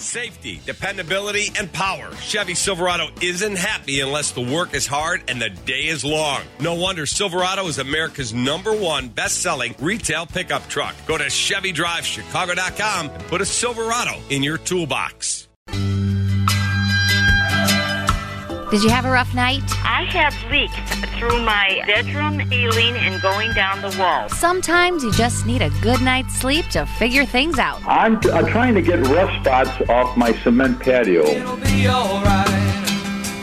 Safety, dependability, and power. Chevy Silverado isn't happy unless the work is hard and the day is long. No wonder Silverado is America's number one best selling retail pickup truck. Go to ChevyDriveChicago.com and put a Silverado in your toolbox. Did you have a rough night? I have leaks through my bedroom ceiling and going down the wall. Sometimes you just need a good night's sleep to figure things out. I'm, I'm trying to get rough spots off my cement patio. It'll be alright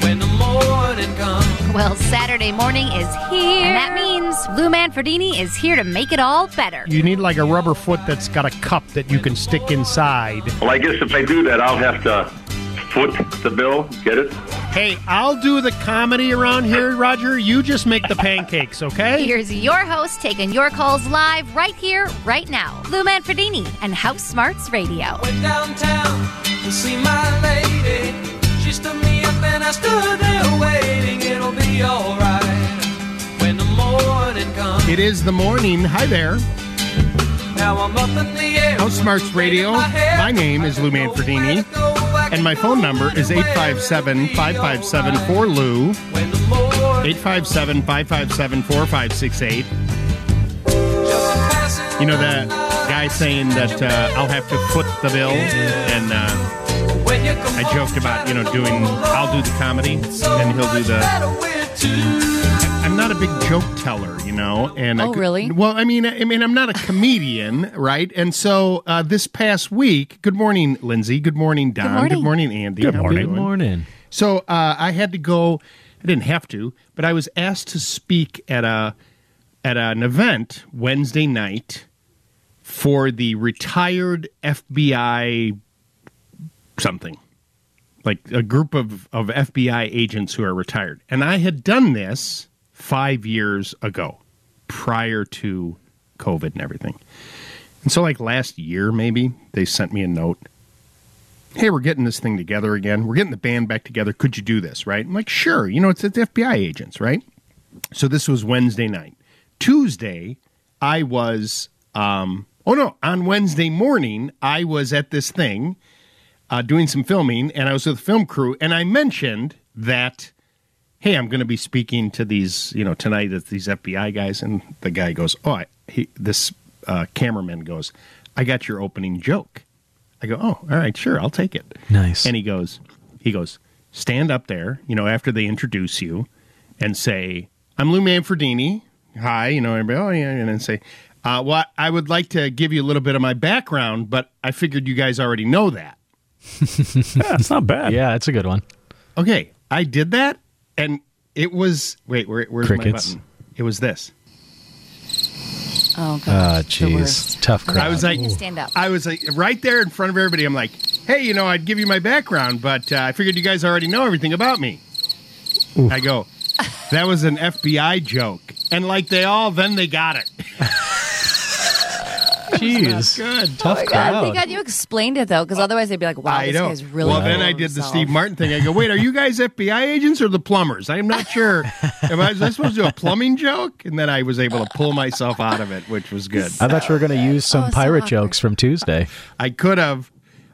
when the morning comes. Well, Saturday morning is here. And that means Lou Manfredini is here to make it all better. You need like a rubber foot that's got a cup that you can stick inside. Well, I guess if I do that, I'll have to foot the bill. Get it? Hey, I'll do the comedy around here, Roger. You just make the pancakes, okay? Here's your host taking your calls live right here, right now. Lou Manfredini and House Smarts Radio. Went downtown to see my lady. She stood me up and I stood there waiting. It'll be alright when the morning comes. It is the morning. Hi there. Now I'm up in the air. House Smarts Radio. My name is Lou Manfredini. And my phone number is 857 557 4Lou. 857 557 4568. You know that guy saying that uh, I'll have to foot the bill? And uh, I joked about, you know, doing, I'll do the comedy and he'll do the. I'm not a big joke teller, you know, and Oh, could- really? Well, I mean, I mean, I'm not a comedian, right? And so uh, this past week, good morning, Lindsay. Good morning, Don. morning. morning, Andy. Good How morning. Good morning. So uh, I had to go. I didn't have to, but I was asked to speak at a at an event Wednesday night for the retired FBI something, like a group of of FBI agents who are retired. And I had done this five years ago, prior to COVID and everything. And so, like last year, maybe they sent me a note hey, we're getting this thing together again. We're getting the band back together. Could you do this? Right? I'm like, sure. You know, it's, it's FBI agents, right? So this was Wednesday night. Tuesday, I was, um, oh no, on Wednesday morning, I was at this thing uh, doing some filming and I was with the film crew and I mentioned that, hey, I'm going to be speaking to these, you know, tonight at these FBI guys. And the guy goes, oh, I, he, this uh, cameraman goes, I got your opening joke. I go, oh, all right, sure, I'll take it. Nice. And he goes, he goes, stand up there, you know, after they introduce you, and say, I'm Lou Manfredini. Hi, you know, everybody, oh yeah, and then say, uh, well, I would like to give you a little bit of my background, but I figured you guys already know that. Yeah, it's not bad. Yeah, it's a good one. Okay, I did that, and it was wait, where, where's Crickets. my button? It was this. Oh, God. Ah, jeez. worst. Tough crowd. I was like, stand up. I was like right there in front of everybody. I'm like, hey, you know, I'd give you my background, but uh, I figured you guys already know everything about me. I go, that was an FBI joke, and like they all, then they got it. Jeez. Good. Tough God, crowd. thank God you explained it though, because otherwise they'd be like, "Wow, I this know. guy's really." well, then I of did the. Steve Martin thing. I go, wait, are you guys FBI agents or the plumbers? I'm not sure. Am I, was I supposed to do a plumbing joke? And then I was able to pull myself out of it, which was good. I thought you were going to use some Oh, pirate awkward. jokes from Tuesday. I could have.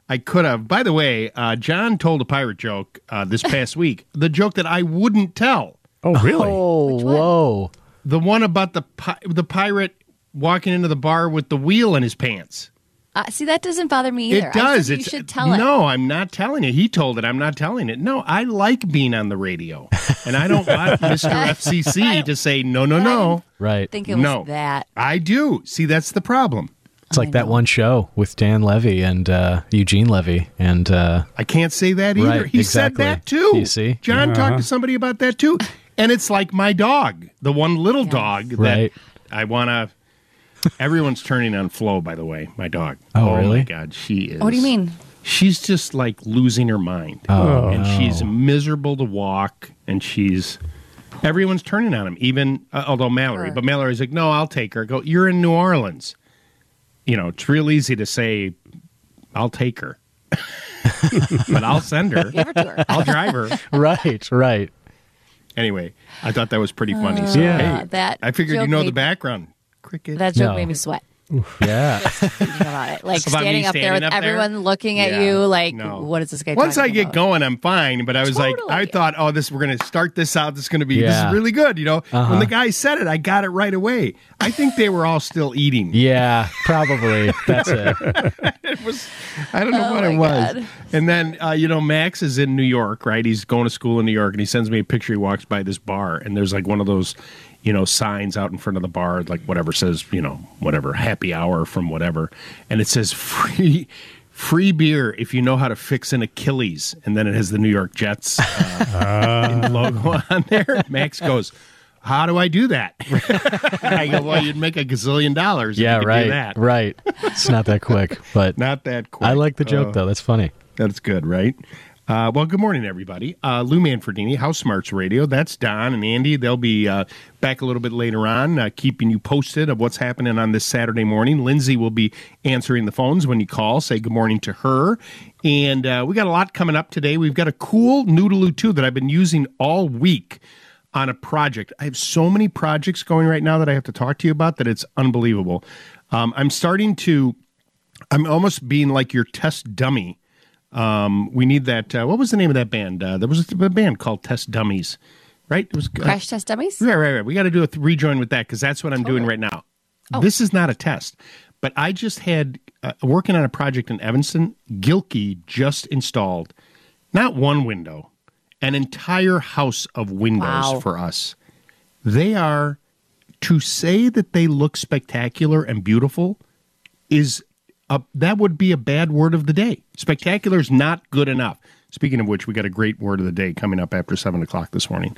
I could have. By the way, uh, John told a pirate joke uh, this past week. The joke that I wouldn't tell. Oh, really? Oh, whoa. The one about the pi- the pirate walking into the bar with the wheel in his pants. Uh, see, that doesn't bother me either. It does. I you should tell it. no. I'm not telling it. He told it. I'm not telling it. No, I like being on the radio, and I don't want Mr. FCC to say no, no, no. Right. think it was No. that. I do. See, that's the problem. It's like that one show with Dan Levy and uh, Eugene Levy. And uh, I can't say that either. Right, he exactly. said that too. You see? John talked to somebody about that too, and it's like my dog, the one little dog that Right. I want to. Everyone's turning on Flo, by the way. My dog. Oh, my really? God, she is. What do you mean? She's just like losing her mind, Oh, and no. she's miserable to walk, and she's. Everyone's turning on him, even uh, although Mallory. Her. But Mallory's like, "No, I'll take her." I go, you're in New Orleans. You know, it's real easy to say, "I'll take her," but I'll send her. Give her to her. I'll drive her. right, right. Anyway, I thought that was pretty funny. So, Yeah. hey, Uh, that I figured you joke know the background. Cricket. That joke No. made me sweat. Yeah. thinking about it. Like About me standing up there standing with up there? everyone looking at Yeah, you, like, no. what is this guy Once I talking get about? going, I'm fine. But I was like, I thought, oh, this we're going to start this out. This is going to be this Yeah. is really good. You know, Uh-huh. when the guy said it, I got it right away. I think they were all still eating. Yeah, probably. That's it. It was, I don't know Oh what my it was. God. And then, uh, you know, Max is in New York, right? He's going to school in New York, and he sends me a picture. He walks by this bar, and there's like one of those, you know, signs out in front of the bar, like whatever says, you know, whatever happy hour from whatever, and it says free. Free beer if you know how to fix an Achilles, and then it has the New York Jets uh, logo on there. Max goes, "How do I do that?" I go, "Well, you'd make a gazillion dollars. if Yeah, do right. that. Right. It's not that quick, but Not that quick. I like the joke Uh, though. That's funny. that's good, right? Uh, well, good morning, everybody. Uh, Lou Manfredini, House Smarts Radio. That's Don and Andy. They'll be uh, back a little bit later on, uh, keeping you posted of what's happening on this Saturday morning. Lindsay will be answering the phones when you call. Say good morning to her. And uh, we got a lot coming up today. We've got a cool New to Lou Too that I've been using all week on a project. I have so many projects going right now that I have to talk to you about that it's unbelievable. Um, I'm starting to I'm almost being like your test dummy. Um, we need that. Uh, what was the name of that band? Uh, there was a band called Test Dummies, right? It was uh, Crash test dummies? Right, right, right. We got to do a th- rejoin with that because that's what I'm doing right now. This is not a test, but I just had uh, working on a project in Evanston. Gilkey just installed not one window, an entire house of windows Wow. for us. They are to say that they look spectacular and beautiful is a, that would be a bad word of the day. Spectacular is not good enough. Speaking of which, we got a great word of the day coming up after seven o'clock this morning.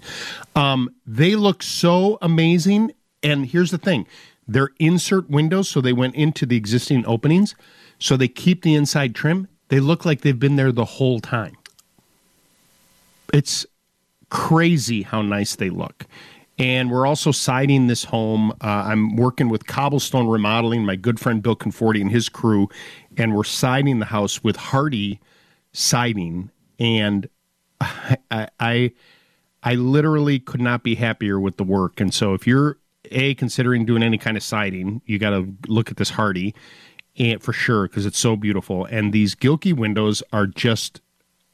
Um, they look so amazing. And here's the thing they're insert windows, so they went into the existing openings. So they keep the inside trim. They look like they've been there the whole time. It's crazy how nice they look. And we're also siding this home. Uh, I'm working with Cobblestone Remodeling, my good friend Bill Conforti and his crew, and we're siding the house with Hardie siding. And I, I, I literally could not be happier with the work. And so, if you're a considering doing any kind of siding, you got to look at this Hardie, and for sure because it's so beautiful. And these Gilkey windows are just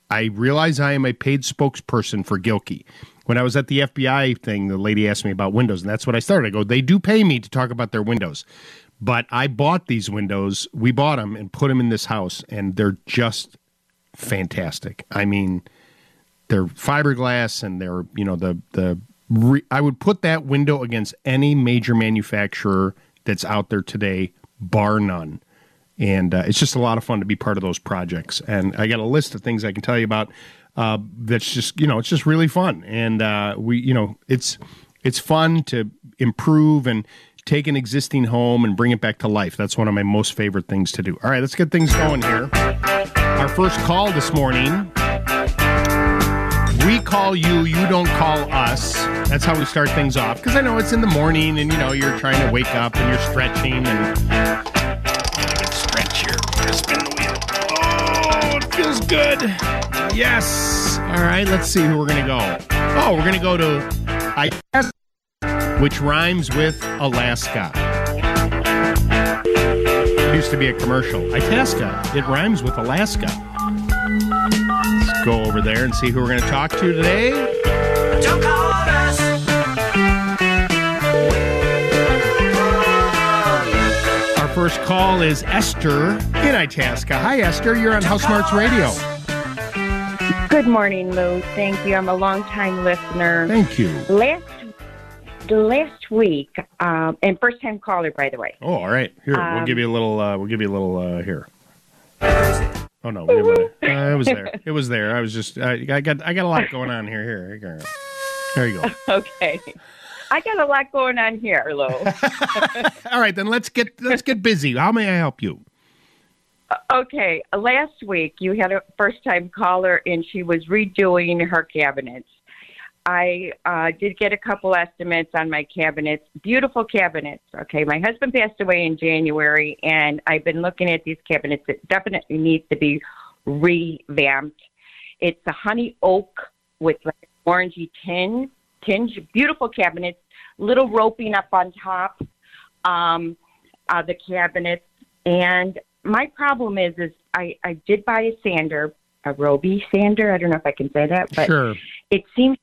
I realize I am a paid spokesperson for Gilkey. When I was at the FBI thing, the lady asked me about windows, and that's what I started. I go, they do pay me to talk about their windows. But I bought these windows. We bought them and put them in this house, and they're just fantastic. I mean, they're fiberglass, and they're you know the the. Re- I would put that window against any major manufacturer that's out there today, bar none and uh, it's just a lot of fun to be part of those projects. And I got a list of things I can tell you about. Uh, that's just you know it's just really fun, and uh, we you know it's it's fun to improve and take an existing home and bring it back to life. That's one of my most favorite things to do. All right, let's get things going here. Our first call this morning. We call you, you don't call us. That's how we start things off. Because I know it's in the morning and you know you're trying to wake up and you're stretching and Good. Yes. All right, let's see who we're gonna go. Oh, we're gonna go to Itasca, which rhymes with Alaska. It used to be a commercial. Itasca. It rhymes with Alaska. Let's go over there and see who we're gonna talk to today. Don't call us. First call is Esther in Itasca. Hi, Esther. You're on House Smarts Radio. Good morning, Lou. Thank you. I'm a longtime listener. Thank you. Last last week, um, and first time caller, by the way. Oh, all right. Here, we'll Um, give you a little. Uh, we'll give you a little uh, here. Oh no, a minute. Uh, it was there. It was there. I was just. Uh, I got. I got a lot going on here. Here. Here you go. Okay, I got a lot going on here, Lou. All right, then let's get let's get busy. How may I help you? okay, last week you had a first time caller, and she was redoing her cabinets. I uh, did get a couple estimates on my cabinets. Beautiful cabinets. Okay, my husband passed away in January, and I've been looking at these cabinets. It definitely needs to be revamped. It's a honey oak with like orangey tin, tinge. Beautiful cabinets. Little roping up on top. Um, uh, the cabinets. And my problem is, is I, I did buy a sander, a Ryobi sander. I don't know if I can say that, but Sure. it seems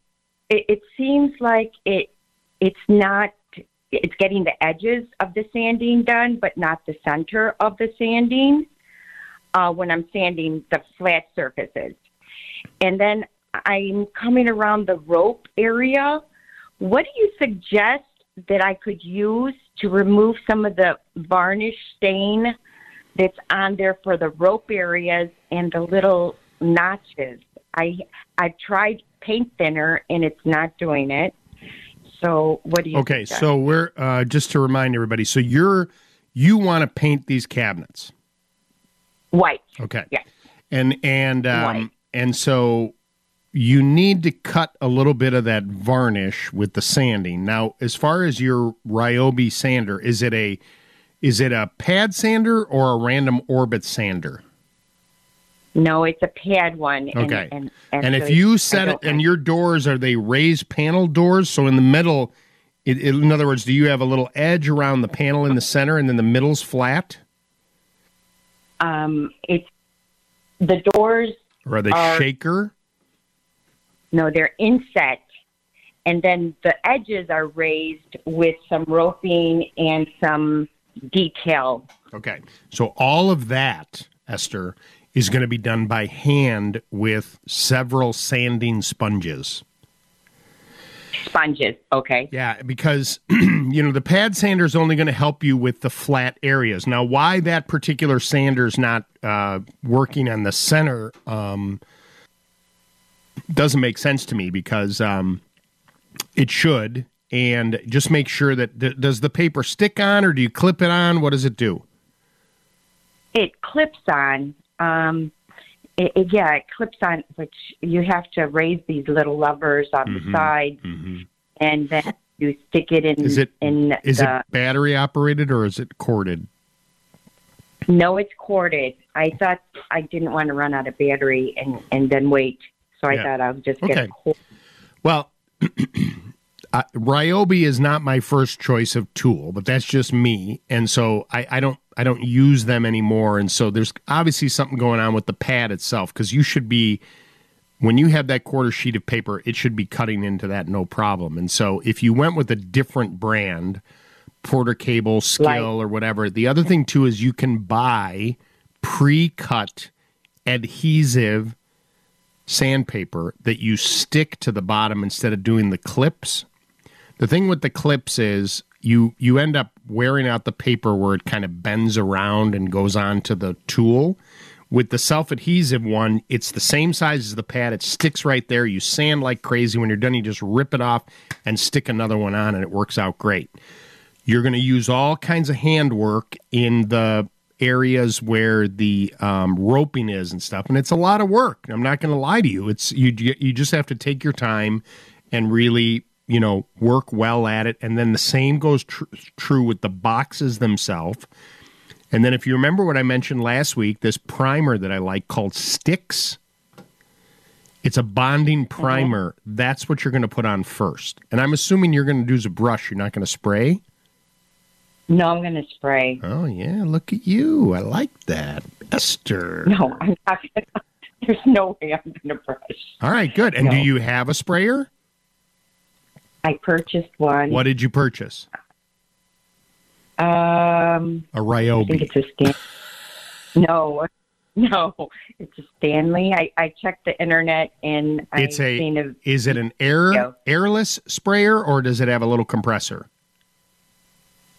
it, it seems like it it's not it's getting the edges of the sanding done, but not the center of the sanding uh, when I'm sanding the flat surfaces. And then I'm coming around the rope area. What do you suggest that I could use to remove some of the varnish stain that's on there for the rope areas and the little notches? I I've tried paint thinner and it's not doing it. So what do you Okay, suggest? so we're uh, just to remind everybody. So you're you want to paint these cabinets? white. Okay. Yeah. And and um, and so you need to cut a little bit of that varnish with the sanding. Now, as far as your Ryobi sander, is it a is it a pad sander or a random orbit sander? No, it's a pad one. And, Okay. And, And if you set it and your doors are they raised panel doors, so in the middle, it, it- in other words, do you have a little edge around the panel in the center, and then the middle's flat, um, it's the doors. or are they Are- shaker? No, they're inset, and then the edges are raised with some roping and some detail. Okay. So all of that, Esther, is going to be done by hand with several sanding sponges. Sponges, okay. Yeah, because you know the pad sander is only going to help you with the flat areas. Now, why that particular sander is not uh, working on the center um, doesn't make sense to me because um, it should. And just make sure that th- does the paper stick on or do you clip it on? What does it do? It clips on. Um, it, it- yeah, it clips on, which you have to raise these little levers on Mm-hmm. the sides, and then you stick it in. Is it in is the, it battery operated or is it corded? No, it's corded. I thought I didn't want to run out of battery and and then wait, so I Yeah. thought I'll just get Okay. a cord. Well, uh, Ryobi is not my first choice of tool, but that's just me, and so I, I don't I don't use them anymore. And so there's obviously something going on with the pad itself because you should be when you have that quarter sheet of paper, it should be cutting into that no problem. And so if you went with a different brand, Porter Cable, Skil, Like- or whatever, the other thing too is you can buy pre-cut adhesive sandpaper that you stick to the bottom instead of doing the clips. The thing with the clips is you you end up wearing out the paper where it kind of bends around and goes onto the tool. With the self-adhesive one, it's the same size as the pad. It sticks right there. You sand like crazy. When you're done, you just rip it off and stick another one on, and it works out great. You're going to use all kinds of handwork in the areas where the um, roping is and stuff, and it's a lot of work. I'm not going to lie to you. It's you. You just have to take your time and really, you know, work well at it. And then the same goes tr- true with the boxes themselves. And then, if you remember what I mentioned last week, this primer that I like called Stix. It's a bonding primer. That's what you're going to put on first. And I'm assuming you're going to use a brush. You're not going to spray. No, I'm going to spray. Oh yeah, look at you. I like that, Esther. No, I'm not. Gonna, there's no way I'm going to brush. All right, good. And do you have a sprayer? I purchased one. What did you purchase? Um, A I think it's a Stan. no, no, it's a Stanley. I I checked the internet and I It's a. seen a Is it an air airless sprayer or does it have a little compressor?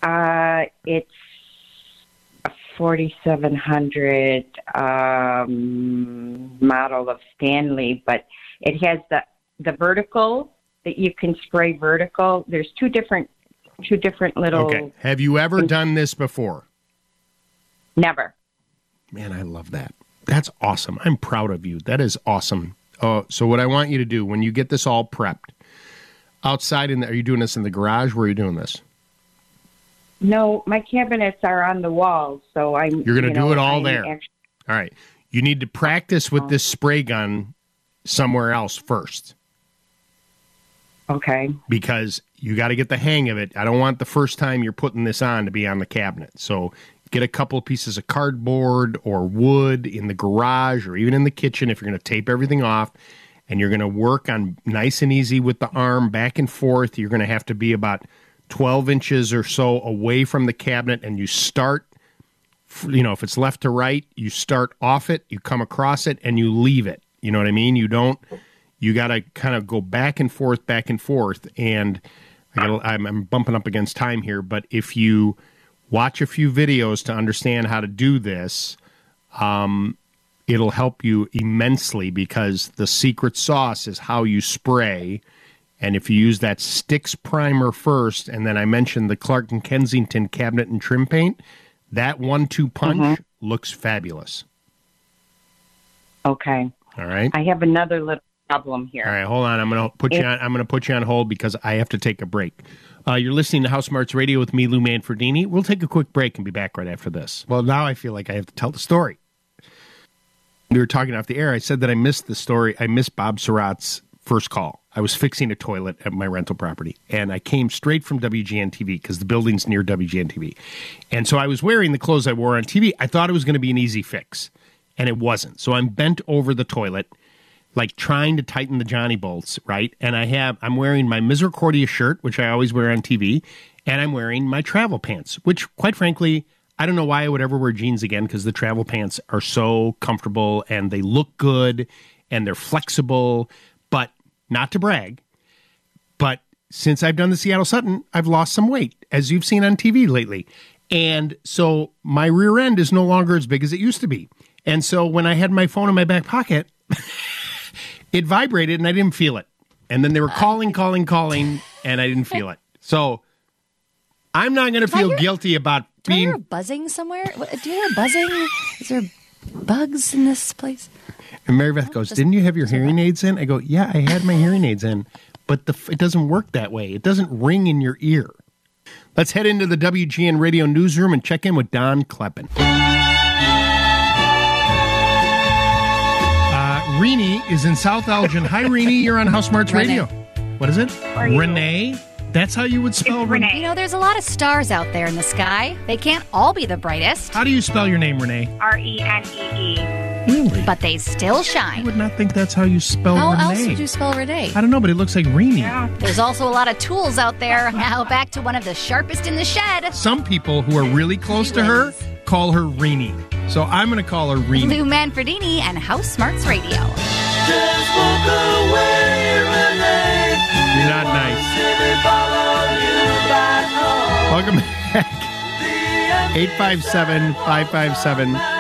Uh, it's a 4700 um, model of Stanley, but it has the the vertical that you can spray vertical. There's two different two different little. Okay. Have you ever done this before? Never. Man, I love that. That's awesome. I'm proud of you. That is awesome. Oh, so what I want you to do when you get this all prepped outside in the, are you doing this in the garage? Where are you doing this? No, my cabinets are on the walls, so I'm. You're gonna you do know, it all I'm there. actu- All right. You need to practice with uh-huh. this spray gun somewhere else first okay. because you got to get the hang of it. I don't want the first time you're putting this on to be on the cabinet. So get a couple of pieces of cardboard or wood in the garage or even in the kitchen if you're going to tape everything off and you're going to work on nice and easy with the arm back and forth. You're going to have to be about 12 inches or so away from the cabinet and you start you know if it's left to right you start off it you come across it and you leave it. You know what i mean? You don't you got to kind of go back and forth back and forth and I gotta, I'm, I'm bumping up against time here but if you watch a few videos to understand how to do this um, it'll help you immensely because the secret sauce is how you spray and if you use that Stix primer first and then i mentioned the Clark and Kensington cabinet and trim paint that one-two punch looks fabulous Okay. all right I have another little problem here. All right, hold on. I'm gonna put you on. I'm gonna put you on hold because I have to take a break. Uh, you're listening to House Smarts Radio with me, Lou Manfredini. We'll take a quick break and be back right after this. Well, now I feel like I have to tell the story. We were talking off the air. I said that I missed the story. I missed Bob Sirott's first call. I was fixing a toilet at my rental property, and I came straight from WGN TV because the building's near WGN TV. And so I was wearing the clothes I wore on TV. I thought it was going to be an easy fix, and it wasn't. So I'm bent over the toilet like trying to tighten the Johnny bolts, right? And I have I'm wearing my Misericordia shirt, which I always wear on TV, and I'm wearing my travel pants, which quite frankly, I don't know why I would ever wear jeans again because the travel pants are so comfortable and they look good and they're flexible, not to brag, but since I've done the Seattle Sutton, I've lost some weight, as you've seen on TV lately. And so my rear end is no longer as big as it used to be. And so when I had my phone in my back pocket, it vibrated and I didn't feel it. And then they were calling, calling, calling, and I didn't feel it. So I'm not going to feel hear- guilty about Do I hear being. buzzing somewhere? Do you hear buzzing? Is there bugs in this place? And Mary Beth goes, "Didn't you have your hearing aids in?" I go, "Yeah, I had my hearing aids in, but the it doesn't work that way. It doesn't ring in your ear." Let's head into the WGN Radio newsroom and check in with Don Kleppen. Uh, Renee is in South Elgin. Hi, Renee. You're on House Smarts Radio. What is it? Renee. That's how you would spell Renee. You know, there's a lot of stars out there in the sky. They can't all be the brightest, How do you spell your name, Renee? R E N E E. Really? but they still shine. I would not think that's how you spell How Renee. How else would you spell Renee? I don't know, but it looks like Renee. There's also a lot of tools out there. Now back to one of the sharpest in the shed. Some people who are really close to her call her Renee. So I'm going to call her Renee. Lou Manfredini and House Smarts Radio. Just walk away, Renee. You're not nice. City follow you back home. Welcome back. 857 557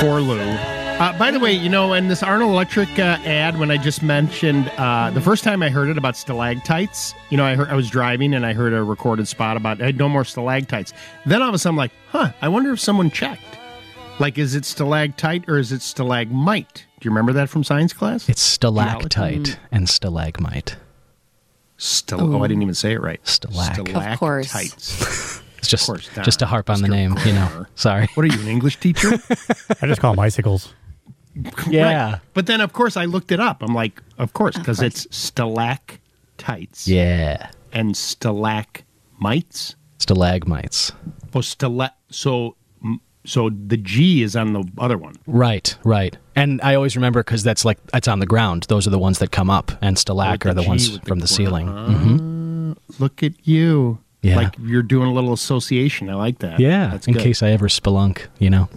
for Lou. Uh, by the way, you know, in this Arnold Electric uh, ad, when I just mentioned uh, the first time I heard it about stalactites, you know, I heard I was driving and I heard a recorded spot about hey, no more stalactites. Then all of a sudden, I'm like, huh, I wonder if someone checked. Like, is it stalactite or is it stalagmite? Do you remember that from science class? It's stalactite and stalagmite. Stal- oh, I didn't even say it right. Stalac. Of course. Stalactites. It's just course, just to harp on the Mr. name, you know. Sorry. What are you, an English teacher? I just call them icicles. Right. But then, of course, I looked it up. I'm like, of course, because it's stalactites Yeah. and stalagmites. Stalagmites. Oh, stala- so, so the G is on the other one. Right, right. And I always remember because that's like it's on the ground. Those are the ones that come up, and stalac With the are the G ones with the from the gr- ceiling. hmm Look at you. Yeah. Like you're doing a little association. I like that. Yeah, That's in good. case I ever spelunk, you know.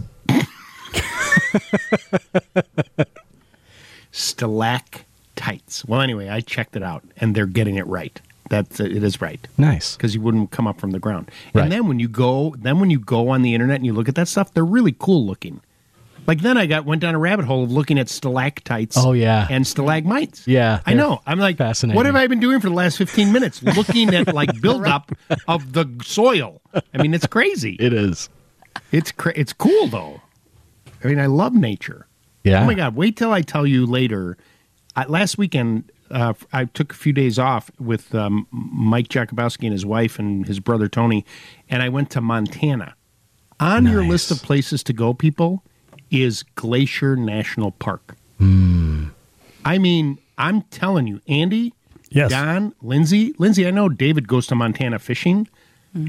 Stalactites. Well, anyway, I checked it out, and they're getting it right. That's it is right. Nice. because you wouldn't come up from the ground. Right. And then when you go, then when you go on the internet and you look at that stuff, they're really cool looking. Like then I got went down a rabbit hole of looking at stalactites. Oh, yeah. and stalagmites. Yeah, I know. I'm like, fascinating. What have I been doing for the last 15 minutes? looking at like buildup of the soil. I mean, it's crazy. It is. It's cra- it's cool though. I mean, I love nature. Yeah. Oh my God! Wait till I tell you later. I, last weekend, uh, I took a few days off with um, Mike Jakubowski and his wife and his brother Tony, and I went to Montana. On your list of places to go, people, is Glacier National Park. Hmm. I mean, I'm telling you, Andy, Yes. Don, Lindsay, Lindsay. I know David goes to Montana fishing.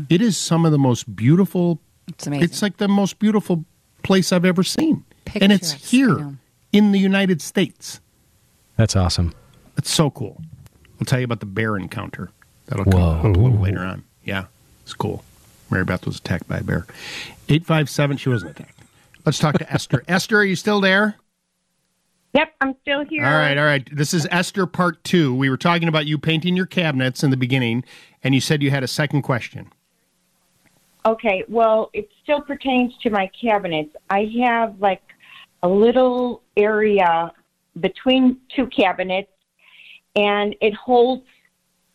It is some of the most beautiful. It's amazing. It's like the most beautiful place I've ever seen, and it's here know. in the United States. That's awesome. It's so cool. I'll tell you about the bear encounter. That'll come Whoa. out a little later on. Yeah, it's cool. Mary Beth was attacked by a bear. Eight five seven. She wasn't attacked. Let's talk to Esther. Esther, are you still there? Yep, I'm still here. All right, all right. This is Esther part two. We were talking about you painting your cabinets in the beginning, and you said you had a second question. Okay, well, it still pertains to my cabinets. I have like a little area between two cabinets, and it holds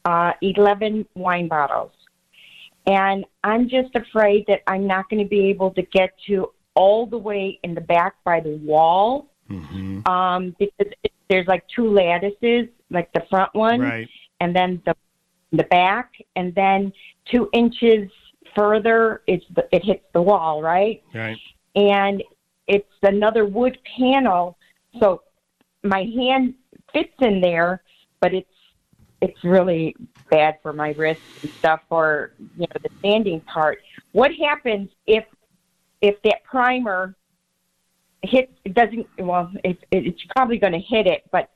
uh, 11 wine bottles. And I'm just afraid that I'm not going to be able to get to all the way in the back by the wall um, because it, there's like two lattices, like the front one, Right. and then the the back, and then two inches further, it's the, it hits the wall, right? Right. And it's another wood panel, so my hand fits in there, but it's it's really bad for my wrists and stuff, or you know the sanding part. What happens if if that primer hits it doesn't well it, it, it's probably going to hit it but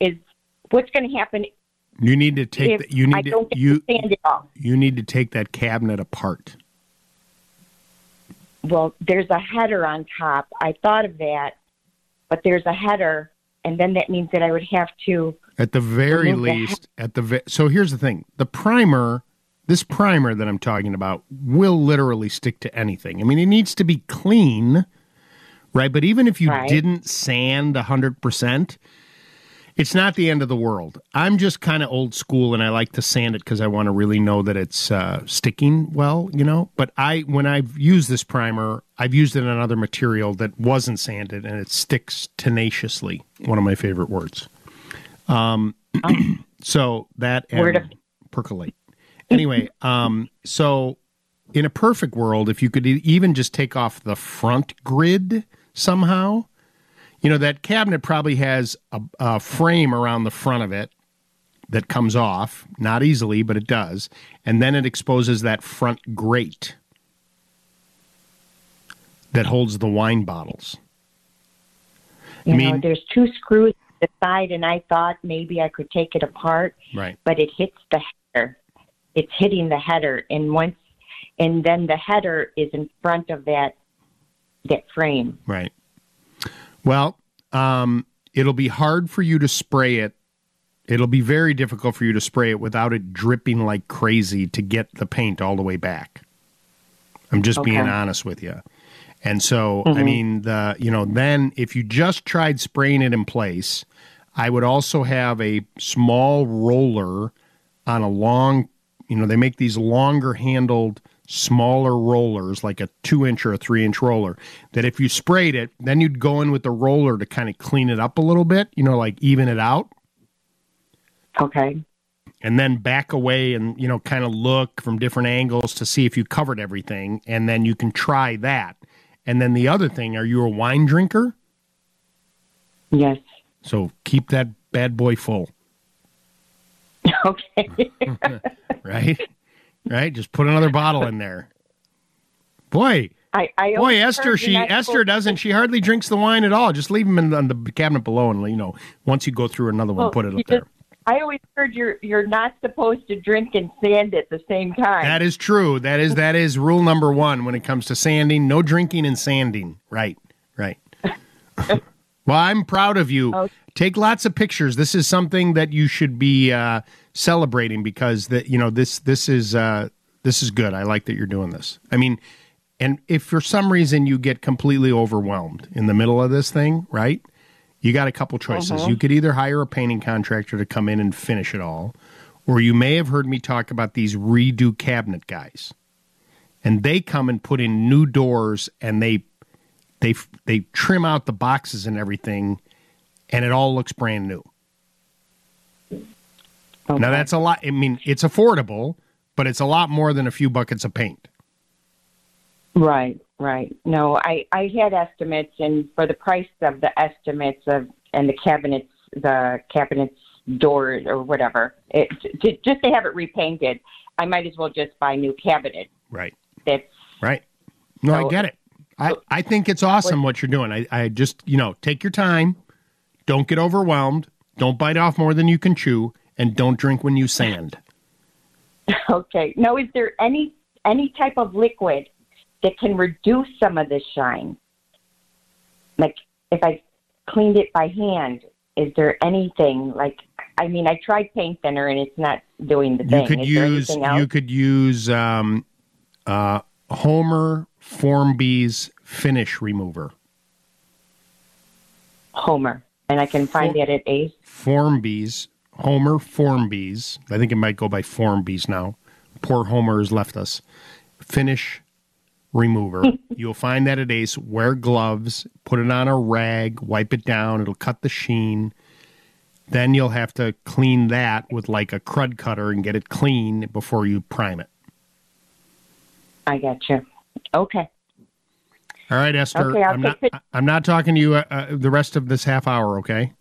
is what's going to happen You need to take. The, you I need don't to you to it off you need to take that cabinet apart. well there's a header on top i thought of that but there's a header and then that means that i would have to At the very Remove the least, at the ve- so here's the thing: the primer, this primer that I'm talking about, will literally stick to anything. I mean, it needs to be clean, right? But even if you Right. didn't sand hundred percent, it's not the end of the world. I'm just kind of old school, and I like to sand it because I want to really know that it's uh, sticking well, you know. But I, when I've used this primer, I've used it on another material that wasn't sanded, and it sticks tenaciously. One of my favorite words. Um, so that and Word of- percolate. Anyway, um, so in a perfect world, if you could even just take off the front grid somehow, you know that cabinet probably has a, a frame around the front of it that comes off, not easily, but it does, and then it exposes that front grate that holds the wine bottles. you I know there's two screws at the side and i thought maybe i could take it apart Right. but it hits the header it's hitting the header and once and then the header is in front of that that frame Right. Well, um, it'll be hard for you to spray it. It'll be very difficult for you to spray it without it dripping like crazy to get the paint all the way back. I'm just being honest with you. And so, I mean, the you know, then if you just tried spraying it in place, I would also have a small roller on a long, you know, they make these longer handled, smaller rollers, like a two inch or a three inch roller, that if you sprayed it, then you'd go in with the roller to kind of clean it up a little bit, you know, like even it out, okay and then back away and, you know, kind of look from different angles to see if you covered everything. And then you can try that. And then the other thing, are you a wine drinker? yes So keep that bad boy full. okay right? right? Just put another bottle in there. Boy, I, I boy, Esther, she Esther doesn't. She hardly drinks the wine at all. Just leave them in the, on the cabinet below, and you know, once you go through another one, Well, put it up there. I always heard you're you're not supposed to drink and sand at the same time. That is true. That is that is rule number one when it comes to sanding. No drinking and sanding. Right, right. well, I'm proud of you. Okay. Take lots of pictures. This is something that you should be uh, celebrating because that you know this this is uh, this is good. I like that you're doing this. I mean, and if for some reason you get completely overwhelmed in the middle of this thing, right? You got a couple choices. You could either hire a painting contractor to come in and finish it all, or you may have heard me talk about these redo cabinet guys. And they come and put in new doors and they they they trim out the boxes and everything and it all looks brand new. Okay. Now that's a lot I mean it's affordable, but it's a lot more than a few buckets of paint. Right, right. No, I I had estimates, and for the price of the estimates of and the cabinets, the cabinets doors or whatever. It, j- just to have it repainted, I might as well just buy new cabinets. Right. That's Right. No, I get it. I, I think it's awesome what you're doing. I, I just, you know, take your time. Don't get overwhelmed. Don't bite off more than you can chew. And don't drink when you sand. okay. Now, is there any any type of liquid that can reduce some of the shine? Like if I cleaned it by hand, is there anything like? I mean, I tried paint thinner and it's not doing the You thing. could is use you could use um, uh, Homer Formby's finish remover. Homer, and I can find that at Ace. Formby's, Homer Formby's. I think it might go by Formby's now. Poor Homer has left us. Finish remover. You'll find that at Ace. Wear gloves, put it on a rag, wipe it down. It'll cut the sheen. Then you'll have to clean that with like a crud cutter and get it clean before you prime it. I got you. Okay. All right, Esther. Okay, I'll I'm take not. pic- I'm not talking to you uh, uh, the rest of this half hour. Okay.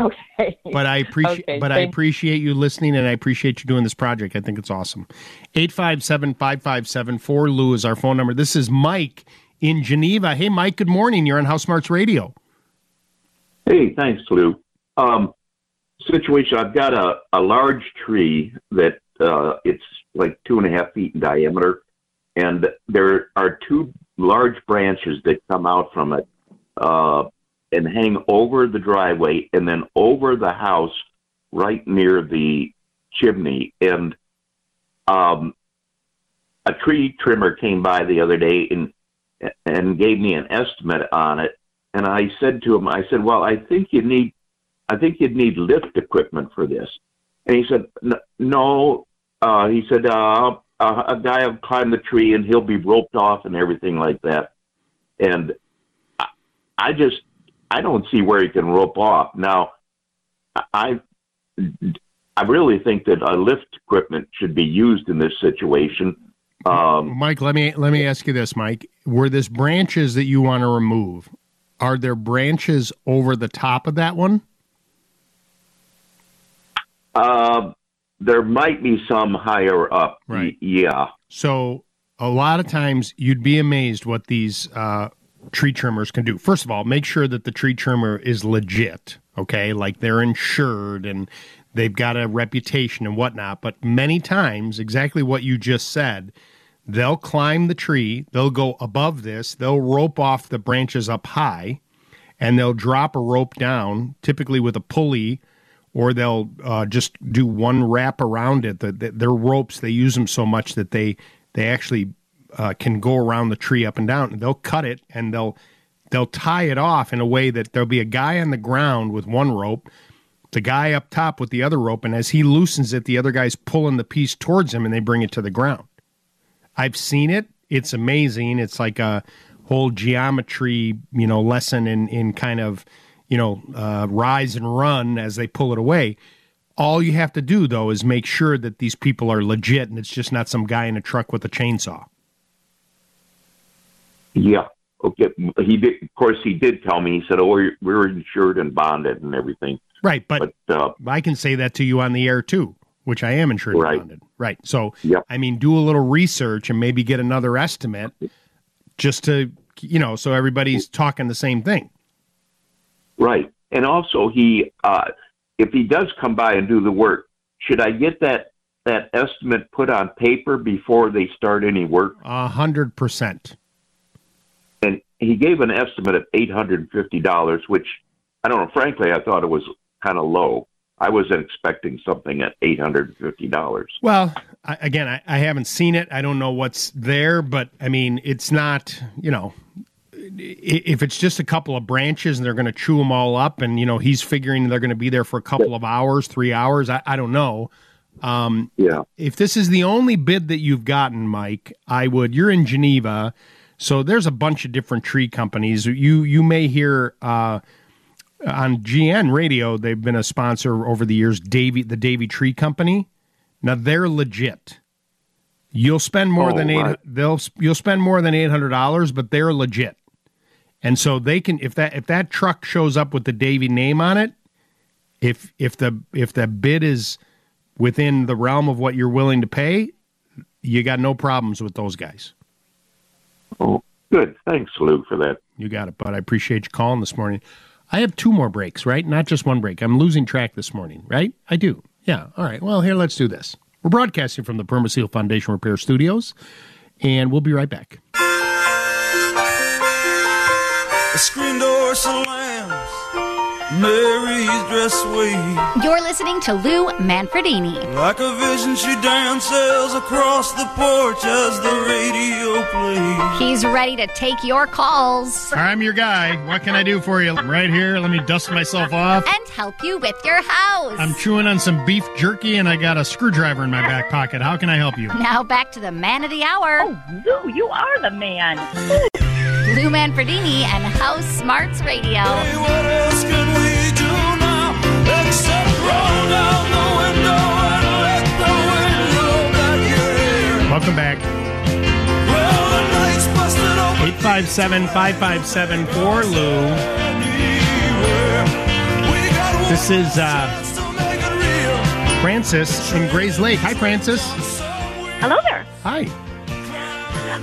Okay. But I appreciate. Okay, but I appreciate you listening, and I appreciate you doing this project. I think it's awesome. Eight five seven five five seven four. Lou is our phone number. This is Mike in Geneva. Hey, Mike. Good morning. You're on House Smarts Radio. Hey, thanks, Lou. Um, situation: I've got a, a large tree that uh, it's like two and a half feet in diameter, and there are two large branches that come out from it uh, and hang over the driveway and then over the house, right near the chimney. And um, a tree trimmer came by the other day and and gave me an estimate on it. And I said to him, I said, "Well, I think you need, I think you'd need lift equipment for this." And he said, "No." Uh, he said, uh, a, "A guy will climb the tree and he'll be roped off and everything like that." And I, I just, I don't see where he can rope off. Now, I, I really think that a lift equipment should be used in this situation. Um, Mike, let me let me ask you this, Mike. Were this branches that you want to remove? Are there branches over the top of that one? Uh, there might be some higher up. Right. yeah. So a lot of times you'd be amazed what these uh, tree trimmers can do. First of all, make sure that the tree trimmer is legit. Okay, like they're insured and they've got a reputation and whatnot. But many times, exactly what you just said, they'll climb the tree, they'll go above this, they'll rope off the branches up high, and they'll drop a rope down, typically with a pulley or they'll uh, just do one wrap around it. The, the, their ropes, they use them so much that they they actually uh, can go around the tree up and down. They'll cut it and they'll they'll tie it off in a way that there'll be a guy on the ground with one rope, the guy up top with the other rope, and as he loosens it, the other guy's pulling the piece towards him and they bring it to the ground. I've seen it. It's amazing. It's like a whole geometry, you know, lesson in in kind of you know, uh, rise and run as they pull it away. All you have to do, though, is make sure that these people are legit and it's just not some guy in a truck with a chainsaw. Yeah. Okay. He did. Of course, he did tell me. He said, "Oh, we're, we're insured and bonded and everything." Right, but, uh, I can say that to you on the air too, which I am insured Right. and bonded. Right. So, I mean, do a little research and maybe get another estimate just to, you know, so everybody's talking the same thing. Right. And also, he, uh, if he does come by and do the work, should I get that that estimate put on paper before they start any work? A hundred percent. And he gave an estimate of eight hundred and fifty dollars, which I don't know. Frankly, I thought it was kind of low. I wasn't expecting something at eight hundred and fifty dollars. Well, I, again, I, I haven't seen it. I don't know what's there, but I mean, it's not, you know, if it's just a couple of branches and they're going to chew them all up and, you know, he's figuring they're going to be there for a couple of hours, three hours, I, I don't know. Um, yeah. If this is the only bid that you've gotten, Mike, I would, you're in Geneva. So there's a bunch of different tree companies. You, you may hear, uh, on GN radio, they've been a sponsor over the years, Davey, the Davey Tree Company. Now they're legit. You'll spend more Oh, than eight. right. They'll you'll spend more than eight hundred dollars, but they're legit. And so they can if that if that truck shows up with the Davey name on it, If if the if the bid is within the realm of what you're willing to pay, you got no problems with those guys. Oh, good. Thanks, Lou, for that. You got it, bud. I appreciate you calling this morning. I have two more breaks, right? Not just one break. I'm losing track this morning, right? I do. Yeah. All right. Well, here, let's do this. We're broadcasting from the Permaseal Foundation Repair Studios, and we'll be right back. The screen door slams. Mary's dress waves. You're listening to Lou Manfredini. Like a vision, she dances across the porch as the radio plays. He's ready to take your calls I'm your guy. What can I do for you? I'm right here. Let me dust myself off. and help you with your house. I'm chewing on some beef jerky, and I got a screwdriver in my back pocket. How can I help you? now back to the man of the hour. Oh, Lou, you are the man. Lou Manfredini and House Smarts Radio. Hey, what else can we do now except roll down the window and let the wind back your? Welcome back. Well, the night's busted open 857 557 4 Lou. anywhere. We got This is uh, chance to make it real. Francis in Grayslake. Hi, Francis. Hello there. Hi.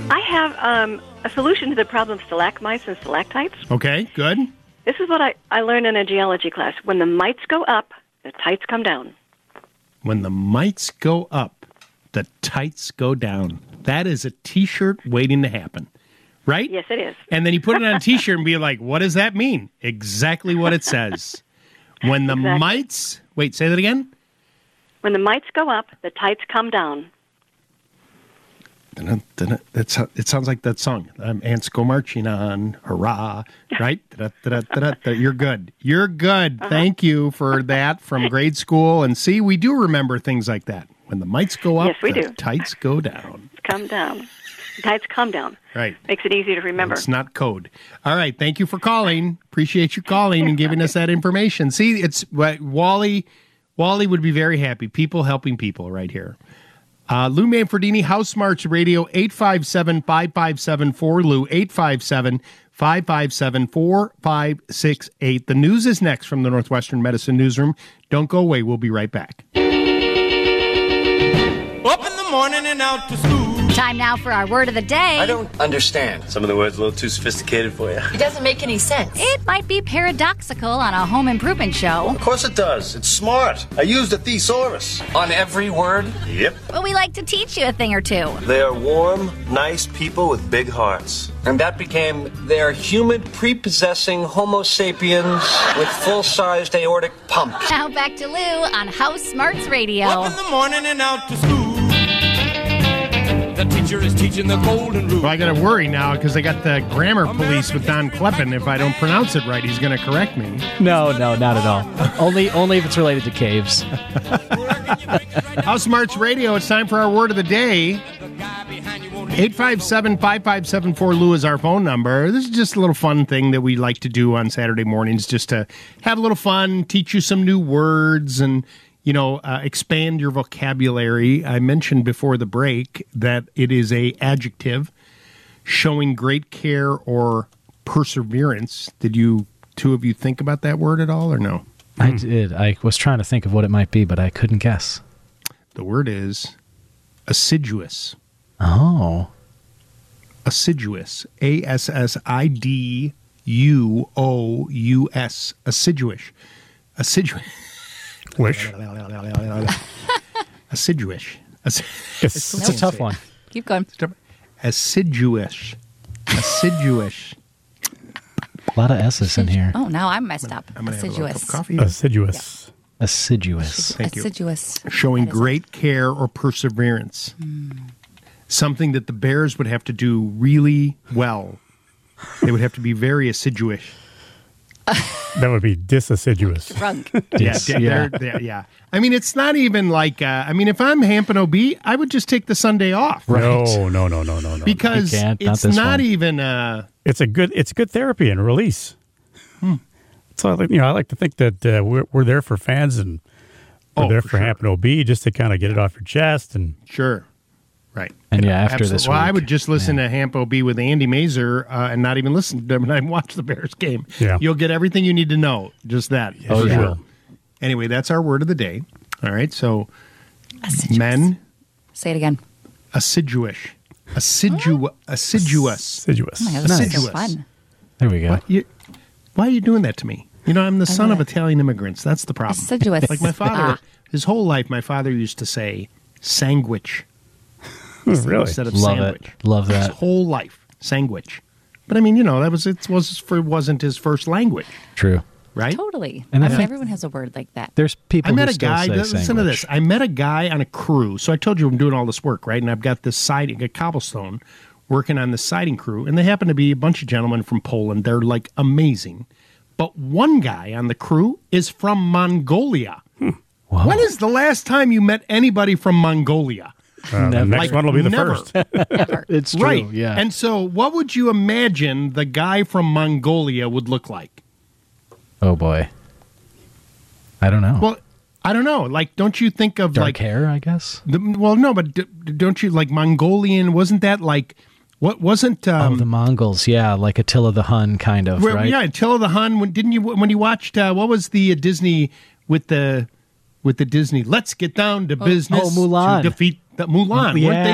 I have um, a solution to the problem of stalagmites and stalactites. Okay, good. This is what I, I learned in a geology class. When the mites go up, the tights come down. When the mites go up, the tights go down. That is a t shirt waiting to happen, right? Yes, it is. And then you put it on a t shirt and be like, what does that mean? Exactly what it says. When the Exactly. mites, wait, say that again. When the mites go up, the tights come down. That's it sounds like that song. Um, ants go marching on, hurrah! Right? You're good. You're good. Uh-huh. Thank you for that from grade school. And see, we do remember things like that. When the mites go up, Yes, we the do. tights go down. Come down. Tights come down. Right. Makes it easy to remember. It's not code. All right. Thank you for calling. Appreciate you calling and giving us that information. See, it's what Wally. Wally would be very happy. People helping people right here. Uh, Lou Manfredini, House Smarts Radio, 857 557 Lou, 857 557 4568. The news is next from the Northwestern Medicine Newsroom. Don't go away. We'll be right back. Up in the morning and out to school. Time now for our word of the day. I don't understand. Some of the words a little too sophisticated for you. It doesn't make any sense. It might be paradoxical on a home improvement show, Of course it does. It's smart. I used a thesaurus. On every word? Yep. but we like to teach you a thing or two. They are warm, nice people with big hearts. And that became they're humid, prepossessing Homo sapiens with full sized aortic pumps. Now back to Lou on House Smarts Radio. Up in the morning and out to school. The teacher is teaching the golden rule. Well, I got to worry now because I got the grammar police with Don Kleppen. If I don't pronounce it right, he's going to correct me. No, no, not at all. only, only if it's related to caves. House Smarts Radio, it's time for our word of the day. 857 5574 Lou is our phone number. This is just a little fun thing that we like to do on Saturday mornings just to have a little fun, teach you some new words, and, you know, uh, expand your vocabulary. I mentioned before the break that it is a adjective showing great care or perseverance. Did you, two of you, think about that word at all or no? I did. I was trying to think of what it might be, but I couldn't guess. The word is assiduous. Oh. assiduous. A S S I D U O U S. Assiduous. Assiduous. Wish. Assiduous. Assi- It's, It's a tough one. Keep going. Assiduous. Assiduous. A lot of S's in here. Oh, now I'm messed up. I'm going to have a little cup Assiduous. coffee. assiduous. Assiduous. Thank you. Assiduous. Showing That is- great care or perseverance. Something that the Bears would have to do really well. They would have to be very assiduous. That would be disassiduous. Drunk. Yes, yeah, yeah. they're- they're- yeah. I mean, it's not even like. Uh, I mean, if I'm Hamp and O'B, I would just take the Sunday off No, no, no, no, no, no. because can't, not it's not one. even. Uh, it's a good it's good therapy and release. Hmm. So I like- you know, I like to think that uh, we're we're there for fans and we're Oh, there for for, sure. Hamp and O'B just to kind of get it off your chest and Sure. Right. And yeah, after Absolutely. this well, I would just listen to Hamp O'B with Andy Masur uh, and not even listen to them and I watch the Bears game. Yeah. You'll get everything you need to know. Just that. Oh, yeah. sure. Anyway, that's our word of the day. All right. So, men, Say it again. assiduous, assidu, assiduous, assiduous, Oh my God, this is assiduous. fun. There we go. What, you, why are you doing that to me? You know, I'm the son of Italian immigrants. That's the problem. Assiduous. Like my father, Ah. his whole life, my father used to say sandwich really? instead of Love sandwich. it. Love His that. whole life, sandwich. But I mean, you know, that was it was for wasn't his first language, True. right? Totally. And I I mean, think- everyone has a word like that. There's people I met who a still guy. say Listen to this. I met a guy on a crew. So I told you I'm doing all this work, right? And I've got this siding, a cobblestone, working on the siding crew, and they happen to be a bunch of gentlemen from Poland. They're like amazing. But one guy on the crew is from Mongolia. Hmm. Wow. When is the last time you met anybody from Mongolia? Uh, the next Like, one will be the never. first. It's true. right. Yeah. And so, what would you imagine the guy from Mongolia would look like? oh boy. I don't know. Well, I don't know. Like, don't you think of Dark like hair, I guess. The, well, no, but d- d- don't you like Mongolian? Wasn't that like what? Wasn't um, oh, the Mongols. Yeah, like Attila the Hun, kind of. where- right. yeah, Attila the Hun? When, didn't you when you watched uh, what was the uh, Disney with the with the Disney? Let's get down to business. oh, Mulan. to defeat the Mulan. Yeah. Weren't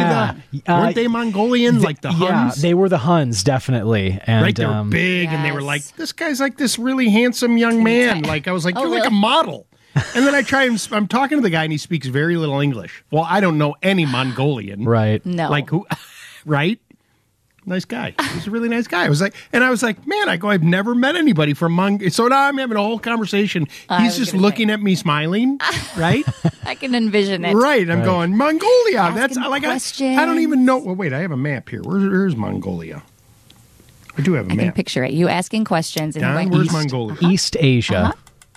they the Uh, weren't they Mongolian like the Huns? Yeah, Huns? they were the Huns, definitely. And right, they were um, big, and they were like, "This guy's like this really handsome young man." Like I was like, Oh, "You're like a model." And then I try and s- I'm talking to the guy, and he speaks very little English. Well, I don't know any Mongolian, right. No. Like who? Right? Nice guy. He's a really nice guy. I was like, and I was like, man, I go, I've never met anybody from Mong. So now I'm having a whole conversation. I He's just gonna looking at me, smiling. Right? I can envision it. right. I'm Right. going Mongolia. Asking That's like I, questions. I don't even know. Well, wait, I have a map here. Where, where's Mongolia? I do have a I can map. picture it. You asking questions and Don, going, where's "East." Mongolia? East Asia. Uh-huh.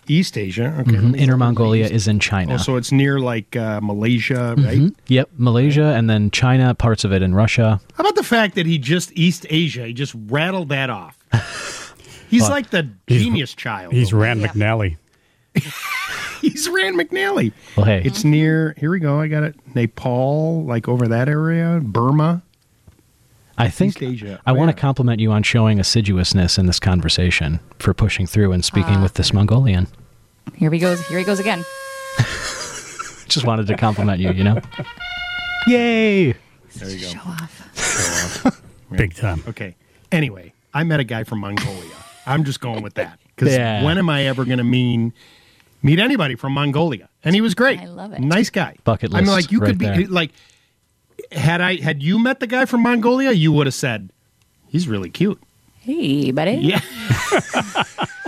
East Asia. Okay. Mhm. Inner Mongolia is in Oh, China. so it's near like uh, Malaysia, right? Mhm. Yep, Malaysia, and then China, parts of it in Russia. How about the fact that he just East Asia? He just rattled that off. He's Well, like the genius child. He's Rand McNally. He's Rand McNally. Well, hey, It's near. Here we go. I got it. Nepal, like over that area. Burma. I think Asia. I Oh, want to compliment you on showing assiduousness in this conversation for pushing through and speaking Ah. with this Mongolian. Here he goes. Here he goes again. Just wanted to compliment you, you know? Yay! There you go. Show off. Show off. Big time. Okay. Anyway, I met a guy from Mongolia. I'm just going with that because Yeah. when am I ever going to mean meet anybody from Mongolia? And he was great. I love it. Nice guy. Bucket I mean, list like you right could be there. like, had I had you met the guy from Mongolia, you would have said he's really cute. Hey, buddy. Yeah.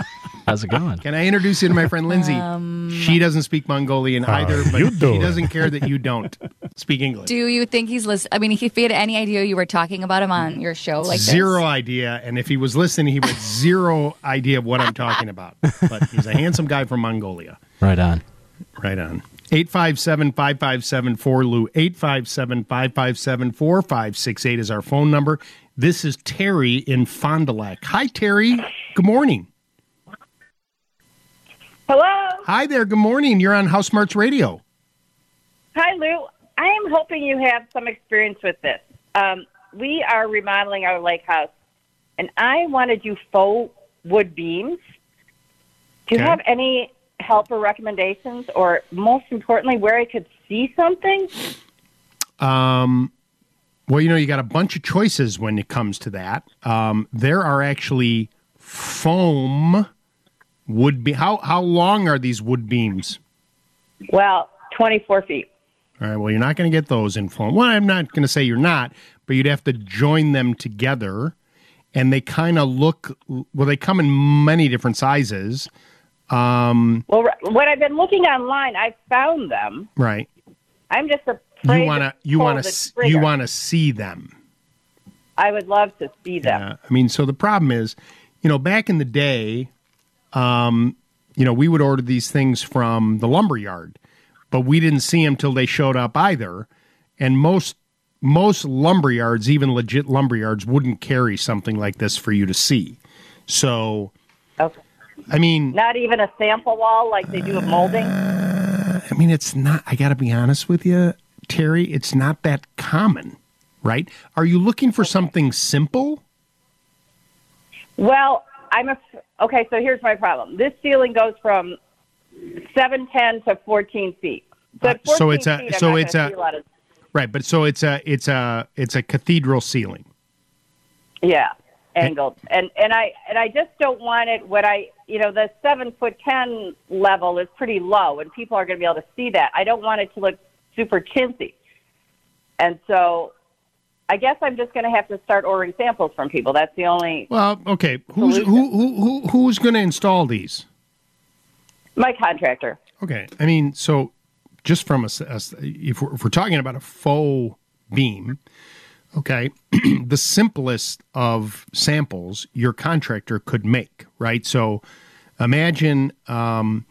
How's it going? Can I introduce you to my friend Lindsay? Um, she doesn't speak Mongolian either, but you she doing? doesn't care that you don't speak English. Do you think he's listening? I mean, if he had any idea you were talking about him on your show, like this? zero idea, and if he was listening, he would zero idea of what I'm talking about. But he's a handsome guy from Mongolia. Right on. Right on. 857 557 4Lou. 857 557 4568 is our phone number. This is Terry in Fond du Lac. Hi, Terry. Good morning. Hello. Hi there. Good morning. You're on House Smarts Radio. Hi, Lou. I am hoping you have some experience with this. Um, we are remodeling our lake house, and I want to do faux wood beams. Do you Okay. have any help or recommendations, or most importantly, where I could see something? Um, well, you know, you got a bunch of choices when it comes to that. Um, there are actually foam wood be How how long are these wood beams? Well, 24 feet. All right. Well, you're not going to get those in foam. Well, I'm not going to say you're not, but you'd have to join them together, and they kind of look. Well, they come in many different sizes. Um, Well, when I've been looking online, I found them. right. I'm just afraid You want to you want to you want to see them. I would love to see them. Yeah. I mean, so the problem is, you know, back in the day, um, you know, we would order these things from the lumber yard, but we didn't see them till they showed up either. And most most lumber yards, even legit lumber yards, wouldn't carry something like this for you to see. So, Okay. I mean, Not even a sample wall like they do with molding. I mean, it's not. I got to be honest with you, Terry. It's not that common, right? Are you looking for something simple? Well, I'm a okay. So here's my problem. This ceiling goes from seven ten to fourteen feet. So, Uh, so it's a- feet, so it's a- a of Right, but so it's a it's a it's a cathedral ceiling. Yeah, angled, and and I and I just don't want it when I you know the seven foot ten level is pretty low, and people are going to be able to see that. I don't want it to look super chintzy, and so I guess I'm just going to have to start ordering samples from people. That's the only Well, okay. Who's who, who who who's going to install these? my contractor. Okay, I mean, so just from a, s- a s- if we're, if we're talking about a faux beam, okay, the simplest of samples your contractor could make, right? So imagine um,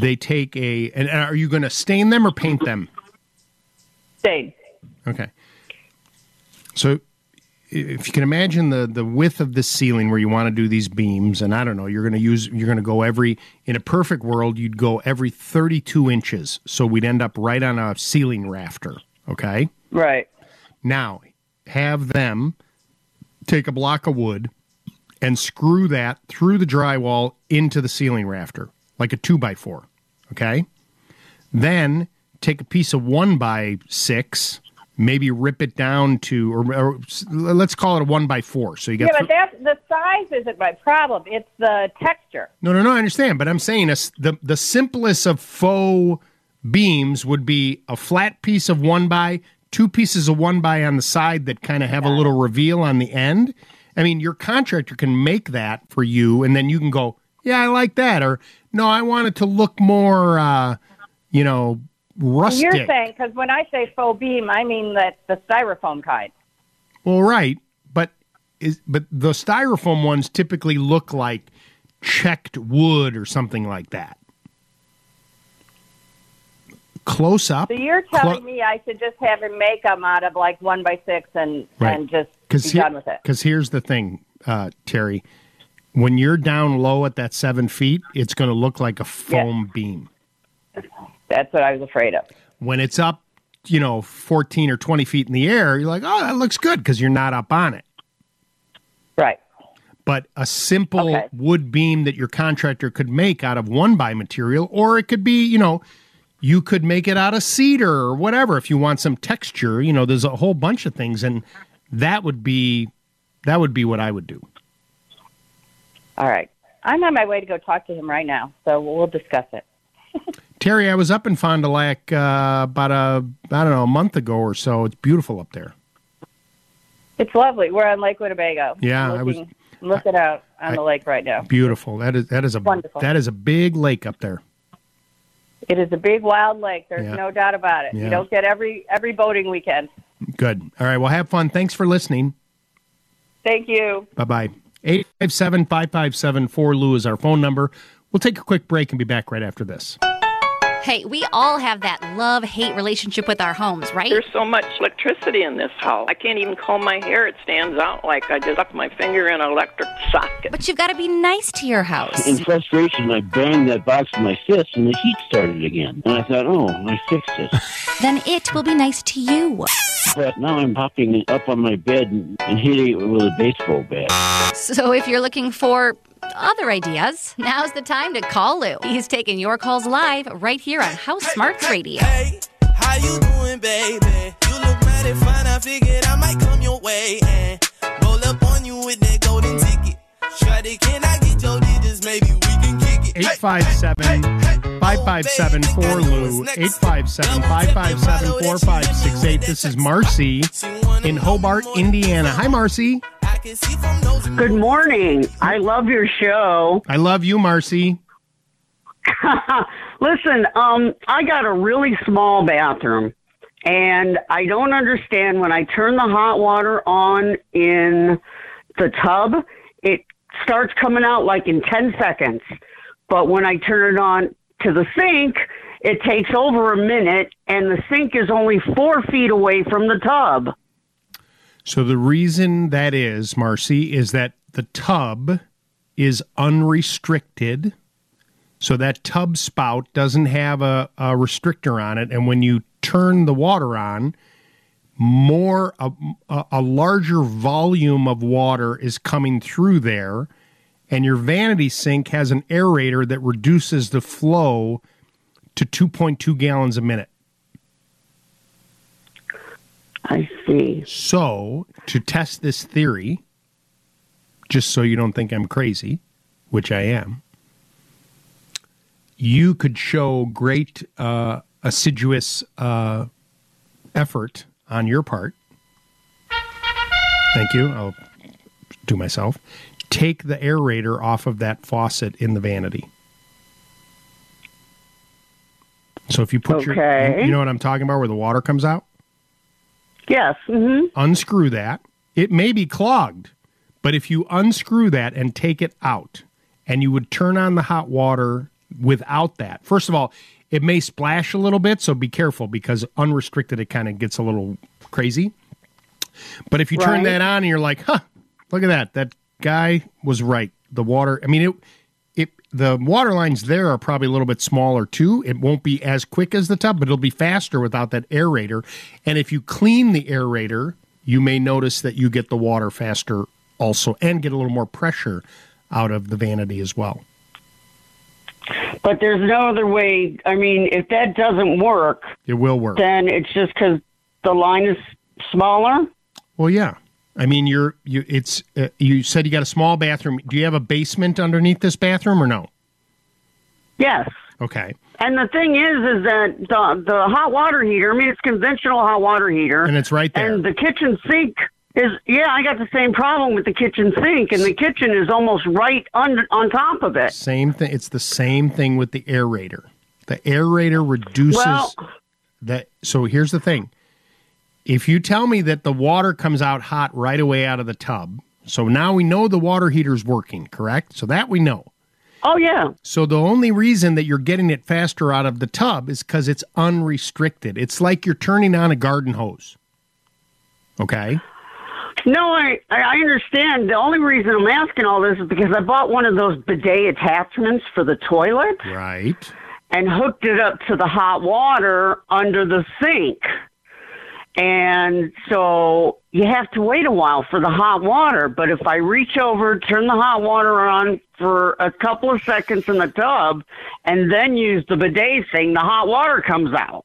they take a, and are you going to stain them or paint them? Stain. Okay. So if you can imagine the the width of this ceiling where you want to do these beams, and I don't know, you're going to use you're going to go every in a perfect world you'd go every 32 inches, so we'd end up right on a ceiling rafter. Okay. Right. Now have them take a block of wood and screw that through the drywall into the ceiling rafter like a two by four. Okay. Then take a piece of one by six, maybe rip it down to, or, or let's call it a one by four. So you got. Yeah, but that's the size isn't my problem. It's the texture. no, no, no. I understand, but I'm saying a the the simplest of faux beams would be a flat piece of one by, two pieces of one by on the side that kind of have a little reveal on the end. I mean, your contractor can make that for you, and then you can go, yeah, I like that, or no, I want it to look more, uh, you know, rustic. You're saying because when I say faux beam, I mean that the styrofoam kind. Well, right, but is but the styrofoam ones typically look like checked wood or something like that. Close up, So you're telling me I should just have him make them out of like one by six and Right. and just be done with it. Because here's the thing, uh, Terry, when you're down low at that seven feet, it's going to look like a foam beam. That's what I was afraid of. When it's up, you know, 14 or 20 feet in the air, you're like, oh, that looks good because you're not up on it. Right. But a simple wood beam that your contractor could make out of one by material, or it could be, you know, you could make it out of cedar or whatever if you want some texture. You know, there's a whole bunch of things, and that would be that would be what I would do. All right. I'm on my way to go talk to him right now, so we'll discuss it. Terry, I was up in Fond du Lac uh, about a I don't know a month ago or so. It's beautiful up there. It's lovely. We're on Lake Winnebago. Yeah, I'm I was- looking, looking out on I- the lake right now. Beautiful. That is that is a Wonderful. that is a big lake up there. It is a big wild lake. There's Yeah. no doubt about it. Yeah. You don't get every every boating weekend. Good. All right. Well, have fun. Thanks for listening. Thank you. Bye bye. 857 557 4 Lou is our phone number. We'll take a quick break and be back right after this. Hey, we all have that love hate relationship with our homes, right? There's so much electricity in this house. I can't even comb my hair. It stands out like I just stuck my finger in an electric socket. But you've got to be nice to your house. In frustration, I banged that box with my fist and the heat started again. And I thought, oh, I fixed it. Then it will be nice to you. But now I'm hopping up on my bed and, and hitting it with a baseball bat. So if you're looking for other ideas, now's the time to call Lou. He's taking your calls live right here on House Smarts Radio. How you doing, baby? You look mighty fine. I figured I might come your way and roll up on you with that golden ticket. Shawty, can I get your digits? Maybe we can kick it. 857 557 4 Lou. 857 557 4568. This is Marcy in Hobart, Indiana. Hi, Marcy. Good morning. I love your show. I love you, Marcy. Listen, um, I got a really small bathroom, and I don't understand when I turn the hot water on in the tub, it starts coming out like in 10 seconds. But when I turn it on to the sink, it takes over a minute, and the sink is only four feet away from the tub. So the reason that is, Marcy, is that the tub is unrestricted. So that tub spout doesn't have a, a restrictor on it. And when you turn the water on, more a, a, larger volume of water is coming through there and your vanity sink has an aerator that reduces the flow to 2.2 gallons a minute. I see. So, to test this theory, just so you don't think I'm crazy, which I am, you could show great uh, assiduous uh, effort on your part. Thank you. I'll do myself. Take the aerator off of that faucet in the vanity. So if you put your, you know what I'm talking about, where the water comes out. Yes. hmm Unscrew that. It may be clogged, but if you unscrew that and take it out, and you would turn on the hot water without that. First of all, it may splash a little bit, so be careful because unrestricted it kind of gets a little crazy. But if you turn that on and you're like, "Huh, look at that. That guy was right. The water, I mean it the water lines there are probably a little bit smaller too. It won't be as quick as the tub, but it'll be faster without that aerator. And if you clean the aerator, you may notice that you get the water faster also and get a little more pressure out of the vanity as well. But there's no other way. I mean, if that doesn't work, It will work. then it's just because the line is smaller. Well, yeah. I mean, you're you. It's uh, you said you got a small bathroom. Do you have a basement underneath this bathroom or no? Yes. Okay. And the thing is, is that the the hot water heater. I mean, it's conventional hot water heater, And it's right there. And the kitchen sink is. Yeah, I got the same problem with the kitchen sink, and the kitchen is almost right on on top of it. Same thing. It's the same thing with the aerator. The aerator reduces Well- that. So here's the thing: if you tell me that the water comes out hot right away out of the tub, so now we know the water heater's working, correct? So that we know. Oh yeah. So the only reason that you're getting it faster out of the tub is because it's unrestricted. It's like you're turning on a garden hose. Okay. No, I I understand. The only reason I'm asking all this is because I bought one of those bidet attachments for the toilet. Right. And hooked it up to the hot water under the sink. And so you have to wait a while for the hot water. But if I reach over, turn the hot water on for a couple of seconds in the tub, and then use the bidet thing, the hot water comes out.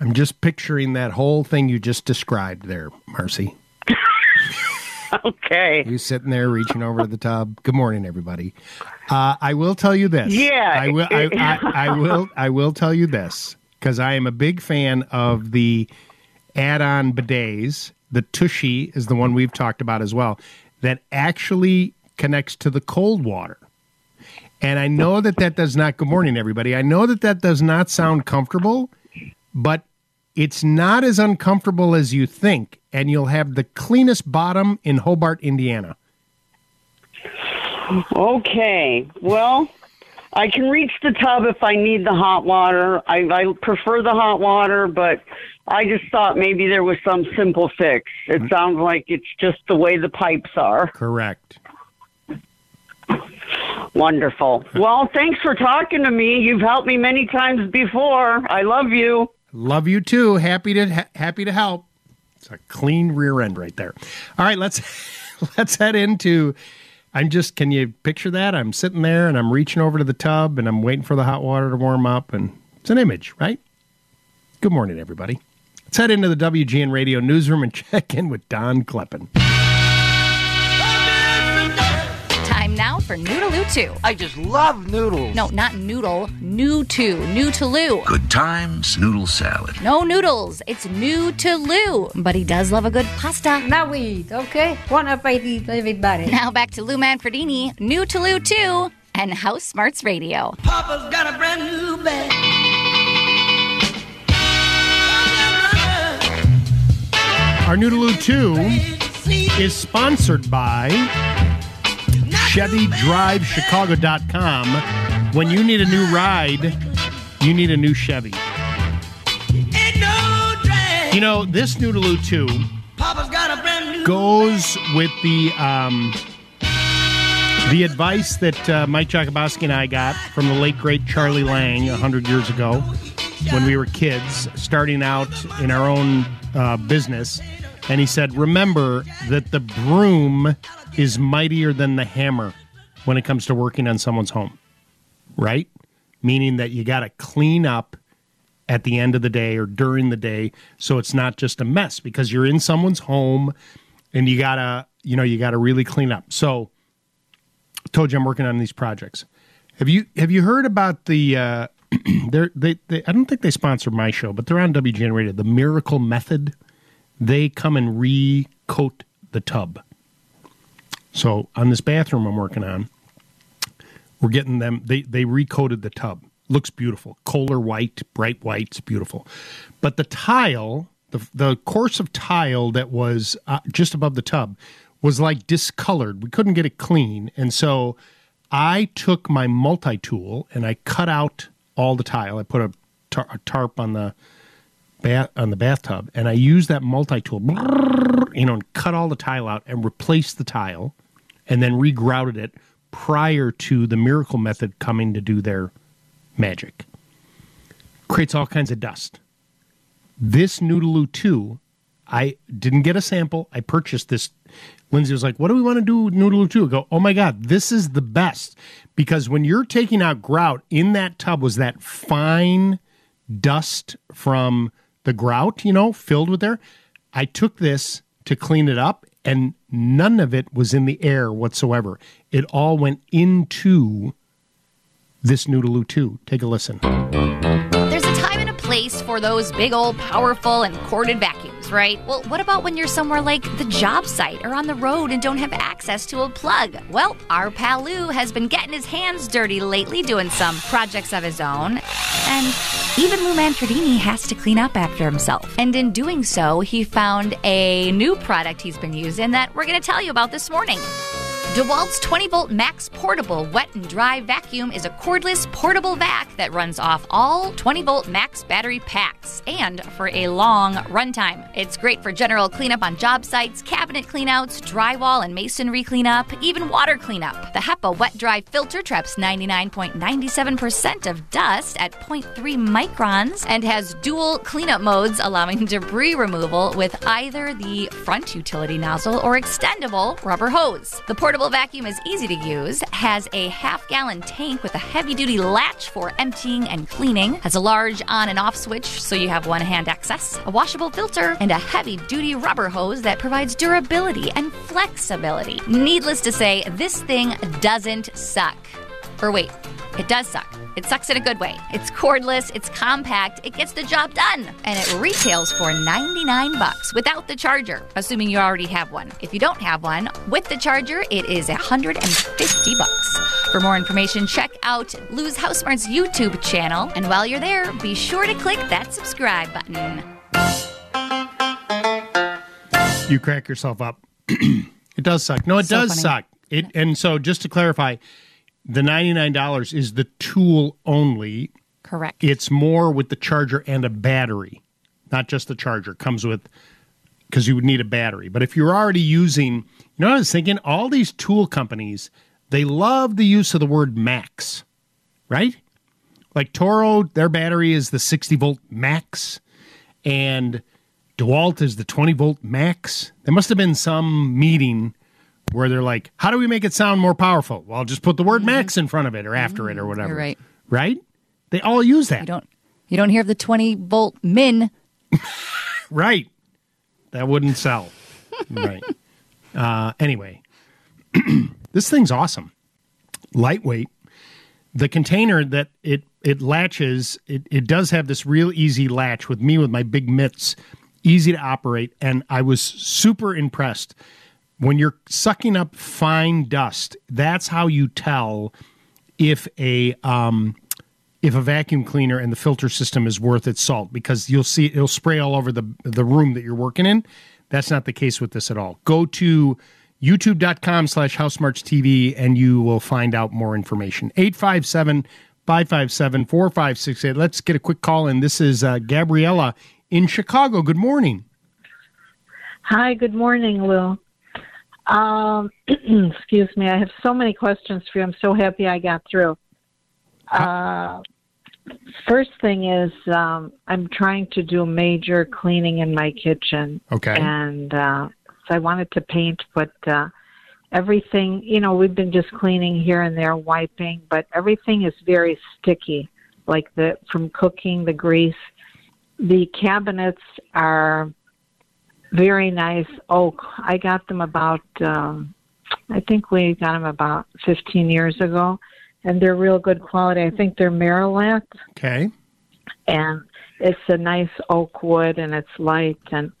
I'm just picturing that whole thing you just described there, Marcy. okay. You sitting there reaching over to the tub. Good morning, everybody. Uh, I will tell you this. Yeah, I will. I, I, I will. I will tell you this because I am a big fan of the add-on bidets. The Tushy is the one we've talked about as well. That actually connects to the cold water. And I know that that does not. Good morning, everybody. I know that that does not sound comfortable, but it's not as uncomfortable as you think, and you'll have the cleanest bottom in Hobart, Indiana. Okay. Well, I can reach the tub if I need the hot water. I, I prefer the hot water, but I just thought maybe there was some simple fix. It mm-hmm. sounds like it's just the way the pipes are. Correct. Wonderful. Uh, well, thanks for talking to me. You've helped me many times before. I love you. Love you too. Happy to ha- happy to help. It's a clean rear end right there. All right, let's let's head into. I'm just. Can you picture that? I'm sitting there and I'm reaching over to the tub and I'm waiting for the hot water to warm up and it's an image, right? Good morning, everybody. Let's head into the WGN Radio newsroom and check in with Don Kleppen. Now for New to Lou Too. I just love noodles. No, not noodle. New 2. New to Lou. Good times, noodle salad. No noodles. It's new to Lou. But he does love a good pasta. Now we eat, okay? Buon appetito, everybody. Now back to Lou Manfredini, New to Lou Too, and House Smarts Radio. Papa's got a brand new bag. Our New to Lou Too is sponsored by ChevyDriveChicago.com. When you need a new ride, you need a new Chevy. You know, this New to Lou Too Papa's got a brand new goes with the um, the advice that uh, Mike Jakubowski and I got from the late great Charlie Lang a hundred years ago when we were kids, starting out in our own uh, business. And he said, "Remember that the broom is mightier than the hammer." when it comes to working on someone's home, right? Meaning that you got to clean up at the end of the day or during the day so it's not just a mess because you're in someone's home and you got to, you know, you got to really clean up. So told you I'm working on these projects. Have you have you heard about the uh they're, they they I don't think they sponsor my show, but they're on WGN Radio, the Miracle Method. They come and recoat the tub. So on this bathroom I'm working on, we're getting them. They they recoated the tub. Looks beautiful, kohler white, bright white. It's beautiful. But the tile, the the course of tile that was uh, just above the tub, was like discolored. We couldn't get it clean, and so I took my multi tool and I cut out all the tile. I put a, tar- a tarp on the bath on the bathtub, and I used that multi tool, you know, and cut all the tile out and replaced the tile, and then regrouted it prior to the miracle method coming to do their magic. Creates all kinds of dust. This New to Lou Too, I didn't get a sample. I purchased this. Lindsay was like, What do we want to do with New to Lou Too? I go, Oh my God, this is the best. Because when you're taking out grout, in that tub was that fine dust from the grout, you know, filled with there. I took this to clean it up, and none of it was in the air whatsoever. It all went into this New to Lou Too. Take a listen. Place for those big old powerful and corded vacuums, right? Well, what about when you're somewhere like the job site or on the road and don't have access to a plug? Well, our pal Lou has been getting his hands dirty lately doing some projects of his own. And even Lou Manfredini has to clean up after himself. And in doing so, he found a new product he's been using that we're going to tell you about this morning. DeWalt's 20 volt max portable wet and dry vacuum is a cordless portable vac that runs off all 20 volt max battery packs and for a long runtime. It's great for general cleanup on job sites, cabinet cleanouts, drywall and masonry cleanup, even water cleanup. The HEPA wet dry filter traps 99.97% of dust at 0.3 microns and has dual cleanup modes allowing debris removal with either the front utility nozzle or extendable rubber hose. The portable vacuum is easy to use, has a half gallon tank with a heavy duty latch for emptying and cleaning, has a large on and off switch so you have one hand access, a washable filter, and a heavy duty rubber hose that provides durability and flexibility. Needless to say, this thing doesn't suck. Or wait, it does suck. It sucks in a good way. It's cordless, it's compact, it gets the job done, and it retails for 99 bucks without the charger, assuming you already have one. If you don't have one, with the charger, it is 150 bucks. For more information, check out Lou's House Smarts YouTube channel, and while you're there, be sure to click that subscribe button. You crack yourself up. it does suck. No, it So does funny. suck. It and so just to clarify, the ninety nine dollars is the tool only. Correct. It's more with the charger and a battery, not just the charger. Comes with because you would need a battery. But if you're already using, you know, what I was thinking, all these tool companies they love the use of the word max, right? Like Toro, their battery is the sixty volt max, and DeWalt is the 20 volt max. There must have been some meeting where they're like, how do we make it sound more powerful? Well, just put the word max in front of it or after it or whatever. You're right. Right? They all use that. You don't you don't hear of the 20 volt min. Right. That wouldn't sell. right. Uh, anyway, this thing's awesome. Lightweight. The container that it it latches, it, it does have this real easy latch with me with my big mitts, easy to operate. And I was super impressed. When you're sucking up fine dust, that's how you tell if a um, if a vacuum cleaner and the filter system is worth its salt because you'll see it'll spray all over the the room that you're working in. That's not the case with this at all. Go to youtube.com slash housesmartstv and you will find out more information. 857 557 4568. Let's get a quick call in. This is uh, Gabriella in Chicago. Good morning. Hi, good morning, Lou. Um, excuse me. I have so many questions for you. I'm so happy I got through. Uh, first thing is, um, I'm trying to do major cleaning in my kitchen. Okay. And uh, so I wanted to paint, but uh, everything, you know, we've been just cleaning here and there, wiping, but everything is very sticky, like the from cooking, the grease. The cabinets are very nice oak. I got them about, um, I think we got them about 15 years ago, and they're real good quality. I think they're Merillat, Okay. and it's a nice oak wood, and it's light. And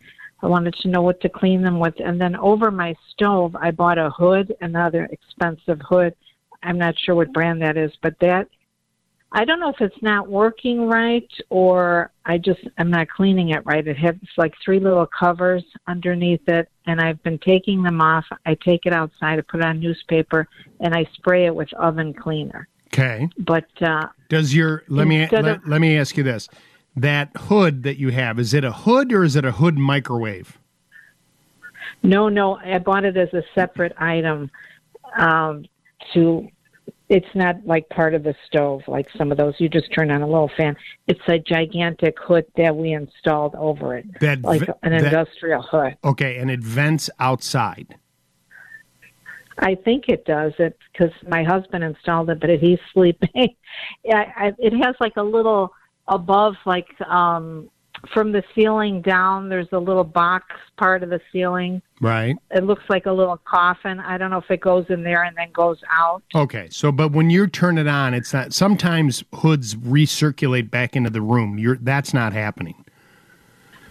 I wanted to know what to clean them with. And then over my stove, I bought a hood, another expensive hood. I'm not sure what brand that is, but that I don't know if it's not working right or I just I'm not cleaning it right. It has like three little covers underneath it, and I've been taking them off. I take it outside, I put it on newspaper, and I spray it with oven cleaner. Okay. But uh, Does your let me let, of- let me ask you this: that hood that you have is it a hood or is it a hood microwave? No, no, I bought it as a separate item. Um, to, it's not like part of the stove like some of those. You just turn on a little fan. It's a gigantic hood that we installed over it, That like an that- industrial hood. Okay, and it vents outside. I think it does it because my husband installed it, but he's sleeping. yeah, I, it has like a little above, like um, from the ceiling down. There's a little box part of the ceiling. Right. It looks like a little coffin. I don't know if it goes in there and then goes out. Okay, so but when you turn it on, it's not. Sometimes hoods recirculate back into the room. You're that's not happening.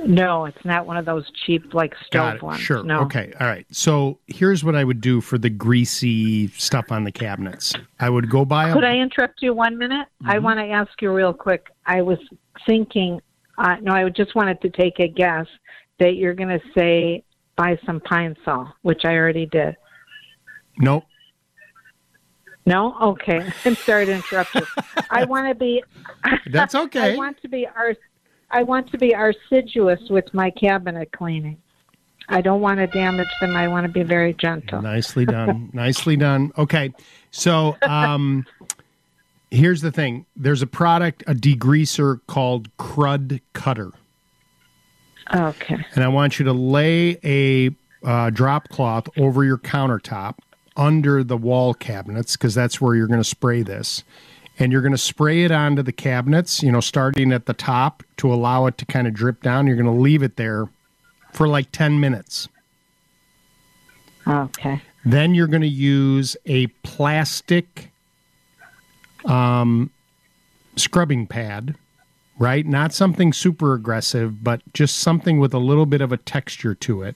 No, it's not one of those cheap like stove ones. Sure. No. Okay. All right. So here's what I would do for the greasy stuff on the cabinets. I would go buy a. Could I interrupt you one minute? Mm-hmm. I want to ask you real quick. I was thinking, uh, no, I just wanted to take a guess that you're going to say buy some pine sol, which I already did. Nope. No? Okay. I'm sorry to interrupt you. I want to be. That's okay. I want to be ar- I want to be assiduous with my cabinet cleaning. I don't want to damage them. I want to be very gentle. Nicely done. Nicely done. Okay. So um here's the thing. There's a product, a degreaser called Krud Kutter. Okay. And I want you to lay a uh, drop cloth over your countertop under the wall cabinets because that's where you're going to spray this. And you're going to spray it onto the cabinets, you know, starting at the top to allow it to kind of drip down. You're going to leave it there for like 10 minutes. Okay. Then you're going to use a plastic um, scrubbing pad, right? Not something super aggressive, but just something with a little bit of a texture to it.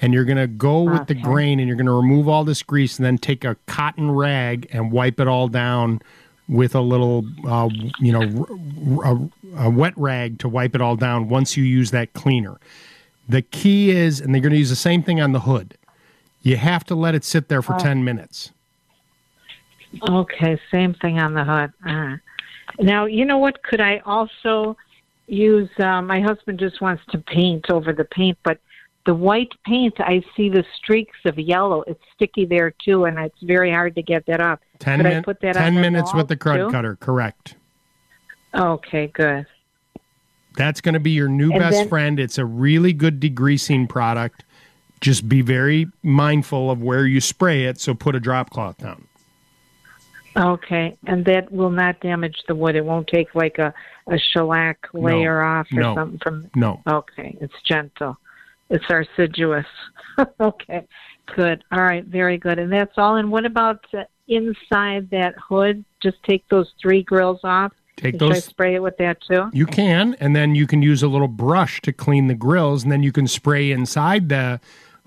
And you're going to go with the grain and you're going to remove all this grease and then take a cotton rag and wipe it all down with a little, uh, you know, a wet rag to wipe it all down once you use that cleaner. The key is, and they're going to use the same thing on the hood. You have to let it sit there for Oh. 10 minutes. Okay, same thing on the hood. Uh, now, you know what? Could I also use? Uh, my husband just wants to paint over the paint, but the white paint, I see the streaks of yellow. It's sticky there too, and it's very hard to get that off. 10, Could I min- put that 10 on minutes with the Krud too? Kutter, correct. Okay, good. That's going to be your new And best then- friend. It's a really good degreasing product. Just be very mindful of where you spray it, so put a drop cloth down. Okay, and that will not damage the wood. It won't take like a a shellac layer off or no, something from. No. Okay, it's gentle. It's assiduous. okay, good. All right, very good. And that's all. And what about uh, inside that hood? Just take those three grills off. Take And Should I those- spray it with that too? You can, and then you can use a little brush to clean the grills, and then you can spray inside the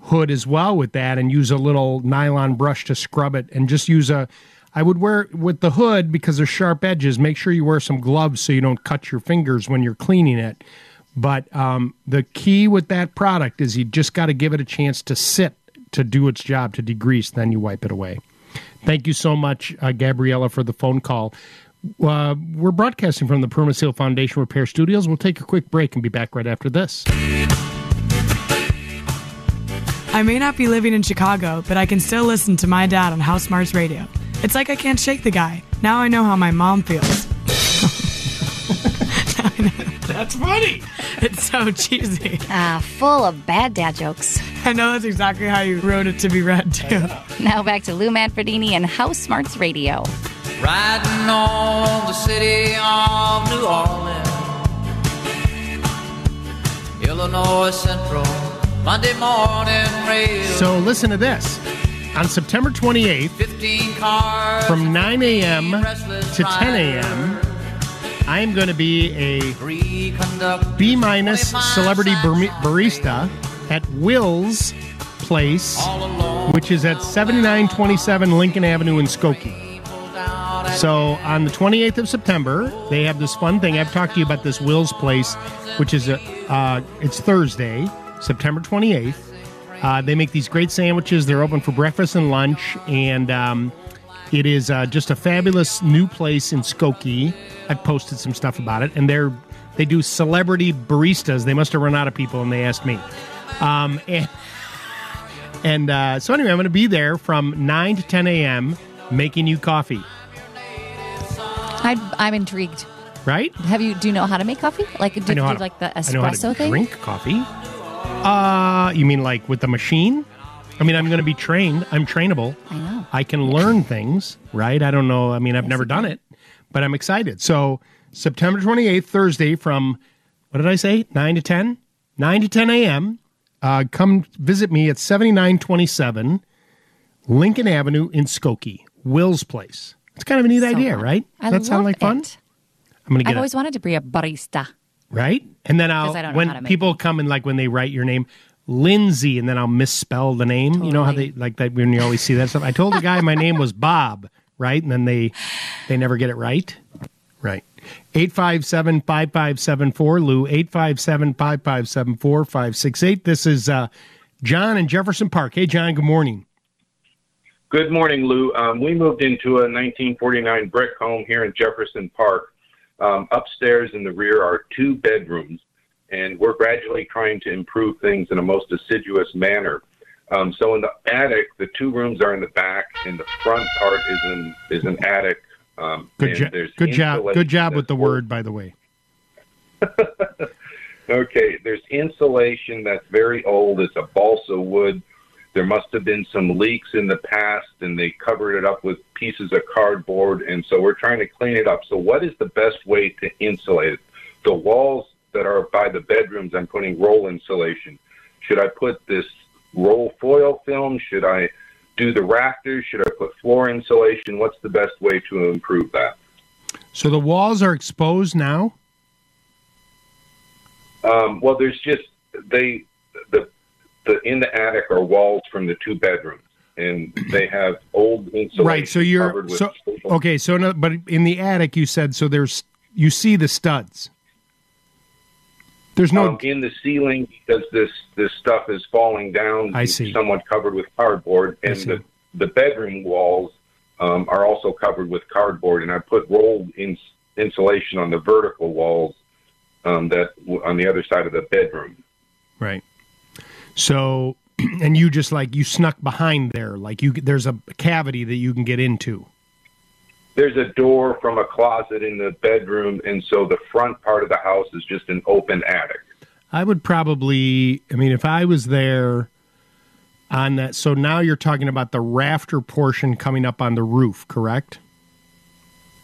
hood as well with that, and use a little nylon brush to scrub it, and just use a. I would wear with the hood because there's sharp edges. Make sure you wear some gloves so you don't cut your fingers when you're cleaning it. But um, the key with that product is you just got to give it a chance to sit to do its job to degrease. Then you wipe it away. Thank you so much, uh, Gabriella, for the phone call. Uh, we're broadcasting from the Permaseal Foundation Repair Studios. We'll take a quick break and be back right after this. I may not be living in Chicago, but I can still listen to my dad on House Smarts Radio. It's like I can't shake the guy. Now I know how my mom feels. That's funny. It's so cheesy. Ah, full of bad dad jokes. I know that's exactly how you wrote it to be read, too. Now back to Lou Manfredini and House Smarts Radio. Riding on the city of New Orleans, Illinois Central, Monday morning rail. So listen to this. On September 28th, 15 cars from 9 a.m. to 10 a.m., I am going to be a B minus celebrity bar- barista at Will's Place, which is at 7927 Lincoln Avenue in Skokie. So on the 28th of September, they have this fun thing. I've talked to you about this Will's Place, which is a uh, it's Thursday, September 28th. Uh, they make these great sandwiches. They're open for breakfast and lunch, and um, it is uh, just a fabulous new place in Skokie. I posted some stuff about it, and they're they do celebrity baristas. They must have run out of people, and they asked me. Um, and and uh, so anyway, I'm going to be there from nine to 10 a.m. making you coffee. I, I'm intrigued. Right? Have you? Do you know how to make coffee? Like, do, do how to, like the espresso I know how to thing? Drink coffee. Uh, you mean like with the machine? I mean, I'm going to be trained. I'm trainable. I know. I can learn things, right? I don't know. I mean, I've never done it, but I'm excited. So, September 28th, Thursday, from what did I say? 9 to 10? 9 to 10 a.m. Uh, come visit me at 7927 Lincoln Avenue in Skokie, Will's Place. It's kind of a neat idea, fun. right? I that sound like fun? it. I'm going to get I've always wanted to be a barista. Right? And then I'll 'Cause I don't know when how to make people come and like when they write your name, Lindsay, and then I'll misspell the name. You know how they like that when you always see that stuff. I told the guy my name was Bob, right? And then they they never get it right. Right. 857 5574 Lou 857 5574 568. This is uh, John in Jefferson Park. Hey John, good morning. Good morning, Lou. Um, we moved into a 1949 brick home here in Jefferson Park. Um, upstairs in the rear are two bedrooms, and we're gradually trying to improve things in a most assiduous manner. Um, so in the attic, the two rooms are in the back, and the front part is in is an attic. Um, Good there's Good job. Good job with the word by the way. Okay, there's insulation that's very old. It's a Balsam Wool. There must have been some leaks in the past, and they covered it up with pieces of cardboard. And so we're trying to clean it up. So, what is the best way to insulate it? The walls that are by the bedrooms, I'm putting roll insulation. Should I put this roll foil film? Should I do the rafters? Should I put floor insulation? What's the best way to improve that? So the walls are exposed now? Um, well, there's just they the the in the attic are walls from the two bedrooms, and they have old insulation Right. So you're so okay. So no, but in the attic, you said so. There's you see the studs. There's no um, in the ceiling because this this stuff is falling down. I see. Somewhat covered with cardboard, and the the bedroom walls um, are also covered with cardboard. And I put rolled in, insulation on the vertical walls um, that on the other side of the bedroom. right. So and you just like you snuck behind there, like you there's a cavity that you can get into. There's a door from a closet in the bedroom, and so the front part of the house is just an open attic. I would probably. I mean, if I was there on that. So now you're talking about the rafter portion coming up on the roof, correct?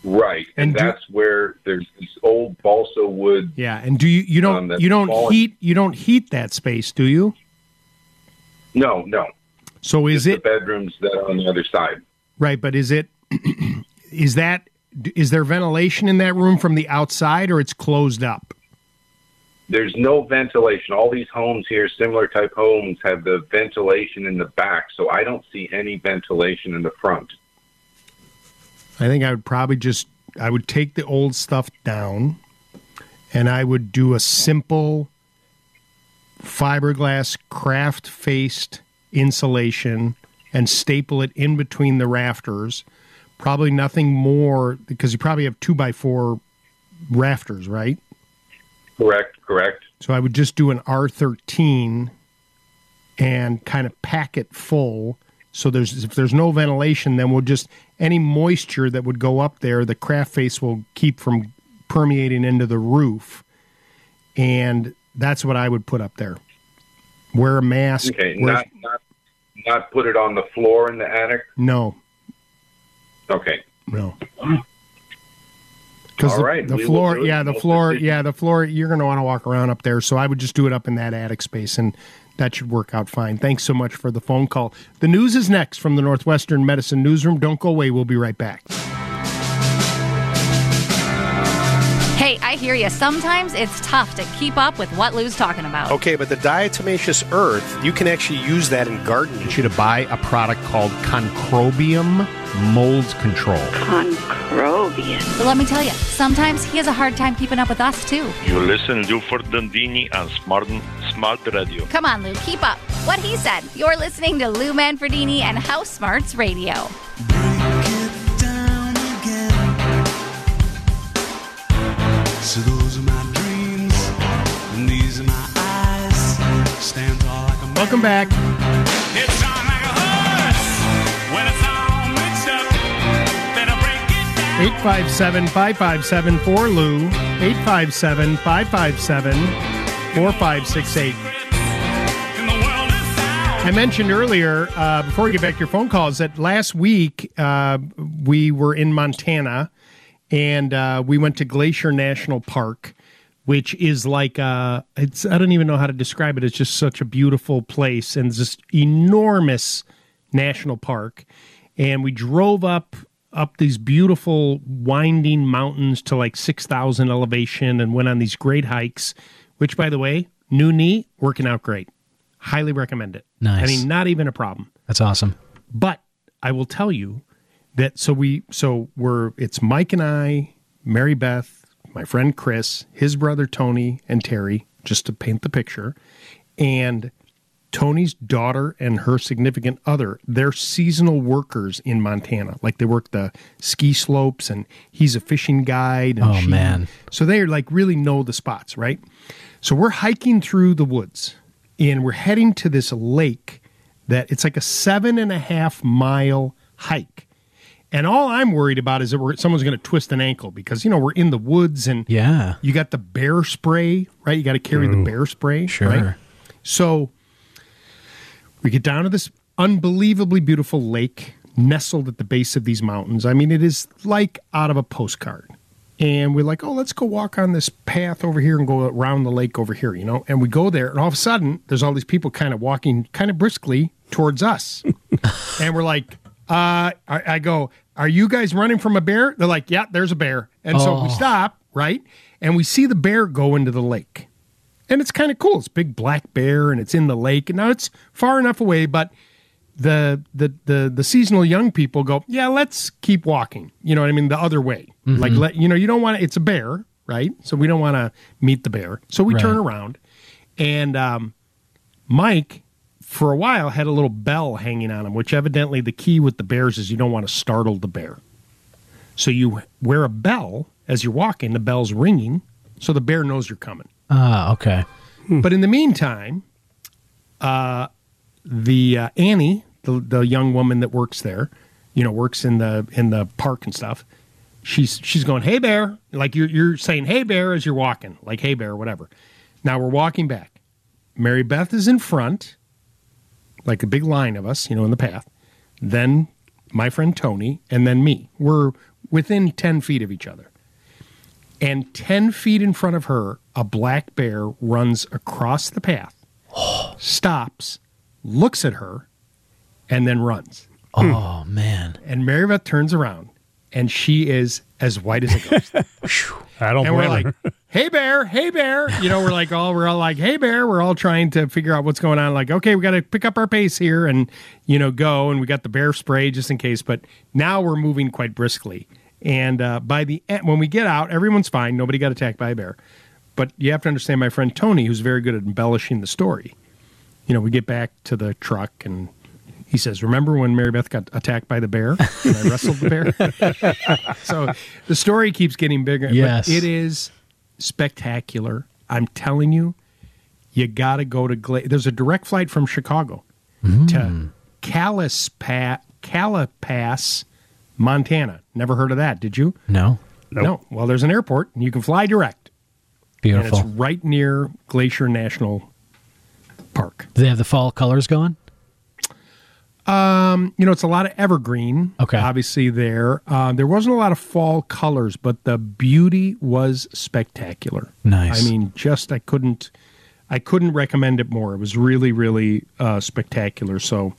Right, and, And do- that's where there's this old Balsam Wool. Yeah. And do you you don't you don't heat you don't heat that space, do you? No, no. So is Just it the bedrooms that are on the other side? right? But is it is that is there ventilation in that room from the outside, or it's closed up? There's no ventilation. All these homes here, similar type homes, have the ventilation in the back, so I don't see any ventilation in the front. I think I would probably just I would take the old stuff down and I would do a simple fiberglass kraft faced insulation and staple it in between the rafters. Probably nothing more because you probably have two by four rafters, right? Correct, correct. So I would just do an R13 and kind of pack it full. So there's if there's no ventilation, then we'll just any moisture that would go up there, the kraft face will keep from permeating into the roof. And that's what I would put up there Wear a mask. Okay, wear- not not not put it on the floor in the attic. no, Okay. no. Because All the, right, the floor, yeah, the floor, yeah, the floor. You're going to want to walk around up there, so I would just do it up in that attic space, and that should work out fine. Thanks so much for the phone call. The news is next from the Northwestern Medicine Newsroom. Don't go away. We'll be right back. Hey, I hear you. Sometimes it's tough to keep up with what Lou's talking about. Okay, but the diatomaceous earth, you can actually use that in gardening. I want you to buy a product called Concrobium Mold Control. Concrobian. But let me tell you, sometimes he has a hard time keeping up with us, too. You listen to for Dandini on Smart, Smart Radio. Come on, Lou, keep up. What he said. You're listening to Lou Manfredini and House Smarts Radio. So those are my dreams, and these are my eyes. Stand tall like a Welcome back. It sounds like a hush when it's all mixed up. Then I break it down. 857 557 4 Lou. 857 557 4568. I mentioned earlier, uh, before we get back to your phone calls, that last week uh, we were in Montana and uh, we went to Glacier National Park, which is like uh, it's I don't even know how to describe it. It's just such a beautiful place and this enormous national park. And we drove up up these beautiful winding mountains to like six thousand elevation and went on these great hikes. Which, by the way, new knee working out great. Highly recommend it. Nice. I mean, not even a problem. That's awesome. But I will tell you that so we so we're it's Mike and I, Mary Beth, my friend Chris, his brother Tony and Terry, just to paint the picture, and Tony's daughter and her significant other, they're seasonal workers in Montana. Like they work the ski slopes and he's a fishing guide. And Oh, she- man. So they like really know the spots, right? So we're hiking through the woods and we're heading to this lake that it's like a seven and a half mile hike. And all I'm worried about is that we're, someone's going to twist an ankle because, you know, we're in the woods and Yeah. you got the bear spray, right? You got to carry the bear spray. sure. Right? So we get down to this unbelievably beautiful lake nestled at the base of these mountains. I mean, it is like out of a postcard. And we're like, oh, let's go walk on this path over here and go around the lake over here, you know? And we go there, and all of a sudden, there's all these people kind of walking kind of briskly towards us. and we're like, uh, I, I go, are you guys running from a bear? They're like, yeah, there's a bear. And so we Oh. stop, right? And we see the bear go into the lake. And it's kind of cool. It's a big black bear and it's in the lake. And now it's far enough away, but the the the the seasonal young people go, yeah, let's keep walking. You know what I mean? The other way. Mhm. Like let you know, you don't want to. It's a bear, right? So we don't want to meet the bear. So we Right. turn around, and um, Mike, for a while, had a little bell hanging on him, which evidently the key with the bears is you don't want to startle the bear. So you wear a bell as you're walking. The bell's ringing, so the bear knows you're coming. Ah, okay. But in the meantime, uh, the uh, Annie, the the young woman that works there, you know, works in the in the park and stuff. She's she's going, "Hey bear," like you're you're saying, "Hey bear" as you're walking, like "Hey bear," whatever. Now we're walking back. Mary Beth is in front, like a big line of us, you know, in the path. Then my friend Tony, and then me. We're within ten feet of each other. And 10 feet in front of her, a black bear runs across the path, stops, looks at her, and then runs. Oh, man. And Mary Beth turns around, and she is as white as a ghost. I don't and we're blame like, her. "Hey bear, hey bear!" You know, we're like all we're all like, "Hey bear!" We're all trying to figure out what's going on. Like, okay, we got to pick up our pace here and you know go. And we got the bear spray just in case. But now we're moving quite briskly. And uh, by the end, when we get out, everyone's fine. Nobody got attacked by a bear. But you have to understand, my friend Tony, who's very good at embellishing the story. You know, we get back to the truck and he says, "Remember when Mary Beth got attacked by the bear and I wrestled the bear?" so the story keeps getting bigger. Yes. it is spectacular. I'm telling you, you got to go to. Gla- There's a direct flight from Chicago to mm. Callispa- Calipass, Montana. Never heard of that? Did you? No. No. Well, there's an airport and you can fly direct. Beautiful. And it's right near Glacier National Park. Do they have the fall colors going? Um, you know, it's a lot of evergreen. Okay. Obviously, there. Uh, there wasn't a lot of fall colors, but the beauty was spectacular. Nice. I mean, just I couldn't, I couldn't recommend it more. It was really, really uh, spectacular. So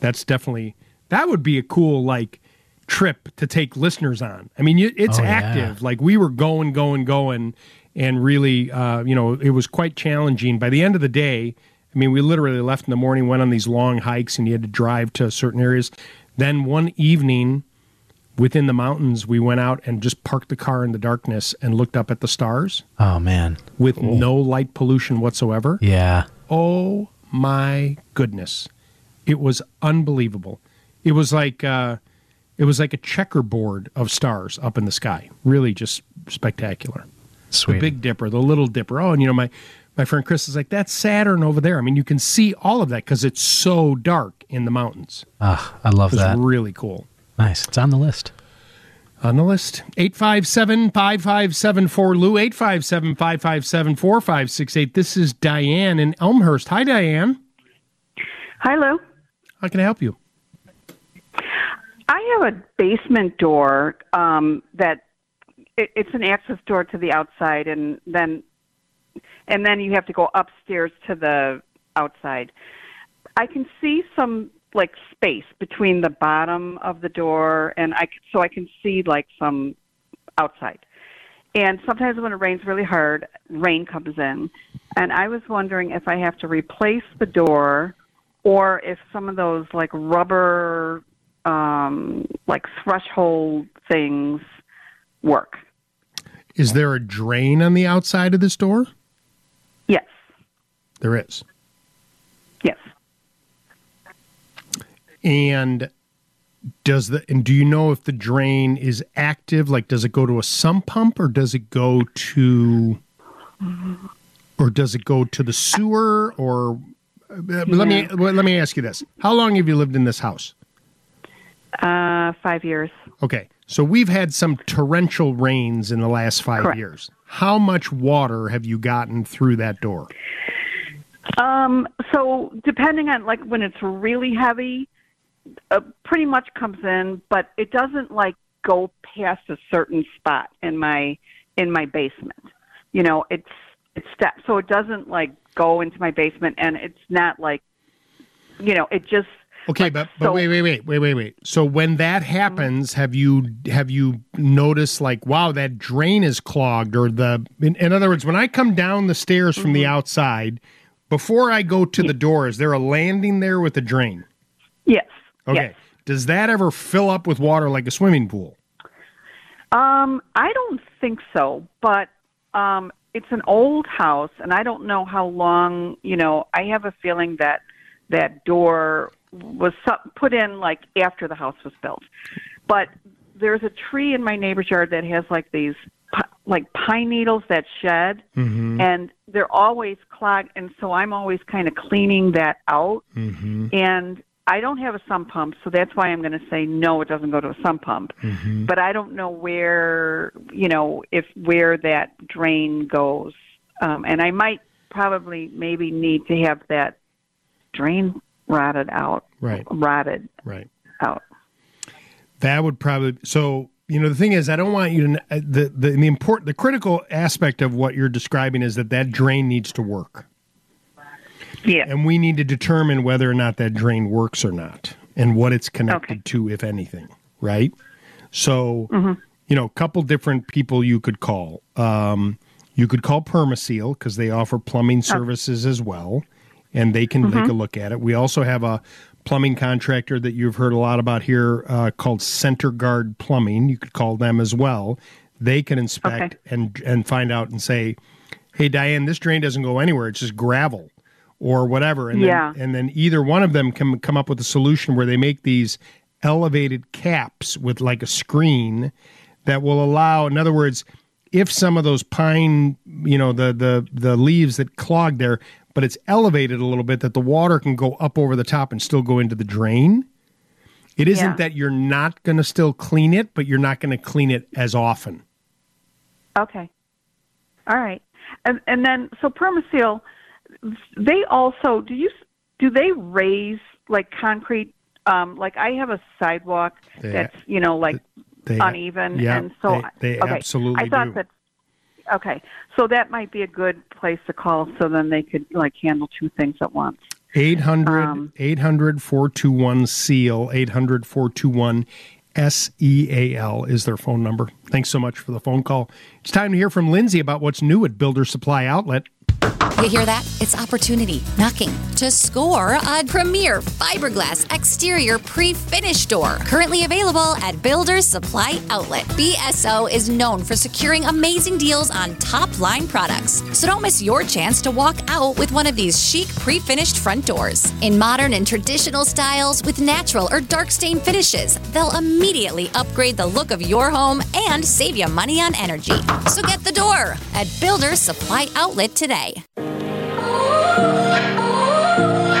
that's definitely that would be a cool like trip to take listeners on. I mean, it's Oh, yeah. active. Like we were going, going, going, and really, uh, you know, it was quite challenging. By the end of the day, I mean, we literally left in the morning, went on these long hikes, and you had to drive to certain areas. Then one evening, within the mountains, we went out and just parked the car in the darkness and looked up at the stars Oh man. with no light pollution whatsoever. Yeah. Oh my goodness. It was unbelievable. It was like uh, it was like a checkerboard of stars up in the sky. Really just spectacular. Sweet. The Big Dipper, the Little Dipper. Oh, and you know my my friend Chris is like that's Saturn over there. I mean, you can see all of that because it's so dark in the mountains. Ah, I love It was that. really cool. Nice. It's on the list. On the list, 857 5574 Lou, 857 557 4568. This is Diane in Elmhurst. Hi, Diane. Hi, Lou. How can I help you? I have a basement door um, that it, it's an access door to the outside, and then and then you have to go upstairs to the outside. I can see some like space between the bottom of the door, and I so I can see like some outside. And sometimes when it rains really hard, rain comes in, and I was wondering if I have to replace the door, or if some of those like rubber, um, like threshold things work. Is there a drain on the outside of this door? Yes. There is. Yes. And does the and do you know if the drain is active? Like, does it go to a sump pump or does it go to or does it go to the sewer or uh, let me let me ask you this: How long have you lived in this house? Uh, five years. Okay, so we've had some torrential rains in the last five Correct. years. How much water have you gotten through that door? Um, so depending on like when it's really heavy, uh, pretty much comes in, but it doesn't like go past a certain spot in my in my basement. You know, it's it's that so it doesn't like go into my basement, and it's not like, you know, it just Okay, but but so- wait, wait, wait, wait, wait, wait. So when that happens, have you have you noticed like, wow, that drain is clogged, or the in, in other words, when I come down the stairs from the outside, before I go to the door, is there a landing there with a drain? yes. Okay. Yes. Does that ever fill up with water like a swimming pool? Um, I don't think so, but um, it's an old house, and I don't know how long. You know, I have a feeling that that door was put in like after the house was built. But there's a tree in my neighbor's yard that has like these like pine needles that shed, Mhm. and they're always clogged, and so I'm always kind of cleaning that out. Mm-hmm. And I don't have a sump pump, so that's why I'm going to say no. It doesn't go to a sump pump Mm-hmm. but I don't know where you know if where that drain goes, um, and I might probably maybe need to have that drain rodded out, Right. rodded Right. out. That would probably so. You know, the thing is, I don't want you to. uh, The the the important, the critical aspect of what you're describing is that that drain needs to work. Yeah. And we need to determine whether or not that drain works or not, and what it's connected to, if anything. Right. So, you know, a couple different people you could call. Um, you could call Permaseal because they offer plumbing services as well, and they can take Mhm. a look at it. We also have a plumbing contractor that you've heard a lot about here uh, called Center Guard Plumbing. You could call them as well. They can inspect and and find out and say, "Hey, Diane, this drain doesn't go anywhere. It's just gravel." Or whatever, and Yeah. then and then either one of them can come up with a solution where they make these elevated caps with like a screen that will allow in other words if some of those pine you know the the the leaves that clog there but it's elevated a little bit that the water can go up over the top and still go into the drain it isn't Yeah. that you're not going to still clean it but you're not going to clean it as often Okay, all right, and and then so Permaseal, they also do you do they raise like concrete? Um, like I have a sidewalk They- that's you know like they- uneven, yeah, and so they- they okay, absolutely I thought do. that. Okay, so that might be a good place to call, so then they could like handle two things at once. 800 Um, 800 421 SEAL, 800 421 SEAL is their phone number. Thanks so much for the phone call. It's time to hear from Lindsay about what's new at Builder Supply Outlet. You hear that? It's opportunity knocking to score a premier fiberglass exterior pre-finished door. Currently available at Builders Supply Outlet. BSO is known for securing amazing deals on top line products. So don't miss your chance to walk out with one of these chic pre-finished front doors. In modern and traditional styles with natural or dark stain finishes, they'll immediately upgrade the look of your home and save you money on energy. So get the door at Builders Supply Outlet today.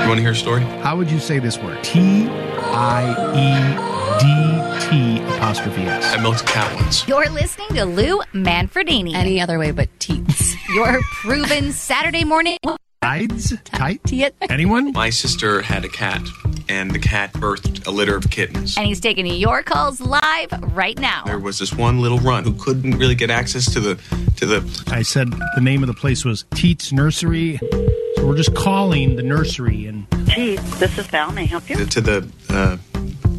You want to hear a story? How would you say this word? T I E D T apostrophe S. I milked a cat once. You're listening to Lou Manfredini. Any other way but teats. Your proven Saturday morning. Tides? Tight? Anyone? My sister had a cat, and the cat birthed a litter of kittens. And he's taking your calls live right now. There was this one little runt who couldn't really get access to the to the. I said the name of the place was Teats Nursery. So we're just calling the nursery and Teats, this is Val. May I help you? to the uh,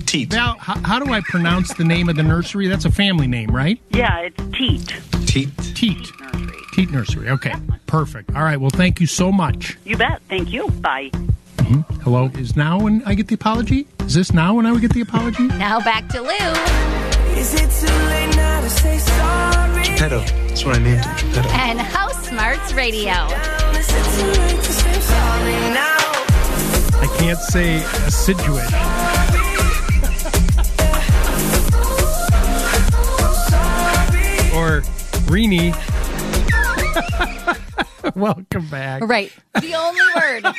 teat. Val, how, how do I pronounce the name of the nursery? That's a family name, right? Yeah, it's Teat. Teat. Teat. Teat Nursery. Okay, perfect. All right. Well, thank you so much. You bet. Thank you. Bye. Mhm. Hello. Is now when I get the apology? Is this now when I would get the apology? Now back to Lou. Is it too late now to say sorry? Geppetto. That's what I named him. Geppetto. And House Smarts Radio. Is it too late to say sorry now? I can't say assiduate. Or Rini. Welcome back. Right. The only word.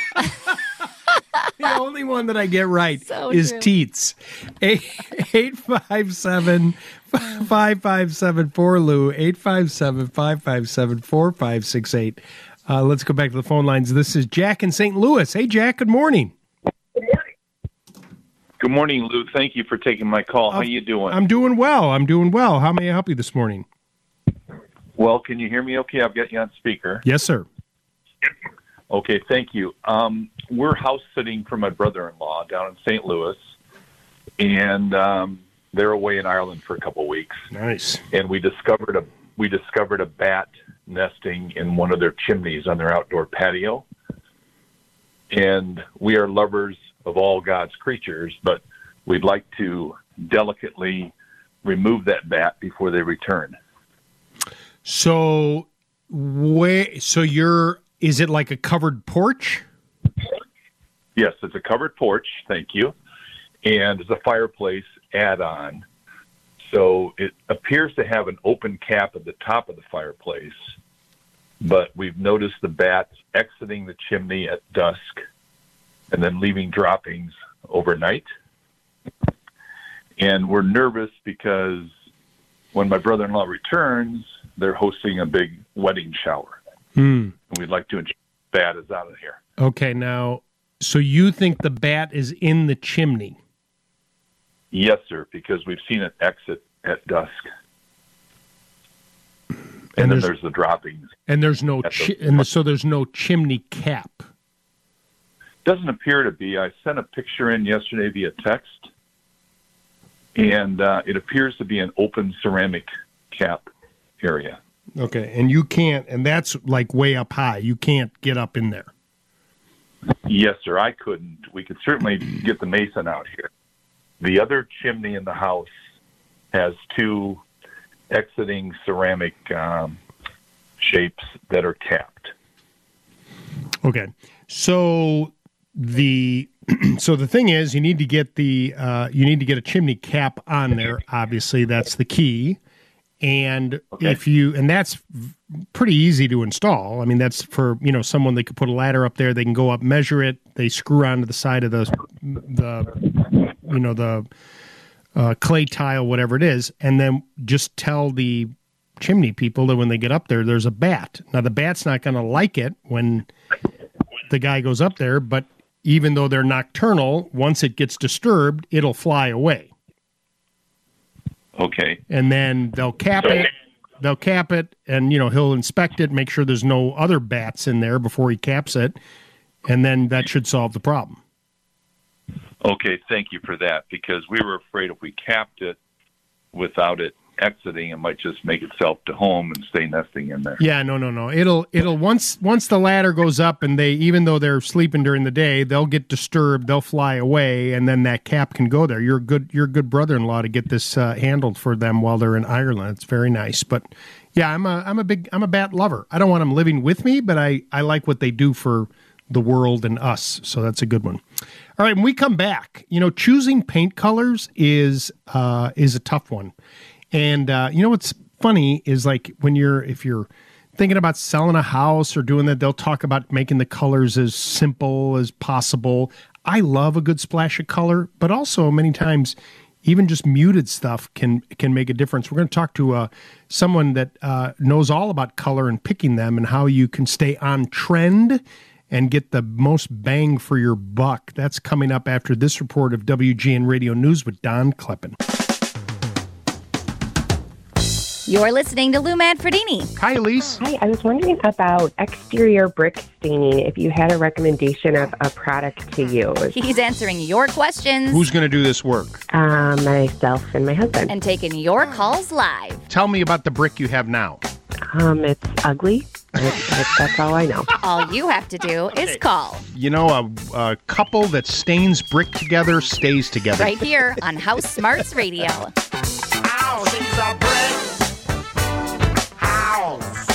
the only one that I get right So is true. teats. 857 557 Lou 857 557 4568. Uh, Let's go back to the phone lines. This is Jack in St. Louis. Hey, Jack, good morning. Good morning, Lou. Thank you for taking my call. How you doing? I'm doing well. I'm doing well. How may I help you this morning? Well. Can you hear me? Okay, I've got you on speaker. Yes, sir. Okay, thank you. Um, we're house sitting for my brother-in-law down in St. Louis, and um, they're away in Ireland for a couple weeks. Nice. And we discovered a we discovered a bat nesting in one of their chimneys on their outdoor patio. And we are lovers of all God's creatures, but we'd like to delicately remove that bat before they return. So, where? So you're? Is it like a covered porch? Yes, it's a covered porch. Thank you. And it's a fireplace add on. So it appears to have an open cap at the top of the fireplace, but we've noticed the bats exiting the chimney at dusk and then leaving droppings overnight. And we're nervous because when my brother in law returns, they're hosting a big wedding shower. Hmm. And we'd like to ensure the bat is out of here. Okay, now, so you think the bat is in the chimney? Yes, sir, because we've seen it exit at dusk. And, then there's- there's, the droppings. And there's no, At the- and so there's no chimney cap. Doesn't appear to be. I sent a picture in yesterday via text, and uh, it appears to be an open ceramic cap area. Okay, and you can't, and that's like way up high. You can't get up in there. Yes, sir. I couldn't. We could certainly get the mason out here. The other chimney in the house has two exiting ceramic um, shapes that are capped. Okay, so the so the thing is, you need to get the uh, you need to get a chimney cap on there. Obviously, that's the key. And if you and that's pretty easy to install. I mean, that's for you know someone they could put a ladder up there. They can go up, measure it. They screw onto the side of the the you know the uh, clay tile, whatever it is, and then just tell the chimney people that when they get up there, there's a bat. Now the bat's not going to like it when the guy goes up there, but even though they're nocturnal, once it gets disturbed, it'll fly away. Okay. And then they'll cap it. They'll cap it, and you know he'll inspect it, make sure there's no other bats in there before he caps it, and then that should solve the problem. Okay, thank you for that because we were afraid if we capped it without it exiting, it might just make itself to home and stay nesting in there. Yeah, no, no, no. It'll it'll once once the ladder goes up and they even though they're sleeping during the day, they'll get disturbed, they'll fly away, and then that cap can go there. You're good you're a good brother-in-law to get this uh, handled for them while they're in Ireland. It's very nice. But yeah, I'm a I'm a big I'm a bat lover. I don't want them living with me, but I I like what they do for the world and us. So that's a good one. All right, when we come back, you know, choosing paint colors is uh, is a tough one. And uh, you know what's funny is like when you're if you're thinking about selling a house or doing that, they'll talk about making the colors as simple as possible. I love a good splash of color, but also many times even just muted stuff can can make a difference. We're going to talk to uh, someone that uh, knows all about color and picking them and how you can stay on trend and get the most bang for your buck. That's coming up after this report of WGN Radio News with Don Kleppen. You're listening to Lou Manfredini. Hi, Elise. Hi, I was wondering about exterior brick staining. If you had a recommendation of a product to use, He's answering your questions Who's going to do this work? um, myself and my husband. and taking your calls live. Tell me about the brick you have now. Um, it's ugly. That's, that's- that's all I know. All you have to do is call You know, a, a couple that stains brick together stays together. right here on House Smarts Radio.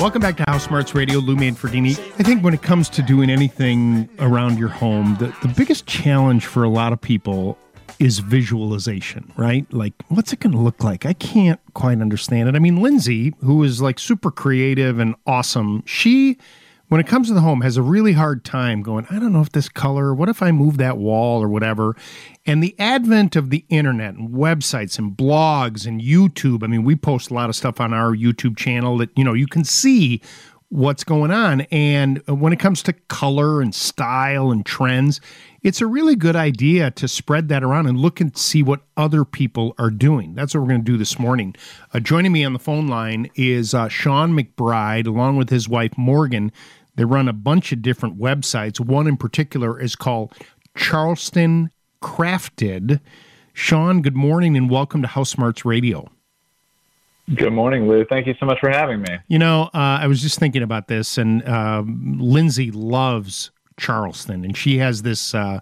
Welcome back to House Smarts Radio, Lou Manfredini. I think when it comes to doing anything around your home, the, the biggest challenge for a lot of people is visualization, right? Like, what's it going to look like? I can't quite understand it. I mean, Lindsay, who is like super creative and awesome, she, when it comes to the home, has a really hard time going, I don't know if this color, what if I move that wall or whatever? And the advent of the internet and websites and blogs and YouTube, I mean, we post a lot of stuff on our YouTube channel that, you know, you can see what's going on. And when it comes to color and style and trends, it's a really good idea to spread that around and look and see what other people are doing. That's what we're going to do this morning. Uh, joining me on the phone line is uh, Sean McBride, along with his wife Morgan. They run a bunch of different websites. One in particular is called Charleston Crafted. Sean, good morning and welcome to House Smarts Radio. Good morning, Lou. Thank you so much for having me. You know, uh, I was just thinking about this, and um, Lindsay loves Charleston, and she has this. Uh,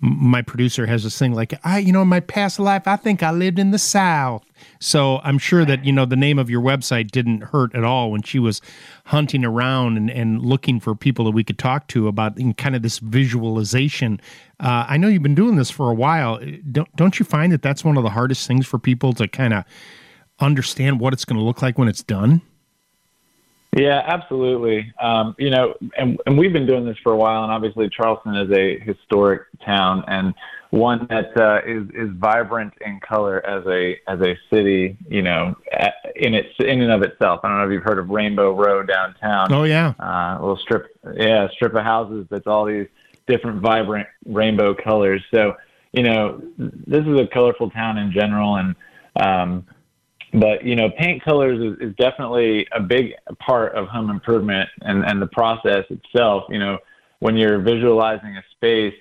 my producer has this thing like, I, you know, in my past life, I think I lived in the South. So I'm sure that you know the name of your website didn't hurt at all when she was hunting around and, and looking for people that we could talk to about in kind of this visualization. Uh, I know you've been doing this for a while. Don't don't you find that that's one of the hardest things for people to kind of understand what it's going to look like when it's done? Yeah, absolutely. Um, you know, and, and we've been doing this for a while, and obviously Charleston is a historic town and one that uh, is is vibrant in color as a as a city. You know, in its in and of itself. I don't know if you've heard of Rainbow Row downtown. Oh yeah, uh, a little strip, yeah, strip of houses that's all these different vibrant rainbow colors. So, you know, this is a colorful town in general, and um, but you know, paint colors is, is definitely a big part of home improvement and and the process itself. You know, when you're visualizing a space,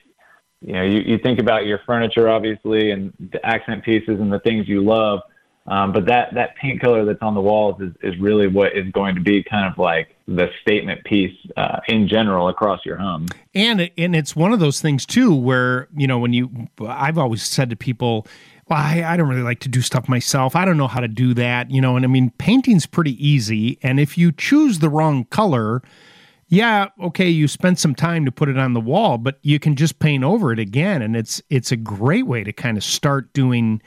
you know, you, you think about your furniture obviously and the accent pieces and the things you love. Um, but that, that paint color that's on the walls is, is really what is going to be kind of like the statement piece uh, in general across your home. and and it's one of those things too where you know when you I've always said to people, well, I, I don't really like to do stuff myself. I don't know how to do that, you know. And I mean, painting's pretty easy, and if you choose the wrong color, yeah, okay, you spent some time to put it on the wall, but you can just paint over it again, and it's it's a great way to kind of start doing.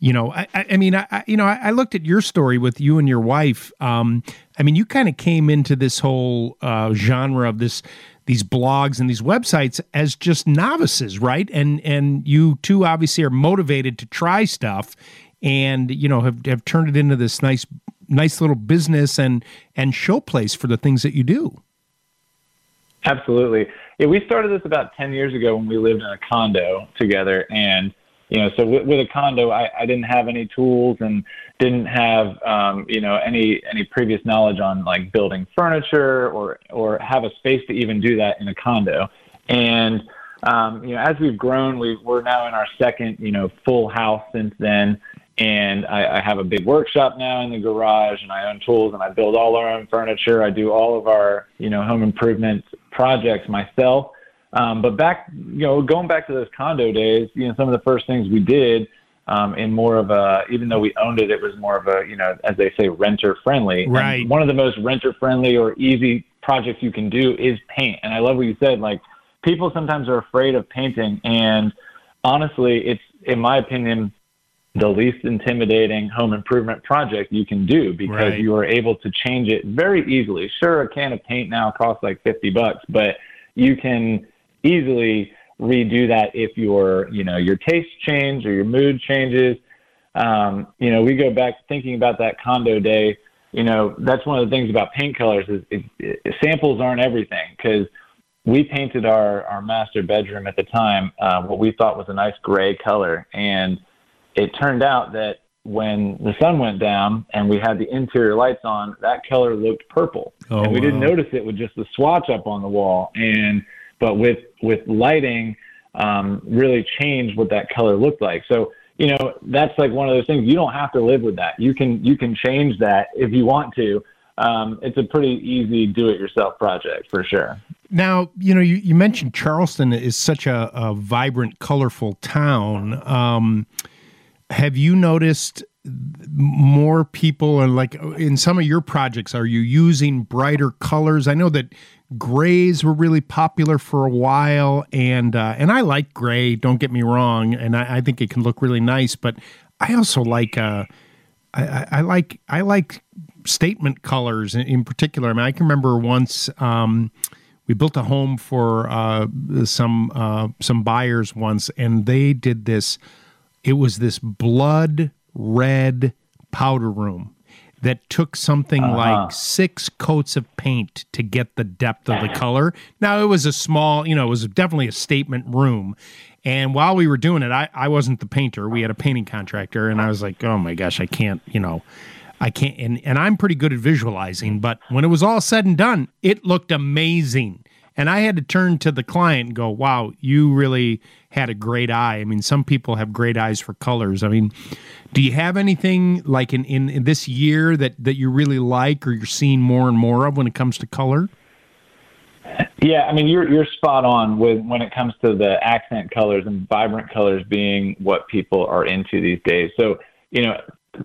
You know, I, I I mean, I, you know, I looked at your story with you and your wife. Um, I mean, you kind of came into this whole uh, genre of this, these blogs and these websites as just novices, right? And and you two obviously are motivated to try stuff, and you know have have turned it into this nice nice little business and and show place for the things that you do. Absolutely. Yeah, we started this about 10 years ago when we lived in a condo together. And, you know, so with, with a condo, I, I didn't have any tools and didn't have, um, you know, any, any previous knowledge on like building furniture or, or have a space to even do that in a condo. And, um, you know, as we've grown, we, we're now in our second, you know, full house since then. And I, I have a big workshop now in the garage, and I own tools, and I build all our own furniture. I do all of our, you know, home improvement projects myself. Um, but back, you know, going back to those condo days, you know, some of the first things we did um, in more of a, even though we owned it, it was more of a, you know, as they say, renter friendly. And Right. one of the most renter friendly or easy projects you can do is paint. And I love what you said. Like people sometimes are afraid of painting, and honestly, it's in my opinion the least intimidating home improvement project you can do because Right. you are able to change it very easily. Sure, a can of paint now costs like 50 bucks, but you can easily redo that if your, you know, your taste change or your mood changes. Um, you know, we go back thinking about that condo day. You know, that's one of the things about paint colors is, is, is samples aren't everything because we painted our, our master bedroom at the time uh, what we thought was a nice gray color, and it turned out that when the sun went down and we had the interior lights on, that color looked purple, Oh, and we didn't notice it with just the swatch up on the wall. And but with with lighting, um, really changed what that color looked like. So you know that's like one of those things. You don't have to live with that. You can you can change that if you want to. Um, it's a pretty easy do-it-yourself project for sure. Now, you know, you, you mentioned Charleston is such a, a vibrant, colorful town. Um, have you noticed more people are like in some of your projects are you using brighter colors i know that grays were really popular for a while and uh, and i like gray don't get me wrong and i, I think it can look really nice but i also like uh, I, I, I like I like statement colors in, in particular. I mean, I can remember once um, we built a home for uh, some uh, some buyers once, and they did this. It was this blood red powder room that took something Uh-huh. like six coats of paint to get the depth of the color. Now it was a small, you know, it was definitely a statement room. And while we were doing it, I, I wasn't the painter. We had a painting contractor, and I was like, oh my gosh, I can't, you know, I can't. And, and I'm pretty good at visualizing, but when it was all said and done, it looked amazing. And I had to turn to the client and go, wow, you really had a great eye. I mean, some people have great eyes for colors. I mean, do you have anything like in, in, in this year that, that you really like or you're seeing more and more of when it comes to color? Yeah, I mean you're you're spot on with when it comes to the accent colors and vibrant colors being what people are into these days. So, you know,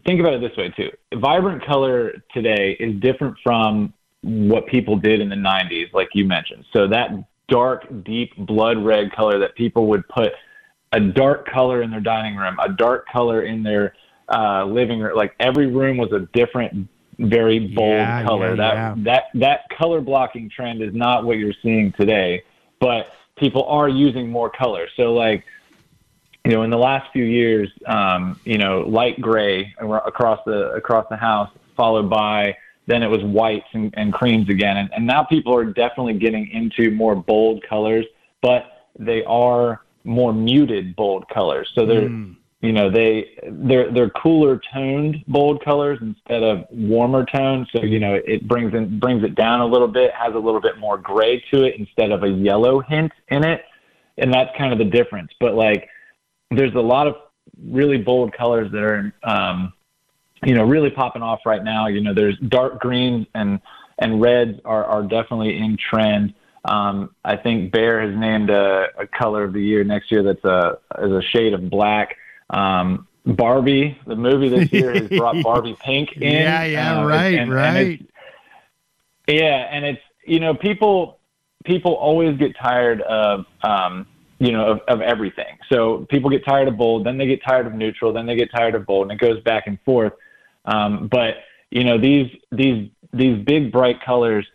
think about it this way too. Vibrant color today is different from what people did in the 90s like you mentioned. So that dark deep blood red color that people would put a dark color in their dining room, a dark color in their uh, living room. Like every room was a different, very bold Yeah, color. yeah, that yeah. that that color blocking trend is not what you're seeing today, but people are using more color. So like, you know, in the last few years, um, you know, light gray across the across the house, followed by then it was whites and, and creams again, and, and now people are definitely getting into more bold colors, but they are more muted bold colors. So they're you know they they're they're cooler toned bold colors instead of warmer tones so you know it brings in brings it down a little bit has a little bit more gray to it instead of a yellow hint in it. And that's kind of the difference. But like there's a lot of really bold colors that are um you know really popping off right now you know there's dark greens and and reds are are definitely in trend um, I think Behr has named a, a color of the year next year that's a is a shade of black. Um, Barbie, the movie this year has brought Barbie pink in. Yeah, yeah, uh, right, and- and right. it's- yeah, and it's you know people people always get tired of um, you know of, of everything. So people get tired of bold, then they get tired of neutral, then they get tired of bold, and it goes back and forth. Um, but you know these these these big bright colors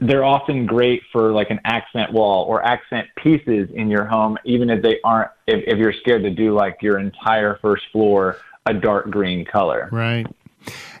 they're often great for like an accent wall or accent pieces in your home, even if they aren't, if, if you're scared to do like your entire first floor a dark green color. Right.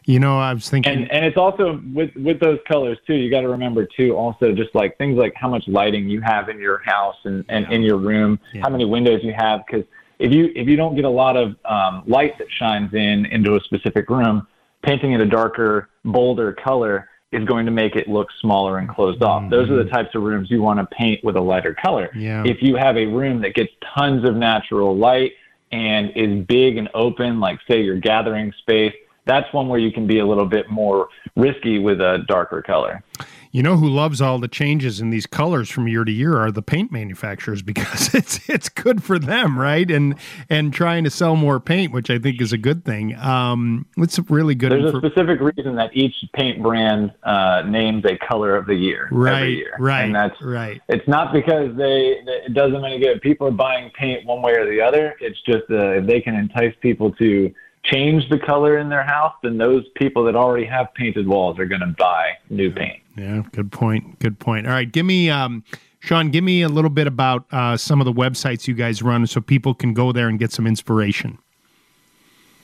You know, I was thinking, and and it's also with with those colors too. You got to remember too, also just like things like how much lighting you have in your house and and in your room, how many windows you have. Because if you if you don't get a lot of um, light that shines in into a specific room, painting it a darker, bolder color is going to make it look smaller and closed off. Those are the types of rooms you want to paint with a lighter color. Yeah. If you have a room that gets tons of natural light and is big and open, like say your gathering space, that's one where you can be a little bit more risky with a darker color. You know who loves all the changes in these colors from year to year are the paint manufacturers because it's it's good for them, right? And and trying to sell more paint, which I think is a good thing. Um, it's really good. There's for- a specific reason that each paint brand uh, names a color of the year Right, every year, right, And that's right. It's not because they it does them any good. People are buying paint one way or the other. It's just uh, if they can entice people to change the color in their house, then those people that already have painted walls are going to buy new paint. Yeah, good point. Good point. All right, give me, um, Sean, give me a little bit about uh, some of the websites you guys run so people can go there and get some inspiration.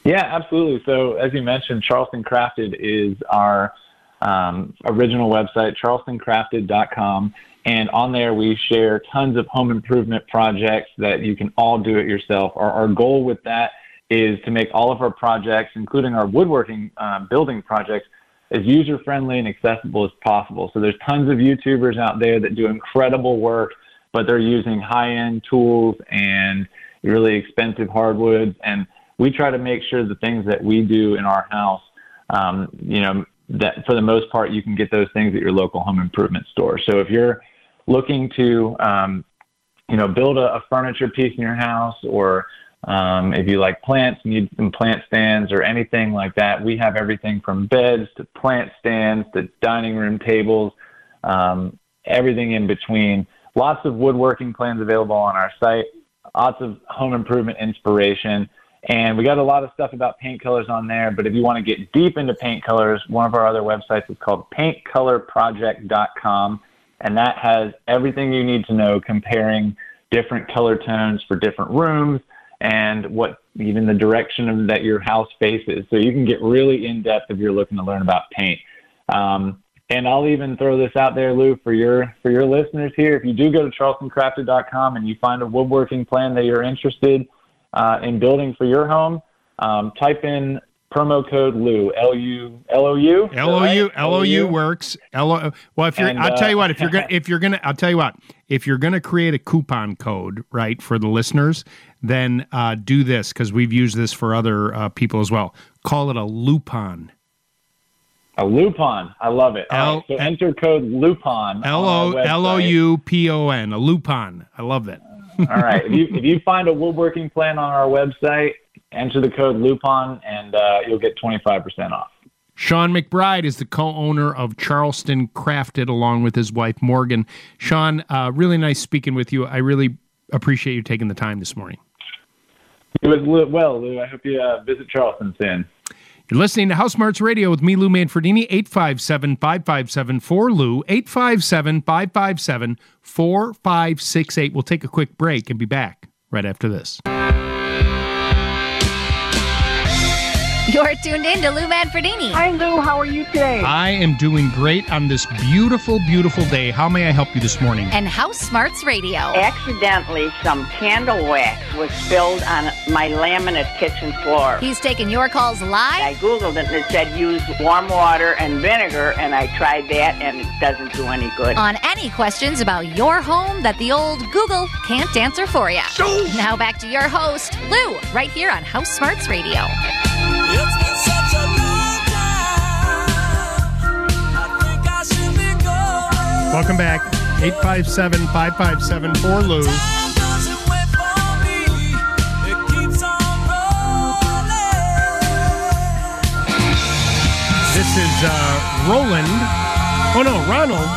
Yeah, absolutely. So, as you mentioned, Charleston Crafted is our um, original website, charlestoncrafted.com. And on there, we share tons of home improvement projects that you can all do it yourself. Our, our goal with that is to make all of our projects, including our woodworking uh, building projects, as user friendly and accessible as possible. So, there's tons of YouTubers out there that do incredible work, but they're using high end tools and really expensive hardwoods. And we try to make sure the things that we do in our house, um, you know, that for the most part, you can get those things at your local home improvement store. So if you're looking to, um, you know, build a, a furniture piece in your house, or um, if you like plants, need some plant stands or anything like that, we have everything from beds to plant stands to dining room tables, um, everything in between. Lots of woodworking plans available on our site. Lots of home improvement inspiration. And we got a lot of stuff about paint colors on there. But if you want to get deep into paint colors, one of our other websites is called paintcolorproject.com. And that has everything you need to know comparing different color tones for different rooms and what even the direction of, that your house faces. So you can get really in depth if you're looking to learn about paint. Um, and I'll even throw this out there, Lou, for your for your listeners here. If you do go to charlestoncrafted.com and you find a woodworking plan that you're interested uh, in building for your home, um, type in promo code Lou L U L O U L O U L O U works. L O. Well, if you're, And, I'll tell you uh, what. If you're gonna, if you're gonna, I'll tell you what. If you're gonna create a coupon code, right, for the listeners, then uh, do this because we've used this for other uh, people as well. Call it a Lupon. A Lupon. I love it. All right, so enter code Lupon. L O L O. U P O N. A Lupon. I love that. All right. If you if you find a woodworking plan on our website, enter the code Lupon, and uh, you'll get twenty five percent off. Sean McBride is the co-owner of Charleston Crafted, along with his wife Morgan. Sean, uh, really nice speaking with you. I really appreciate you taking the time this morning. It was well, Lou. I hope you uh, visit Charleston soon. You're listening to House Smarts Radio with me, Lou Manfredini, 857-557-4 Lou, 857 557 4568. We'll take a quick break and be back right after this. You're tuned in to Lou Manfredini. Hi, Lou. How are you today? I am doing great on this beautiful, beautiful day. How may I help you this morning? And House Smarts Radio. Accidentally, some candle wax was spilled on my laminate kitchen floor. He's taking your calls live. I Googled it and it said use warm water and vinegar, and I tried that and it doesn't do any good. On any questions about your home that the old Google can't answer for you. Now back to your host, Lou, right here on House Smarts Radio. Welcome back. 857 557 Lou. This is uh, Roland. Oh no, Ronald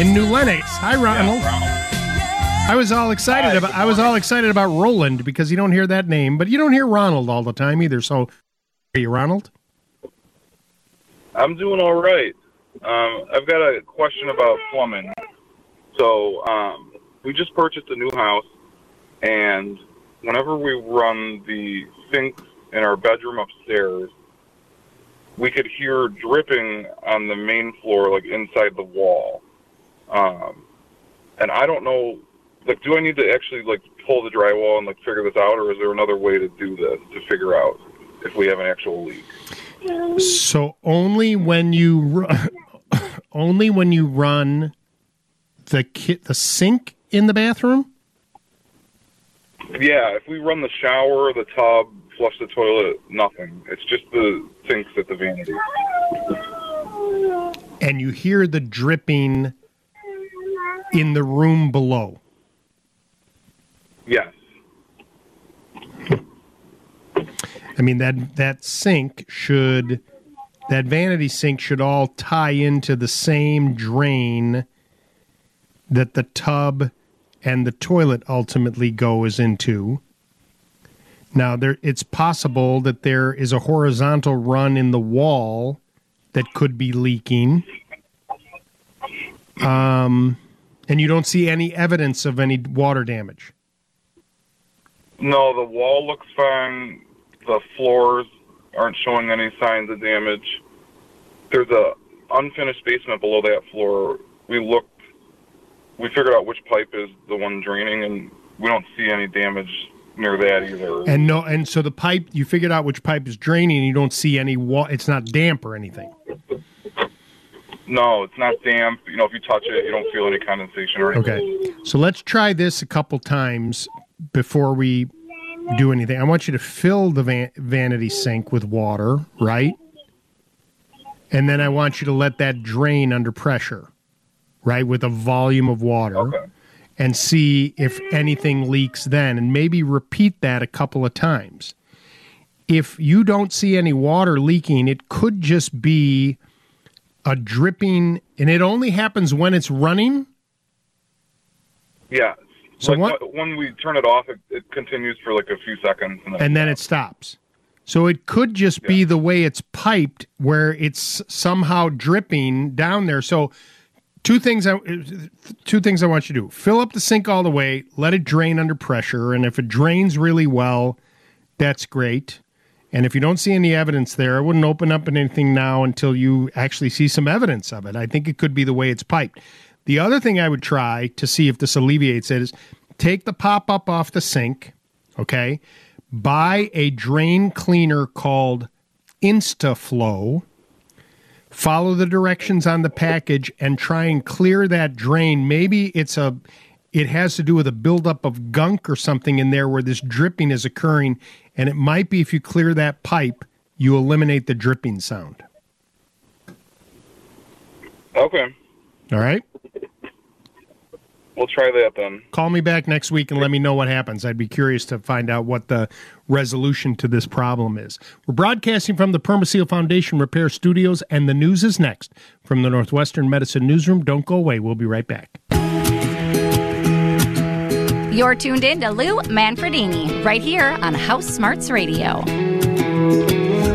in New Lenox. Hi, Ronald. I was all excited about. I was all excited about Roland because you don't hear that name, but you don't hear Ronald all the time either. So, are you Ronald? I'm doing all right. Um, I've got a question about plumbing. So um, we just purchased a new house, and whenever we run the sink in our bedroom upstairs, we could hear dripping on the main floor, like inside the wall. Um, and I don't know, like, do I need to actually like pull the drywall and like figure this out, or is there another way to do this to figure out if we have an actual leak? So only when you run, only when you run the ki- the sink in the bathroom. Yeah, if we run the shower, the tub, flush the toilet, nothing. It's just the sinks at the vanity. and you hear the dripping in the room below. Yes. I mean that that sink should that vanity sink should all tie into the same drain that the tub and the toilet ultimately goes into. Now there it's possible that there is a horizontal run in the wall that could be leaking. Um and you don't see any evidence of any water damage. No, the wall looks fine. The floors aren't showing any signs of damage. There's a unfinished basement below that floor. We looked, we figured out which pipe is the one draining, and we don't see any damage near that either. And no, and so the pipe you figured out which pipe is draining. and You don't see any wa- It's not damp or anything. No, it's not damp. You know, if you touch it, you don't feel any condensation or anything. Okay, so let's try this a couple times before we do anything. I want you to fill the van- vanity sink with water, right? And then I want you to let that drain under pressure, right, with a volume of water, and see if anything leaks then, and maybe repeat that a couple of times. If you don't see any water leaking, it could just be a dripping, and it only happens when it's running. Yeah. So like what- when we turn it off, it, it continues for like a few seconds, and then, and then it stops. So it could just be the way it's piped, where it's somehow dripping down there. So two things I two things I want you to do: fill up the sink all the way, let it drain under pressure, and if it drains really well, that's great. And if you don't see any evidence there, I wouldn't open up anything now until you actually see some evidence of it. I think it could be the way it's piped. The other thing I would try to see if this alleviates it is take the pop up off the sink, okay? Buy a drain cleaner called InstaFlow. Follow the directions on the package and try and clear that drain. Maybe it's a it has to do with a buildup of gunk or something in there where this dripping is occurring, and it might be if you clear that pipe, you eliminate the dripping sound. okay, All right? we'll try that then. Call me back next week and let me know what happens. I'd be curious to find out what the resolution to this problem is. We're broadcasting from the Permaseal Foundation Repair Studios, and the news is next from the Northwestern Medicine Newsroom. Don't go away. We'll be right back. You're tuned in to Lou Manfredini right here on House Smarts Radio.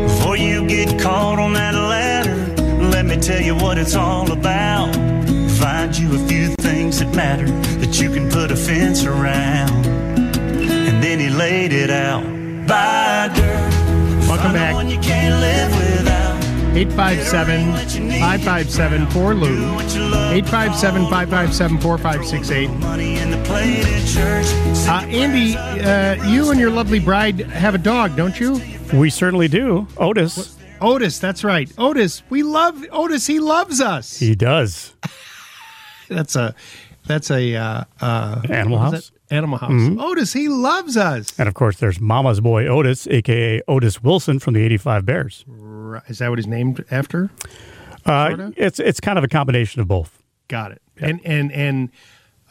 Before you get caught on that ladder, let me tell you what it's all about. Find you a few things that matter that you can put a fence around. And then he laid it out. Bye, girl. Welcome back. One you can't live without. 857 557 4 Lou. 857 557 4568. Uh, Andy, uh, you and your lovely bride have a dog, don't you? We certainly do. Otis. Otis, that's right. Otis, we love Otis. He loves us. He does. That's a that's a uh, uh, Animal House? Animal House. Mhm. Otis, he loves us. And of course, there's Mama's boy Otis, aka Otis Wilson from the '85 Bears. Right. Is that what he's named after? Uh, it's it's kind of a combination of both. Got it. And and and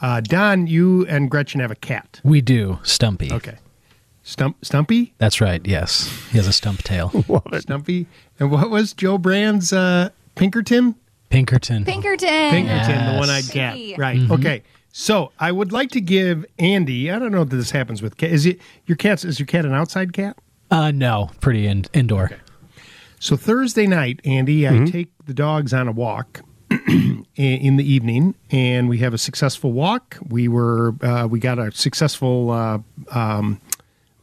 uh, Don, you and Gretchen have a cat. We do. Stumpy. Okay. Stump Stumpy? That's right. Yes. He has a stump tail. Love it. Stumpy. And what was Joe Brand's uh, Pinkerton? Pinkerton. Pinkerton. Pinkerton, the Yes. one-eyed cat. Hey. Right. Mhm. Okay. So I would like to give Andy. I don't know if this happens with cat. Is it your cat's? Is your cat an outside cat? Uh, no, pretty in, indoor. So Thursday night, Andy, I Mhm. take the dogs on a walk in- in the evening, and we have a successful walk. We were uh, we got a successful uh, um,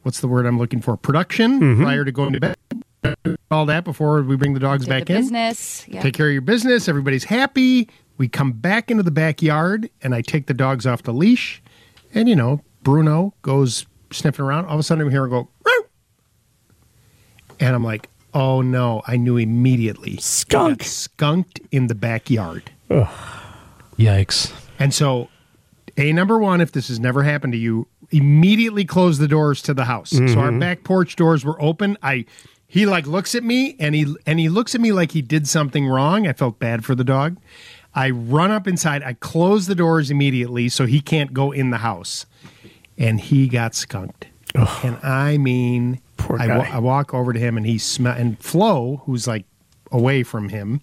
what's the word I'm looking for? Production Mhm. prior to going to bed. All that before we bring the dogs Did back the in. business. Yeah. Take care of your business. Everybody's happy. We come back into the backyard, and I take the dogs off the leash, and you know Bruno goes sniffing around. All of a sudden, I'm hearing go, "Meow." and I'm like, "Oh no!" I knew immediately. Skunk, skunked in the backyard. Yikes! And so, a number one, if this has never happened to you, immediately close the doors to the house. So our Mhm. back porch doors were open. I he like looks at me and he and he looks at me like he did something wrong. I felt bad for the dog. I run up inside. I close the doors immediately so he can't go in the house. And he got skunked. And I mean, I, guy. I walk over to him and he smell and Flo, who's like away from him.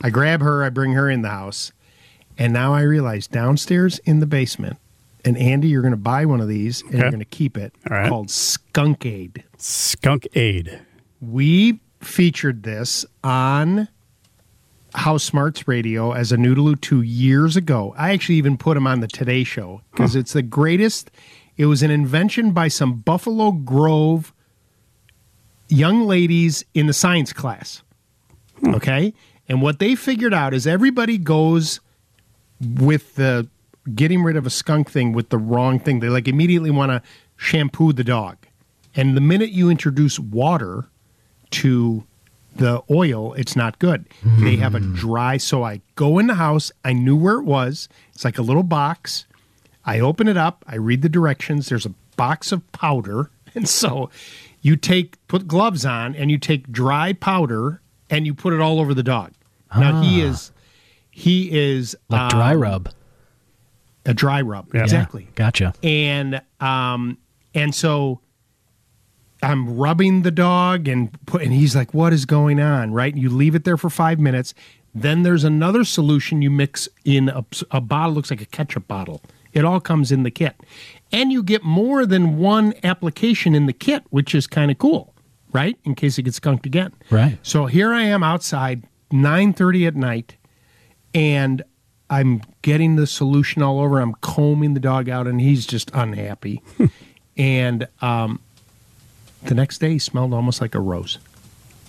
I grab her. I bring her in the house. And now I realize downstairs in the basement, and Andy, you're going to buy one of these and you're going to keep it right. called Skunk Aid. Skunk Aid. We featured this on House Smarts Radio as a New to Lou two years ago. I actually even put him on the Today Show because it's the greatest. It was an invention by some Buffalo Grove young ladies in the science class. Hmm. Okay? And what they figured out is everybody goes with the getting rid of a skunk thing with the wrong thing. They like immediately want to shampoo the dog. And the minute you introduce water to the oil, it's not good. They have a dry. So I go in the house. I knew where it was. It's like a little box. I open it up. I read the directions. There's a box of powder. And so you take, put gloves on and you take dry powder and you put it all over the dog. Now he Ah. is, he is Like dry um, rub. a dry rub. Yeah. Exactly. Gotcha. And um and so I'm rubbing the dog and put and he's like, What is going on? Right? You leave it there for five minutes. Then there's another solution you mix in a, a bottle, looks like a ketchup bottle. It all comes in the kit. And you get more than one application in the kit, which is kind of cool, right? In case it gets skunked again. Right. So here I am outside, 9:30 at night, and I'm getting the solution all over. I'm combing the dog out, and he's just unhappy. and um, the next day, he smelled almost like a rose.